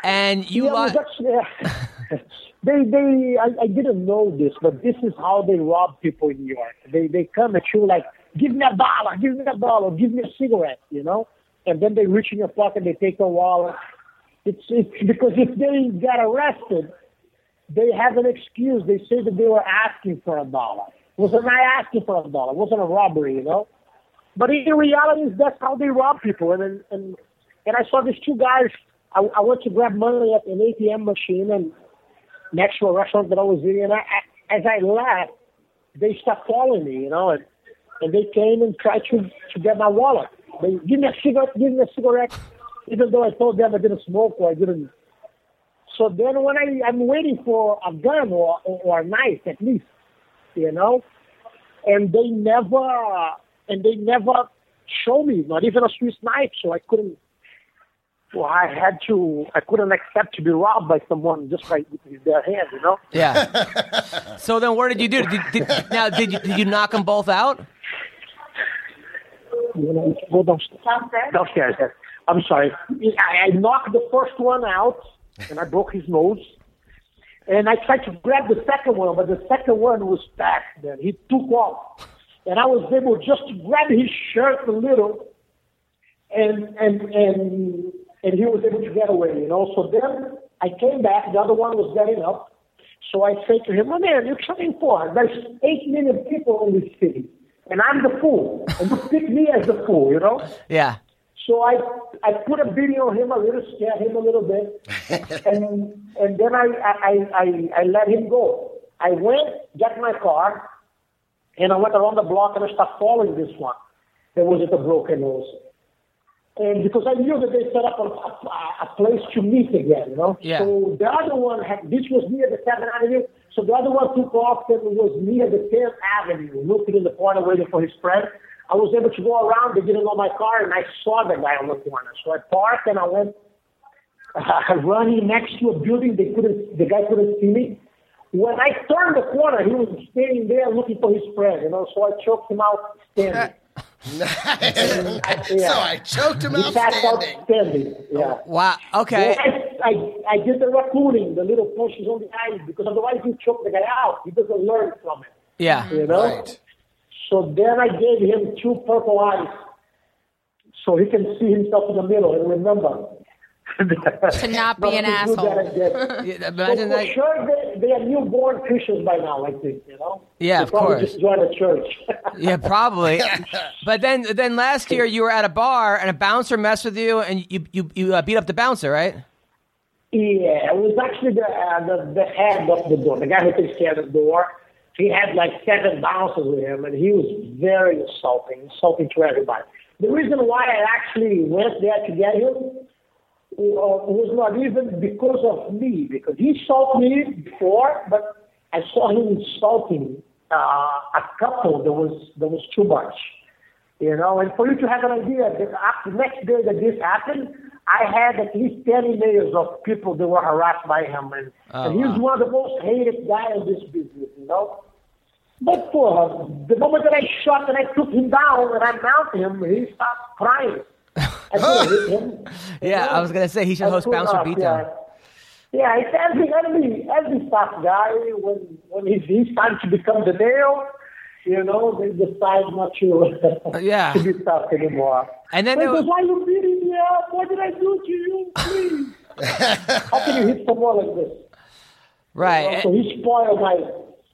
S5: and you
S7: Yeah,
S5: li-
S7: it was actually, *laughs* they they I, I didn't know this, but this is how they rob people in New York. They they come at you like, give me a dollar, give me a dollar, give me a cigarette, you know, and then they reach in your pocket, they take your wallet. It's it's because if they get arrested, they have an excuse. They say that they were asking for a dollar. Wasn't I asking for a dollar? Wasn't a robbery, you know. But in reality, that's how they rob people. And and and, and I saw these two guys. I, I went to grab money at an ATM machine and next to a restaurant that I was eating. And I, I, as I left, they stopped following me, you know, and and they came and tried to to get my wallet. They give me a cigarette, give me a cigarette, even though I told them I didn't smoke or I didn't. So then when I I'm waiting for a gun or or, or a knife at least, you know, and they never and they never show me not even a Swiss knife, so I couldn't. Well, I had to. I couldn't accept to be robbed by someone just by with their hand, you know.
S5: yeah. *laughs* so then, what did you do? Did, did, now, did you, did you knock them both out?
S7: You know, go downstairs. Downstairs. yes. I'm sorry. I, I knocked the first one out, and I broke his nose. And I tried to grab the second one, but the second one was fast, man. He took off. And I was able just to grab his shirt a little and and and and he was able to get away, you know. So then I came back, the other one was getting up. So I said to him, oh, man, you're coming for? There's eight million people in this city, and I'm the fool. And you pick me as the fool, you know?
S5: Yeah.
S7: So I I put a video on him a little, scare him a little bit, *laughs* and and then I I, I I let him go. I went, got my car, and I went around the block and I started following this one. There was at the broken nose. And because I knew that they set up a, a, a place to meet again, you know.
S5: Yeah.
S7: So the other one had this was near the Seventh Avenue. So the other one took off and was near the Tenth Avenue, looking in the corner waiting for his friend. I was able to go around. They didn't know my car, and I saw the guy on the corner. So I parked and I went uh, *laughs* running next to a building. They couldn't. The guy couldn't see me. When I turned the corner, he was standing there looking for his friend. You know, so I choked him out standing.
S9: So I choked him
S7: He
S9: out
S7: passed out
S9: standing.
S7: standing. Yeah.
S5: Oh, wow. Okay.
S7: I, I, I did the raccooning, the little punches on the eyes, because otherwise you choke the guy out. He doesn't learn from it.
S5: Yeah.
S7: You know?
S9: Right.
S7: So then I gave him two purple eyes so he can see himself in the middle and remember. *laughs*
S8: To not be an
S7: Nothing good I
S8: asshole. *laughs*
S5: Yeah, Imagine that.
S7: sure, they, they are newborn Christians by now, I think, you know?
S5: Yeah,
S7: they
S5: of
S7: probably
S5: course.
S7: just joined a church. *laughs*
S5: Yeah, probably. but then, then last year you were at a bar and a bouncer messed with you, and you you you uh, beat up the bouncer, right?
S7: Yeah, it was actually the, uh, the the head of the door, the guy who takes care of the door. He had like seven bouncers with him, and he was very insulting, insulting to everybody. The reason why I actually went there to get him uh, was not even because of me, because he insulted me before, but I saw him insulting uh, a couple that was that was too much. You know, and for you to have an idea, the after next day that this happened, I had at least 10 emails of people that were harassed by him. And, and he was one of the most hated guys in this business, you know. But for the moment that I shot and I took him down and I mounted him, he stopped crying. *laughs* I could hit him.
S5: Yeah, I was gonna say he should
S7: I
S5: host bouncer beatdown.
S7: Yeah, yeah it's every every every tough guy when when he's, he's time to become the nail, you know, they decide not to *laughs*
S5: Yeah.
S7: to be tough anymore.
S5: And then was-
S7: why you beating me up? What did I do to you? Please. *laughs* How can you hit someone like this?
S5: Right.
S7: So he spoiled my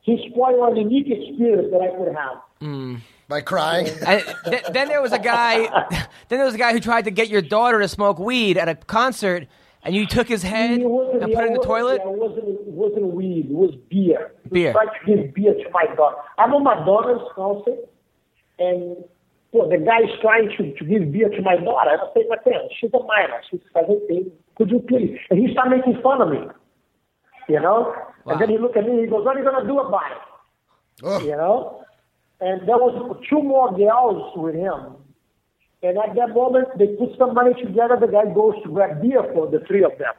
S7: he spoiled a unique experience that I could have. Mm.
S9: By crying. *laughs*
S5: And th- then there was a guy. *laughs* Then there was a guy who tried to get your daughter to smoke weed at a concert, and you took his head and put it in the toilet.
S7: Yeah, it wasn't, it wasn't weed. It was beer. He
S5: Beer.
S7: tried to give beer to my daughter. I'm on my daughter's concert, and well, the guy is trying to, to give beer to my daughter. And I say, my friend, she's a minor. She's 17. Could you please? And he started making fun of me. You know? And then he looked at me. He goes, what are you going to do about it?
S9: Oh,
S7: you know. And there was two more girls with him. And at that moment, they put some money together. The guy goes to grab beer for the three of them.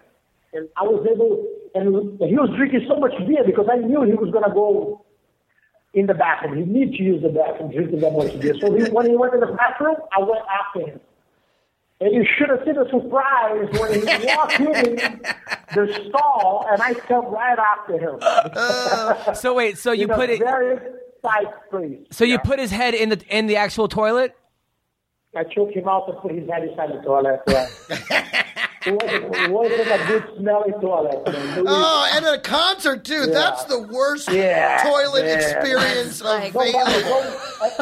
S7: And I was able, and he was drinking so much beer because I knew he was going to go in the bathroom. He needed to use the bathroom drinking that much beer. So he, when he went to the bathroom, I went after him. And you should have seen the surprise when he walked in the stall, and I come right after him. *laughs*
S5: So wait, so *laughs* you put it.
S7: very tight place.
S5: So you put his head in the in the actual toilet.
S7: I took him out and put his head inside the toilet. Yeah. it, wasn't, it wasn't a good smelling toilet. was-
S9: Oh, and at a concert too. That's the worst
S7: Yeah,
S9: toilet
S7: yeah.
S9: experience
S8: Like-
S9: available.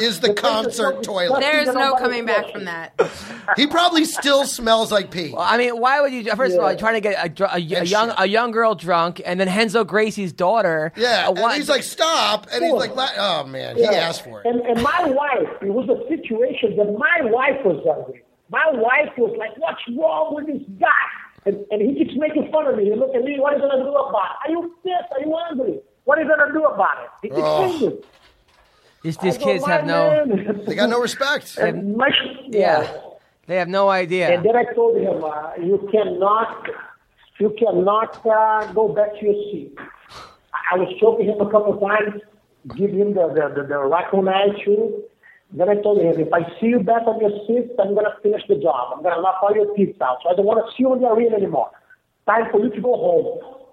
S9: Is the *laughs* concert toilet.
S8: There's no coming back from that. *laughs*
S9: He probably still smells like pee.
S5: Well, I mean, why would you? First of all,
S7: Yeah.
S5: you're trying to get a, a, a young
S9: shit.
S5: a young girl drunk, and then Renzo Gracie's daughter.
S9: Yeah,
S5: uh,
S9: and
S5: one-
S9: he's like, stop, and he's like, oh man, he asked for it.
S7: And, and my wife, it was a situation that my wife was angry. My wife was like, what's wrong with this guy? And, and he keeps making fun of me. He look at me, what are you going to do about it? Are you pissed? Are you angry? What are you going to do about it? He keeps
S9: Oh.
S7: saying
S5: these, these kids have no.
S7: man."
S9: They got no respect.
S7: And my,
S5: Yeah, they have no idea.
S7: And then I told him, uh, you cannot, you cannot uh, go back to your seat. I I was choking him a couple of times, give him the, the, the, the raccoon attitude. Then I told him, if I see you back on your seat, I'm going to finish the job. I'm going to knock all your teeth out. So I don't want to see you in the arena anymore. Time for you to go home.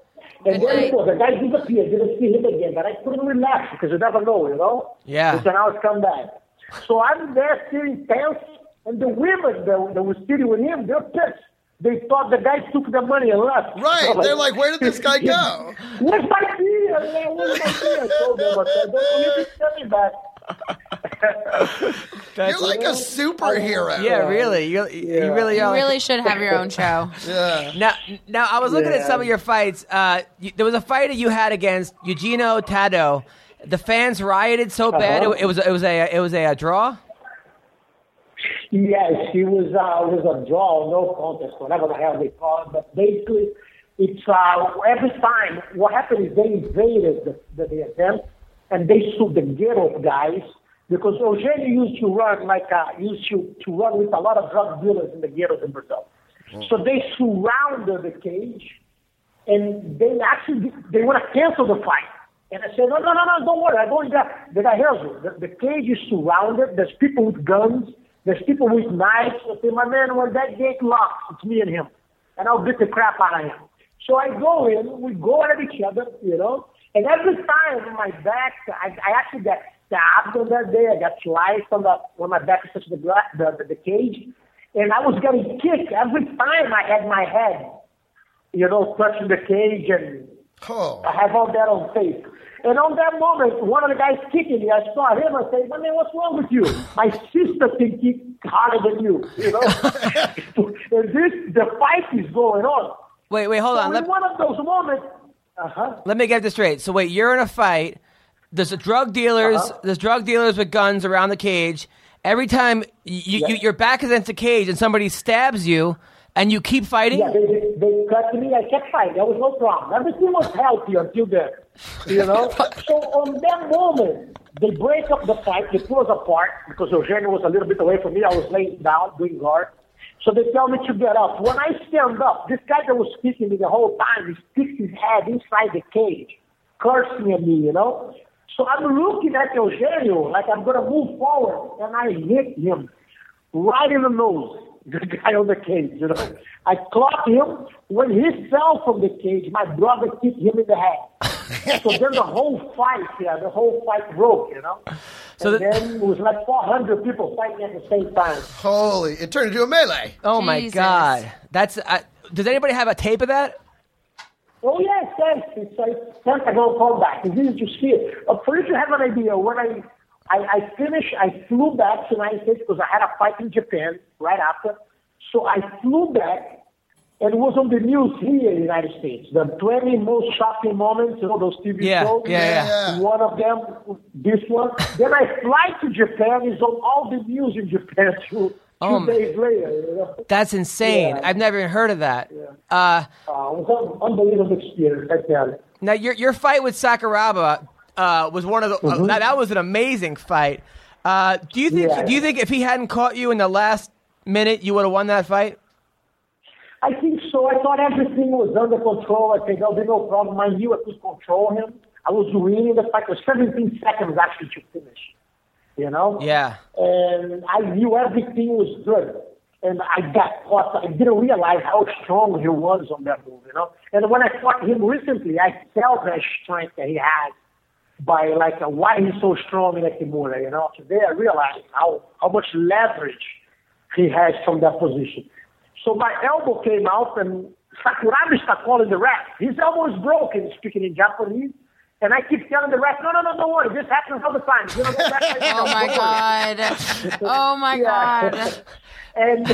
S7: And then it was, the guy disappeared, didn't see him again. But I couldn't relax because you never know, you know?
S2: Yeah.
S7: He can always come back. So I'm there sitting tense, and the women that, that were sitting with him, they're pissed. They thought the guy took the money and left.
S9: Right. They're like, where did this guy go? *laughs*
S7: Where's my beer? man? Where's my beer? I told them, I said, don't believe me, send me back.
S9: You're like a superhero.
S2: Yeah, really. You, you really
S8: You
S2: are. like-
S8: really should have your own *laughs* show.
S9: Yeah.
S2: Now, now I was looking at some of your fights. Uh, you, there was a fight that you had against Eugenio Tadeu. The fans rioted so bad
S7: Uh-huh.
S2: it, it was it was a it was a, uh draw.
S7: Yes, it was uh, it was a draw, no contest, whatever the hell they call it. But basically, it's uh, every time what happened is they invaded the, the, the event and they sued the ghetto guys because Eugenio used to run like uh, used to, to run with a lot of drug dealers in the ghettos in Brazil. So they surrounded the cage and they actually they want to cancel the fight. And I said, no, no, no, no, don't worry. I don't got the guy here's you. The, the cage is surrounded. There's people with guns. There's people with knives. I say, my man, when that gate locks, it's me and him, and I'll beat the crap out of him. So I go in. We go at each other, you know. And every time in my back, I, I actually got stabbed on that day. I got sliced on the when my back touched the, gla- the, the the cage, and I was getting kicked every time I had my head you know, touching the cage and
S9: Oh.
S7: I have all that on tape. And on that moment, one of the guys kicking me, I saw him. I said, "My man, what's wrong with you? My sister can kick harder than you." You know, *laughs* and this the fight is going on.
S2: Wait, wait, hold
S7: so
S2: on.
S7: in
S2: Let,
S7: one of those moments, uh huh.
S2: let me get this straight. So wait, you're in a fight. There's a drug dealers.
S7: Uh-huh.
S2: There's drug dealers with guns around the cage. Every time you, you, your back is against the cage and somebody stabs you, and you keep fighting.
S7: Yeah, they, they, they cut me. I kept fighting. There was no problem. Everything was healthy until then. You know? *laughs* so on that moment, they break up the fight. They pull us apart because Eugenio was a little bit away from me. I was laying down, doing guard. So they tell me to get up. When I stand up, this guy that was speaking to me the whole time, he sticks his head inside the cage, cursing at me, you know? So I'm looking at Eugenio like I'm going to move forward, and I hit him right in the nose, *laughs* the guy on the cage, you know. I clocked him. When he fell from the cage, my brother kicked him in the head. *laughs* so then the whole fight, yeah, the whole fight broke, you know.
S2: So
S7: and
S2: the-
S7: then it was like 400 people fighting at the same time.
S9: Holy. It turned into a melee.
S2: Oh my
S8: Jesus.
S2: god, that's. Uh, does anybody have a tape of that?
S7: Oh yes, yes, it's a Pentagon combat. It's easy to see it. Uh, for you to have an idea, when I, I I finished, I flew back to the United States because I had a fight in Japan right after. So I flew back, and it was on the news here in the United States. The 20 most shocking moments, you know, those TV
S2: Yeah,
S7: shows.
S2: yeah, yeah.
S9: Yeah.
S7: One of them, this one. then I fly to Japan. It's on all the news in Japan *laughs* two, two
S2: Oh, my-
S7: days later. You know?
S2: That's insane.
S7: Yeah.
S2: I've never even heard of that. Uh,
S7: Uh, it was an unbelievable experience. I tell you.
S2: now your your fight with Sakuraba uh, was one of the.
S7: Mm-hmm.
S2: Uh, that, that was an amazing fight. Uh, do you think?
S7: Yeah.
S2: Do you think if he hadn't caught you in the last minute, you would have won that fight?
S7: I think so. I thought everything was under control. I think there'll be no problem. I knew I could control him. I was winning the fight. It was 17 seconds actually to finish. You know?
S2: Yeah.
S7: And I knew everything was good. And I got caught. I didn't realize how strong he was on that move, you know? And when I fought him recently, I felt that strength that he had by like uh, why he's so strong in that Kimura, you know? Today I realized how, how much leverage he has from that position. So my elbow came out and Sakuraba started calling the ref. His elbow is broken, speaking in Japanese. And I keep telling the ref, no, no, no, don't worry. This happens all the time. You know, like. *laughs*
S8: Oh my god. *laughs* Oh my
S7: Yeah.
S8: god. *laughs*
S7: and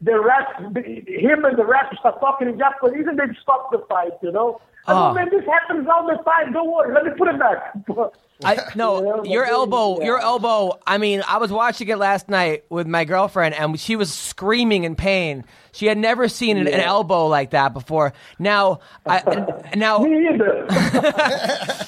S7: the ref, him and the ref start talking in Japanese and they stop the fight, you know? I
S2: Oh.
S7: oh. man, this happens all the time. Don't worry. Let me put it back.
S2: I no, *laughs* your elbow, your elbow. I mean, I was watching it last night with my girlfriend, and she was screaming in pain. She had never seen an, an elbow like that before. Now, I, *laughs* now,
S7: Me either.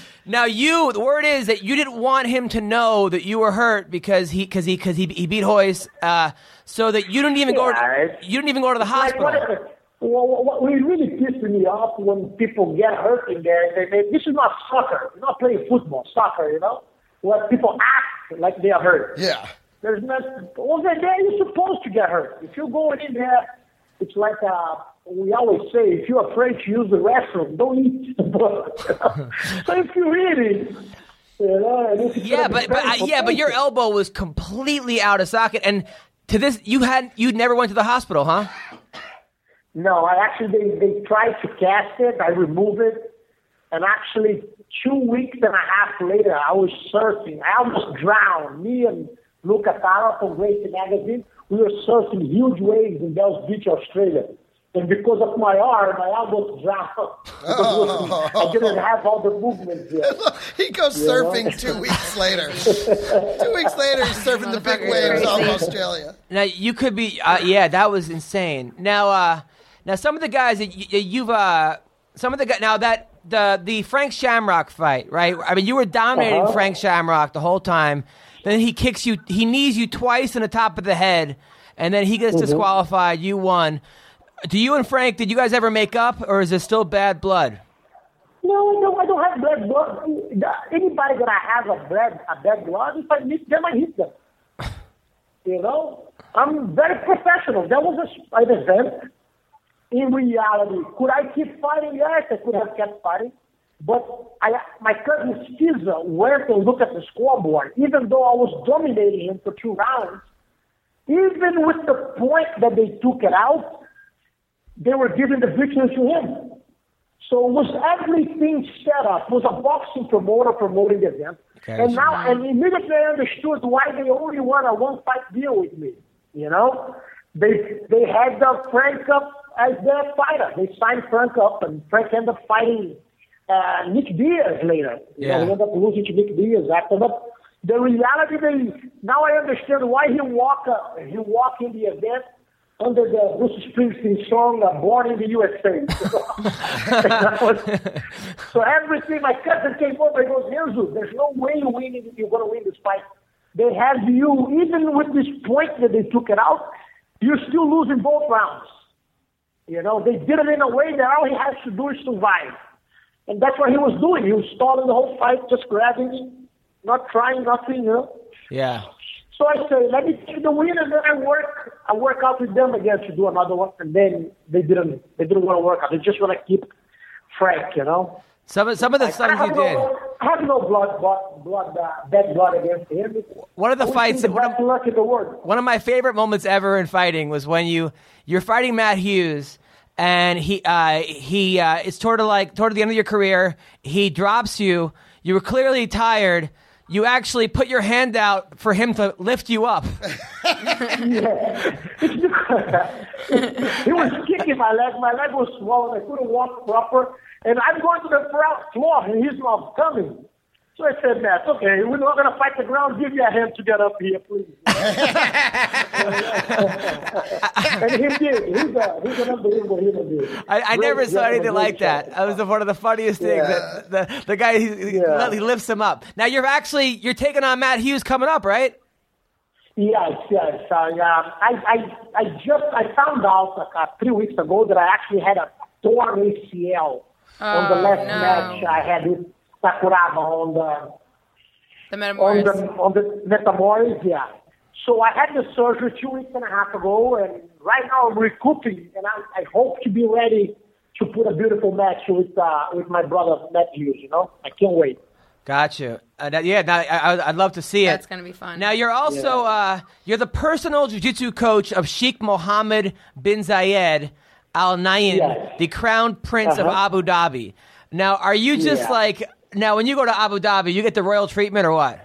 S7: *laughs*
S2: now, you. The word is that you didn't want him to know that you were hurt because he, because he, because he, he beat Royce, uh, so that you didn't even go.
S7: Yeah,
S2: To, you didn't even go to the hospital.
S7: what, well, what, what really pisses me off when people get hurt in there. They, they, this is not soccer. You're not playing football, soccer, you know? Where people act like they are hurt.
S9: Yeah.
S7: There's not. Over there, you're supposed to get hurt. If you're going in there, it's like uh, we always say, if you're afraid to use the restroom, don't eat. *laughs* So if you're eating, you know, and if it's
S2: Yeah, but but uh,
S7: painful,
S2: yeah, but your elbow was completely out of socket, and to this you had you never went to the hospital, huh?
S7: No, I actually they, they tried to cast it. I removed it, and actually two weeks and a half later, I was surfing. I almost drowned. Me and Luca Atalla from Gracie Magazine, we were surfing huge waves in Bells Beach, Australia. And because of my arm, I almost drowned. Because *laughs* I didn't have all the movements yet. *laughs*
S9: He goes
S7: You know?
S9: surfing two weeks later. *laughs* two weeks later, he's surfing the big waves off
S8: crazy.
S9: Australia.
S2: Now you could be, uh, yeah, that was insane. Now, uh, now some of the guys that y- you've, uh, some of the guys now that the the Frank Shamrock fight, right? I mean, you were dominating
S7: Uh-huh.
S2: Frank Shamrock the whole time. Then he kicks you, he knees you twice in the top of the head, and then he gets disqualified. You won. Do you and Frank? Did you guys ever make up, or is it still bad blood?
S7: No, no, I don't have bad blood. Anybody that I have a bad, a bad blood, if I meet them, I hit them. *sighs* You know, I'm very professional. That was a, an event. In reality, could I keep fighting? Yes, I could have kept fighting. But I, my cousin Cesar went and looked at the scoreboard. Even though I was dominating him for two rounds, even with the point that they took it out, they were giving the victory to him. So it was everything set up. It was a boxing promoter promoting the event. And now, and immediately I understood why they only won a one fight deal with me. You know, they they had the Frank up as their fighter. They signed Frank up, and Frank ended up fighting uh, Nick Diaz later. You know,
S2: Yeah.
S7: he ended up losing to Nick Diaz after that. The reality, they now I understand why he walk uh, he walk in the event under the Bruce Springsteen song uh, "Born in the USA." *laughs* so everything, my cousin came over and goes, "Enzo, there's no way you win. You're going to win this fight. They have you, even with this point that they took it out, you're still losing both rounds. You know, they did it in a way that all he has to do is survive, and that's what he was doing. He was stalling the whole fight, just grabbing, not trying nothing. You know.
S2: Yeah.
S7: So I say, let me take the win, and then I work. I work out with them again to do another one, and then they didn't. They didn't want to work out. They just want to keep Frank, you know.
S2: Some of some of the
S7: I
S2: things
S7: have
S2: you
S7: no,
S2: did.
S7: I have no blood, blood, blood, uh, bad blood against him.
S2: One of the
S7: I
S2: fights-
S7: the
S2: one of-
S7: luck in the world.
S2: One of my favorite moments ever in fighting was when you you're fighting Matt Hughes and he uh, he uh, it's toward like toward the end of your career. He drops you. You were clearly tired. You actually put your hand out for him to lift you up. *laughs* *laughs*
S7: he was kicking my leg. My leg was swollen. I couldn't walk proper. And I'm going to the front floor, and he's not coming. So I said, Matt, okay, we're not going to fight the ground. Give me a hand to get up here, please. *laughs* and he did. He's, a, he's an unbelievable human being.
S2: I, I never saw anything like that. That was one of the funniest things.
S7: Yeah.
S2: That the, the guy he,
S7: Yeah.
S2: he lifts him up. Now you're actually you're taking on Matt Hughes coming up, right?
S7: Yes, yes. I, um, I, I, I just I found out like, uh, three weeks ago that I actually had a torn ACL on the
S8: Oh,
S7: last
S8: no.
S7: match I had with Sakuraba on the
S8: The
S7: on the on the Metamoris, yeah. So I had the surgery two weeks and a half ago, and right now I'm recouping, and I, I hope to be ready to put a beautiful match with uh, with my brother Matt Hughes. You know, I can't wait.
S2: Got you. Uh, that- yeah, now, I, I- I'd love to see it.
S8: That's gonna be fun.
S2: Now you're also uh, you're the personal jiu-jitsu coach of Sheikh Mohammed bin Zayed Al Nahyan,
S7: Yes.
S2: the crown prince of
S7: Uh-huh.
S2: Abu Dhabi. Now, are you just
S7: Yeah.
S2: like now when you go to Abu Dhabi, you get the royal treatment or what?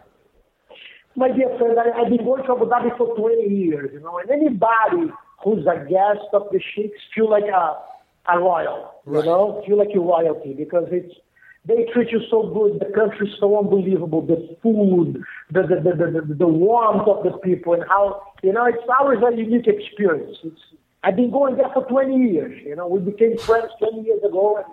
S7: My dear friend, I, I've been going to Abu Dhabi for 20 years, you know, and anybody who's a guest of the Sheikhs feel like a, a royal, you know, feel like you're royalty because it's, they treat you so good, the country's so unbelievable, the food, the, the, the, the, the, the warmth of the people and how, you know, it's always a unique experience. It's, I've been going there for 20 years, you know, we became friends 20 years ago and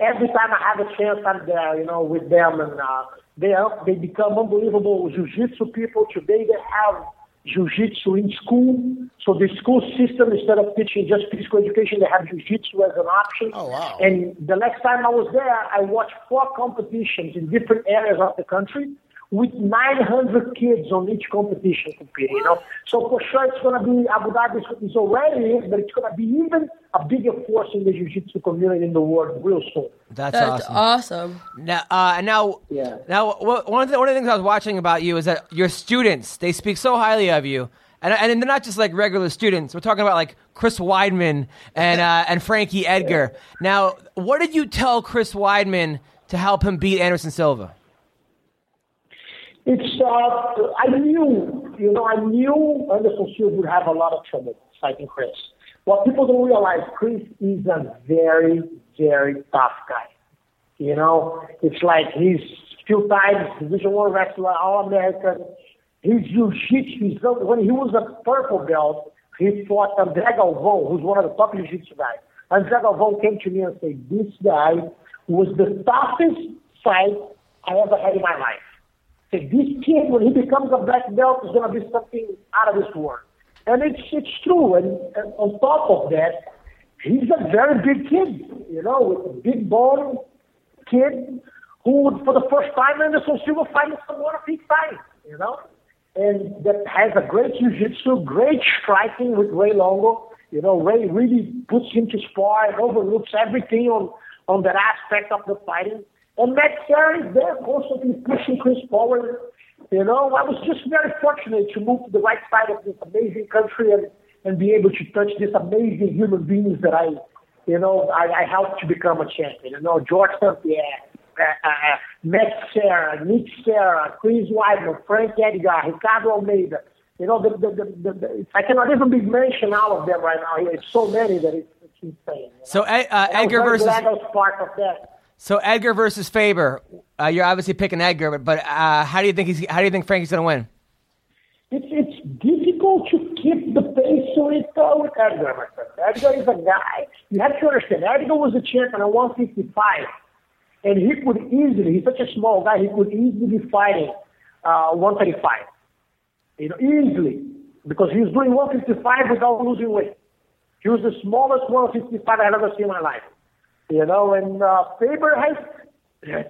S7: every time I have a chance, I'm there, you know, with them, and uh, they are, they become unbelievable jiu-jitsu people. Today they have jiu-jitsu in school, so the school system instead of teaching just physical education, they have jiu-jitsu as an option.
S9: Oh, wow.
S7: And the next time I was there, I watched four competitions in different areas of the country with 900 kids on each competition competing, you know. So for sure it's going to be, Abu Dhabi is already is, but it's going to be even a bigger force in the jiu-jitsu community in the world real soon.
S2: That's, awesome.
S8: That's
S2: awesome.
S8: awesome.
S2: Now, uh, now,
S7: Yeah.
S2: now, wh- one of the one of the things I was watching about you is that your students they speak so highly of you, and and they're not just like regular students. We're talking about like Chris Weidman and uh, and Frankie Edgar. Now, what did you tell Chris Weidman to help him beat Anderson Silva?
S7: It's, uh, I knew, you know, I knew Anderson Silva would have a lot of trouble fighting Chris. What people don't realize, Chris is a very, very tough guy. You know, it's like he's few times Division One wrestler, All American. His jiu-jitsu, when he was a purple belt, he fought André Galvão, who's one of the top jiu-jitsu guys. André Galvão came to me and said, this guy was the toughest fight I ever had in my life. Said, this kid, when he becomes a black belt, is going to be something out of this world. And it's, it's true. And, and on top of that, he's a very big kid, you know, with a big bone kid who would, for the first time, in Anderson Silva fighting someone of his size, you know, and that has a great jiu-jitsu, great striking with Ray Longo. You know, Ray really puts him to spar and overlooks everything on, on that aspect of the fighting. And Matt Serra is there constantly pushing Chris forward. You know, I was just very fortunate to move to the right side of this amazing country and, and be able to touch these amazing human beings that I, you know, I, I helped to become a champion. You know, George St. Pierre, uh, uh, uh, Matt Serra, Nick Serra, Chris Weidman, Frank Edgar, Ricardo Almeida. You know, the, the, the, the, the, I cannot even be mention all of them right now. It's so many that it's, it's insane. you know?
S2: So uh,
S7: And I was
S2: Edgar versus
S7: I was part of that.
S2: So Edgar versus Faber. Uh, you're obviously picking Edgar, but, but uh, how do you think he's how do you think Frankie's going to win?
S7: It's it's difficult to keep the pace with uh, with Edgar. my friend. Edgar is a guy. You have to understand. Edgar was a champion at 155, and he could easily. He's such a small guy. He could easily be fighting uh, 135. You know, easily because he was doing 155 without losing weight. He was the smallest 155 I've ever seen in my life. You know, and uh, Faber has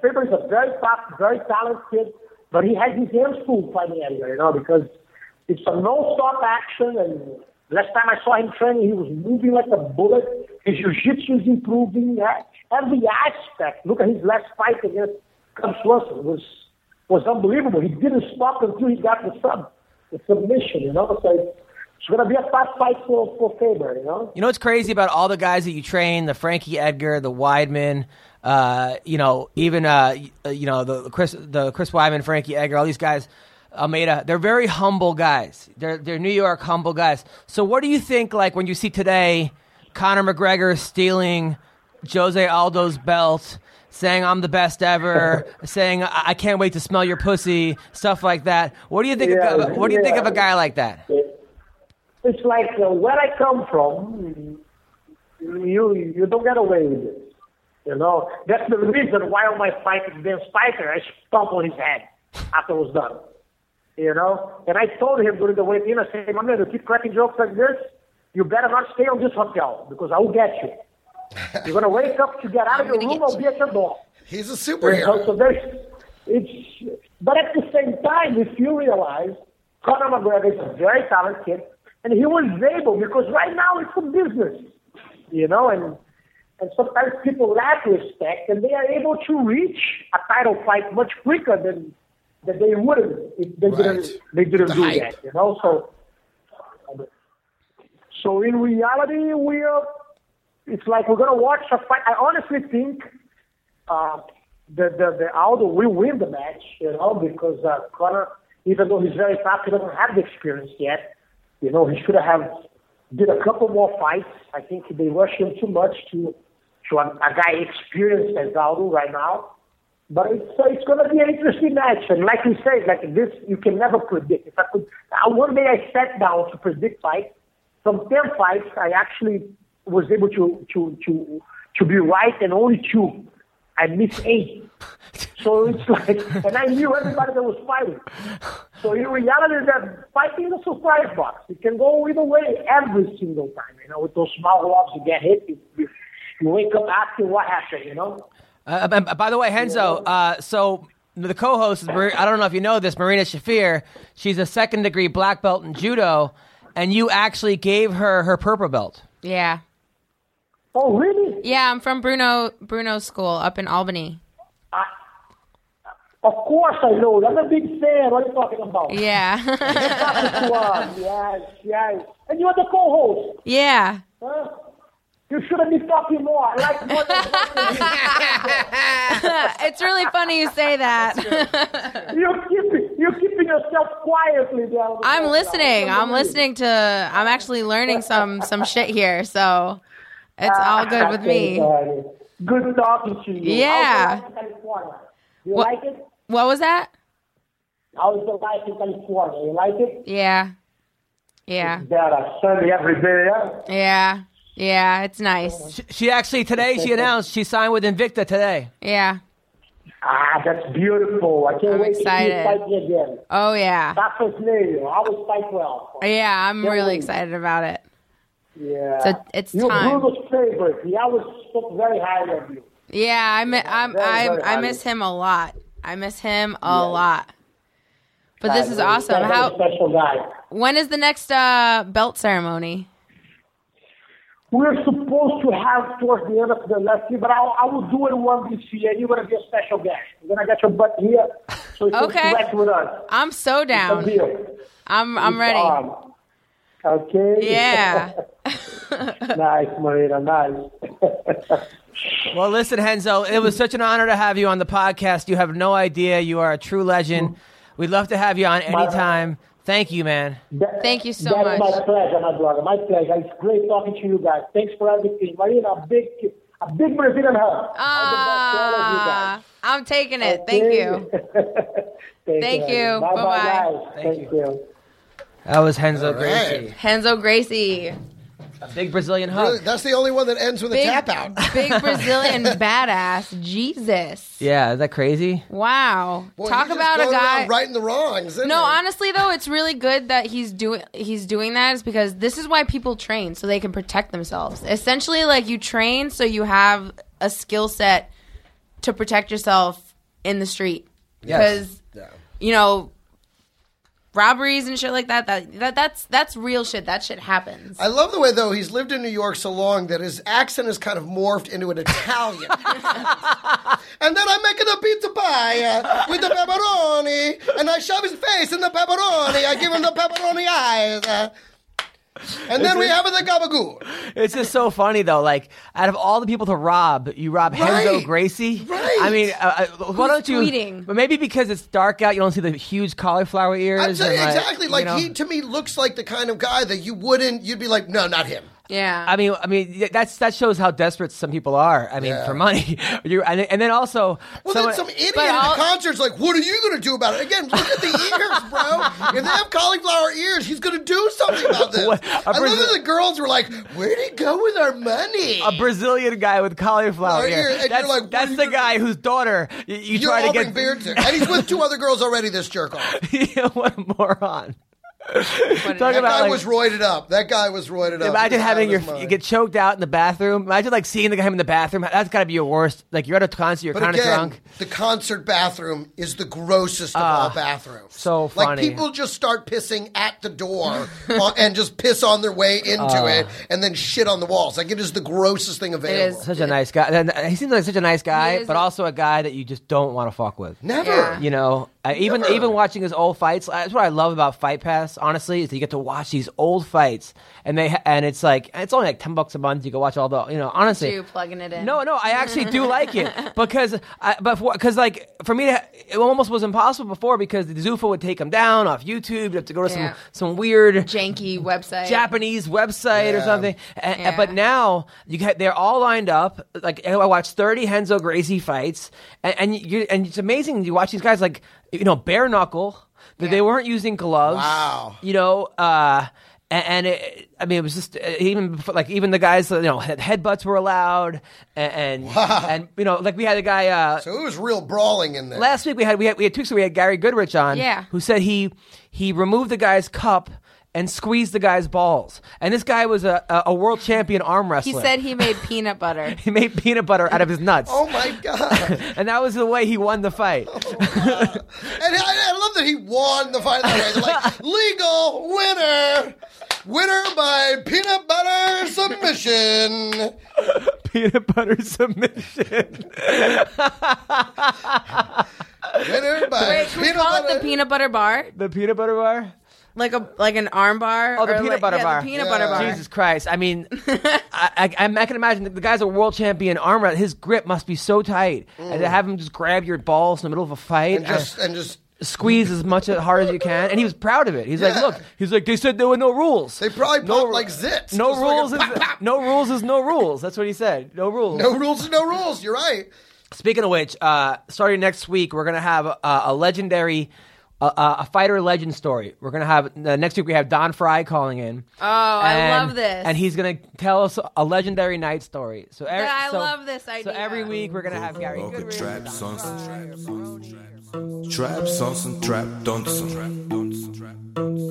S7: Faber is a very tough, very talented kid, but he has his hands full fighting Edgar, you know, because it's a no-stop action. And last time I saw him training, he was moving like a bullet. His jiu-jitsu is improving. Every aspect. Look at his last fight against Cub Swanson was was unbelievable. He didn't stop until he got the sub, the submission. You know, so it's, to be a tough fight for for Faber. You know.
S2: You know what's crazy about all the guys that you train, the Frankie Edgar, the Weidman, uh, you know, even uh, you know the Chris, the Chris Weidman, Frankie Edgar, all these guys, Almeida. They're very humble guys. They're they're New York humble guys. So what do you think? Like when you see today, Conor McGregor stealing Jose Aldo's belt, saying I'm the best ever, *laughs* saying I I can't wait to smell your pussy, stuff like that. What do you think?
S7: Yeah,
S2: of, what do you think of a guy like that?
S7: It's like uh, where I come from, you you don't get away with it. You know, that's the reason why on my fight with Ben Spijkers, I stomped on his head after it was done. You know, and I told him during the weigh-in, I said, my man, you keep cracking jokes like this, you better not stay on this hotel because I will get you. *laughs* You're gonna wake up to get out of your room, I'll be at your door.
S9: He's a
S7: So,
S9: superhero.
S7: so there's, it's, but at the same time, if you realize Conor McGregor is a very talented kid, and he was able because right now it's a business, you know, and and sometimes people lack respect, and they are able to reach a title fight much quicker than than they would have if they
S9: Right.
S7: didn't they didn't
S9: The
S7: do
S9: hype.
S7: that, you know. So, so in reality, we are. It's like we're gonna watch a fight. I honestly think uh, the, the the Aldo will win the match, you know, because uh, Conor, even though he's very tough, he doesn't have the experience yet. You know, he should have did a couple more fights. I think they rush him too much to to a, a guy experienced as Aldo right now. But it's uh, it's going to be an interesting match, and like you said, like this, you can never predict. If I could, uh, one day I sat down to predict fights. From ten fights, I actually was able to to to to be right, and only two. I missed eight. So it's *laughs* like, and I knew everybody that was fighting. So in reality, that fighting is a surprise box. It can go either way every single time. You know, with those small gloves, you get hit. You, you, you wake up asking what happened. You know.
S2: Uh, uh, by the way, Renzo, uh, so the co-host is I don't know if you know this, Marina Shafir. She's a second degree black belt in judo, and you actually gave her her purple belt.
S8: Yeah.
S7: Oh, really?
S8: Yeah, I'm from Bruno Bruno School up in Albany.
S7: Of course I know. I'm a big fan. What are you talking about?
S8: Yeah. *laughs*
S7: Yes, yes. And you're the co-host.
S8: yeah.
S7: Huh? You shouldn't be talking more. I like more than *laughs*
S8: it's really funny you say that.
S7: you're keeping you're keeping yourself quietly down.
S8: I'm listening. I'm listening to I'm actually learning some some shit here, so it's all good with me.
S7: Okay, Good talking to you.
S8: Yeah.
S7: How's the life in California? You
S8: What-
S7: like it?
S8: What was that?
S7: How's the life in California? You like it?
S8: Yeah. Yeah.
S7: Better. Sunday every day, yeah?
S8: Yeah. Yeah, it's nice.
S2: She, she actually today she announced she signed with Invicta today.
S8: Yeah.
S7: Ah, that's beautiful. I can't
S8: I'm
S7: wait to see you fight me again.
S8: Oh yeah.
S7: That's his name. I was fight well.
S8: Yeah, I'm
S7: Can't
S8: really
S7: wait.
S8: excited about it.
S7: Yeah.
S8: So it's
S7: You're
S8: time.
S7: Bruno's favorite. He always spoke very highly of you.
S8: Yeah, I mi- I'm,
S7: very,
S8: I
S7: very
S8: I miss him a lot. I miss him a lot. But this is awesome. How
S7: special guy.
S8: when is the next uh, belt ceremony?
S7: We're supposed to have towards the end of the last year, but I, I will do it one this year. You're gonna be a special guest. You're gonna get your butt here, so you
S8: Okay.
S7: can with us.
S8: I'm so
S7: It's
S8: down. I'm I'm ready.
S7: Um, okay.
S8: Yeah. *laughs*
S7: nice, Marina. Nice. *laughs*
S2: Well, listen, Renzo, it was such an honor to have you on the podcast. You have no idea. You are a true legend. We'd love to have you on anytime. Thank you, man.
S7: That-
S8: Thank you so
S7: That's
S8: much.
S7: my pleasure, my brother. My pleasure. It's great talking to you guys. Thanks for everything. Marina, a big, a big Brazilian hug. All the to all of you guys.
S8: Ah, I'm taking it. Thank you. *laughs*
S7: Thank,
S8: Thank you.
S7: Bye
S8: Bye-bye.
S7: bye, guys. Thank, you.
S2: That was Renzo
S9: right.
S2: Gracie.
S8: Renzo Gracie.
S2: A big Brazilian hug.
S9: Really, that's the only one that ends with a
S8: Big,
S9: tap out. *laughs*
S8: big Brazilian *laughs* badass. Jesus.
S2: Yeah, is that crazy?
S8: Wow.
S9: Boy,
S8: Talk
S9: you're just
S8: about a
S9: going around
S8: guy.
S9: righting the wrongs. isn't
S8: No,
S9: it?
S8: honestly though, it's really good that he's doing he's doing that is because this is why people train so they can protect themselves. Essentially, like you train so you have a skill set to protect yourself in the street. Because
S9: Yeah.
S8: you know robberies and shit like that, that that that's that's real shit. That shit happens.
S9: I love the way though he's lived in New York so long that his accent has kind of morphed into an Italian. *laughs* and then I'm making a pizza pie uh, with the pepperoni, and I shove his face in the pepperoni. I give him the pepperoni eyes. uh, and then we have the gabagool.
S2: It's just so funny though. Like, out of all the people to rob, you rob
S9: Renzo
S2: Gracie.
S9: Right.
S2: I mean, uh, uh, why don't you?
S8: tweeting?
S2: But maybe because it's dark out, you don't see the huge cauliflower ears.
S9: I'm telling you
S2: and, like,
S9: exactly.
S2: you
S9: Like
S2: know?
S9: he to me looks like the kind of guy that you wouldn't. You'd be like, no, not him.
S8: Yeah.
S2: I mean, I mean, that's that shows how desperate some people are. I mean,
S9: Yeah.
S2: for money. *laughs* you and, and then also,
S9: Well,
S2: someone-
S9: then some idiot at the concert's like, "What are you going to do about it?" Again, look at the ears, bro. *laughs* If they have cauliflower ears, he's going to do something about this.
S2: What- a
S9: I love
S2: Brazil-
S9: that the girls were like, "Where'd he go with our money?"
S2: a Brazilian guy with cauliflower
S9: Right
S2: ear.
S9: here, and you're
S2: That's,
S9: like,
S2: that's
S9: you
S2: the
S9: gonna
S2: guy whose daughter you, you try to
S9: offering
S2: get.
S9: beer to, *laughs* and he's with two other girls already. This jerk off.
S2: what a moron.
S9: That
S2: about
S9: guy
S2: like,
S9: was roided up. That guy was roided up.
S2: Imagine
S9: He was out
S2: having your you get choked out in the bathroom. Imagine like seeing the guy in the bathroom. That's got to be your worst. Like you're at a concert, you're kind of drunk.
S9: the concert bathroom is the grossest of all bathrooms.
S2: Ah, so
S9: Like people just start pissing at the door *laughs* uh, and just piss on their way into
S2: Ah.
S9: it, and then shit on the walls. Like it is the grossest thing available.
S2: Such a nice guy. And He seems like such a nice guy, but also a guy that you just don't want to fuck with.
S9: Never.
S8: Yeah.
S2: You know, uh, even
S9: Never.
S2: even watching his old fights. That's what I love about Fight Pass. Honestly, is that you get to watch these old fights, and they ha- and it's like it's only like ten bucks a month. You can watch all the you know. Honestly,
S8: you plugging it in.
S2: No, no, I actually do like it *laughs* because, I, but because like for me, to, it almost was impossible before because the Zuffa would take them down off YouTube. You have to go to
S8: Yeah.
S2: some some weird
S8: janky website.
S2: Japanese website or something. And,
S8: Yeah.
S2: But now you get they're all lined up. Like I watched thirty Renzo Gracie fights, and and, you, and it's amazing. You watch these guys like you know bare knuckle. That they weren't using gloves.
S9: Wow.
S2: You know. uh and, it, I mean, it was just uh, even before, like even the guys, you know, head, headbutts were allowed, and and, and you know, like we had a guy uh,
S9: So it was real brawling in there.
S2: last week we had we had we had two so we had Gary Goodridge on,
S8: Yeah.
S2: who said he he removed the guy's cup and squeezed the guy's balls. And this guy was a, a, a world champion arm wrestler.
S8: He said he made peanut butter. *laughs*
S2: he made peanut butter out of his nuts.
S9: Oh my god! *laughs*
S2: and that was the way he won the fight.
S9: Oh, and I, I love that he won the fight that way. They're like, *laughs* legal winner, winner by peanut butter submission.
S2: peanut butter submission.
S9: Winner by
S8: Wait, can we
S9: peanut
S8: call it
S9: butter.
S8: the peanut butter bar?
S2: the peanut butter bar?
S8: Like a like an arm bar?
S2: Oh, the peanut
S8: like-
S2: butter
S8: yeah,
S2: bar.
S8: The peanut
S9: Yeah.
S8: butter bar.
S2: Jesus Christ! I mean, *laughs* I, I, I can imagine the, the guy's a world champion arm wrestler. His grip must be so tight, and to have him just grab your balls in the middle of a fight
S9: and just and just
S2: uh, squeeze as much as hard as you can, and he was proud of it. He's like, "Look," he's like, "They said there were no rules.
S9: they probably
S2: no,
S9: pop like zits.
S2: no
S9: Just like a
S2: rules is
S9: pop, pop.
S2: no rules is no rules." That's what he said. No rules.
S9: No rules is no rules. You're right.
S2: Speaking of which, uh, starting next week, we're gonna have a, a legendary a, a, fighter legend story. We're gonna have uh, next week. We have Don Frye calling in.
S8: Oh,
S2: and, I
S8: love this.
S2: And he's gonna tell us a legendary night story. So every,
S8: yeah, I
S2: so,
S8: love this idea.
S2: So every week we're gonna have Gary Goodridge.
S1: Trap trap trap.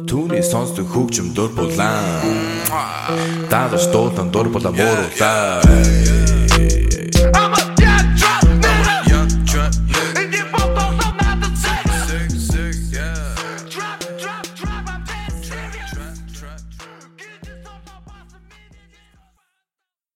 S1: Түүний сонсдог хөгжим дур дур булаа.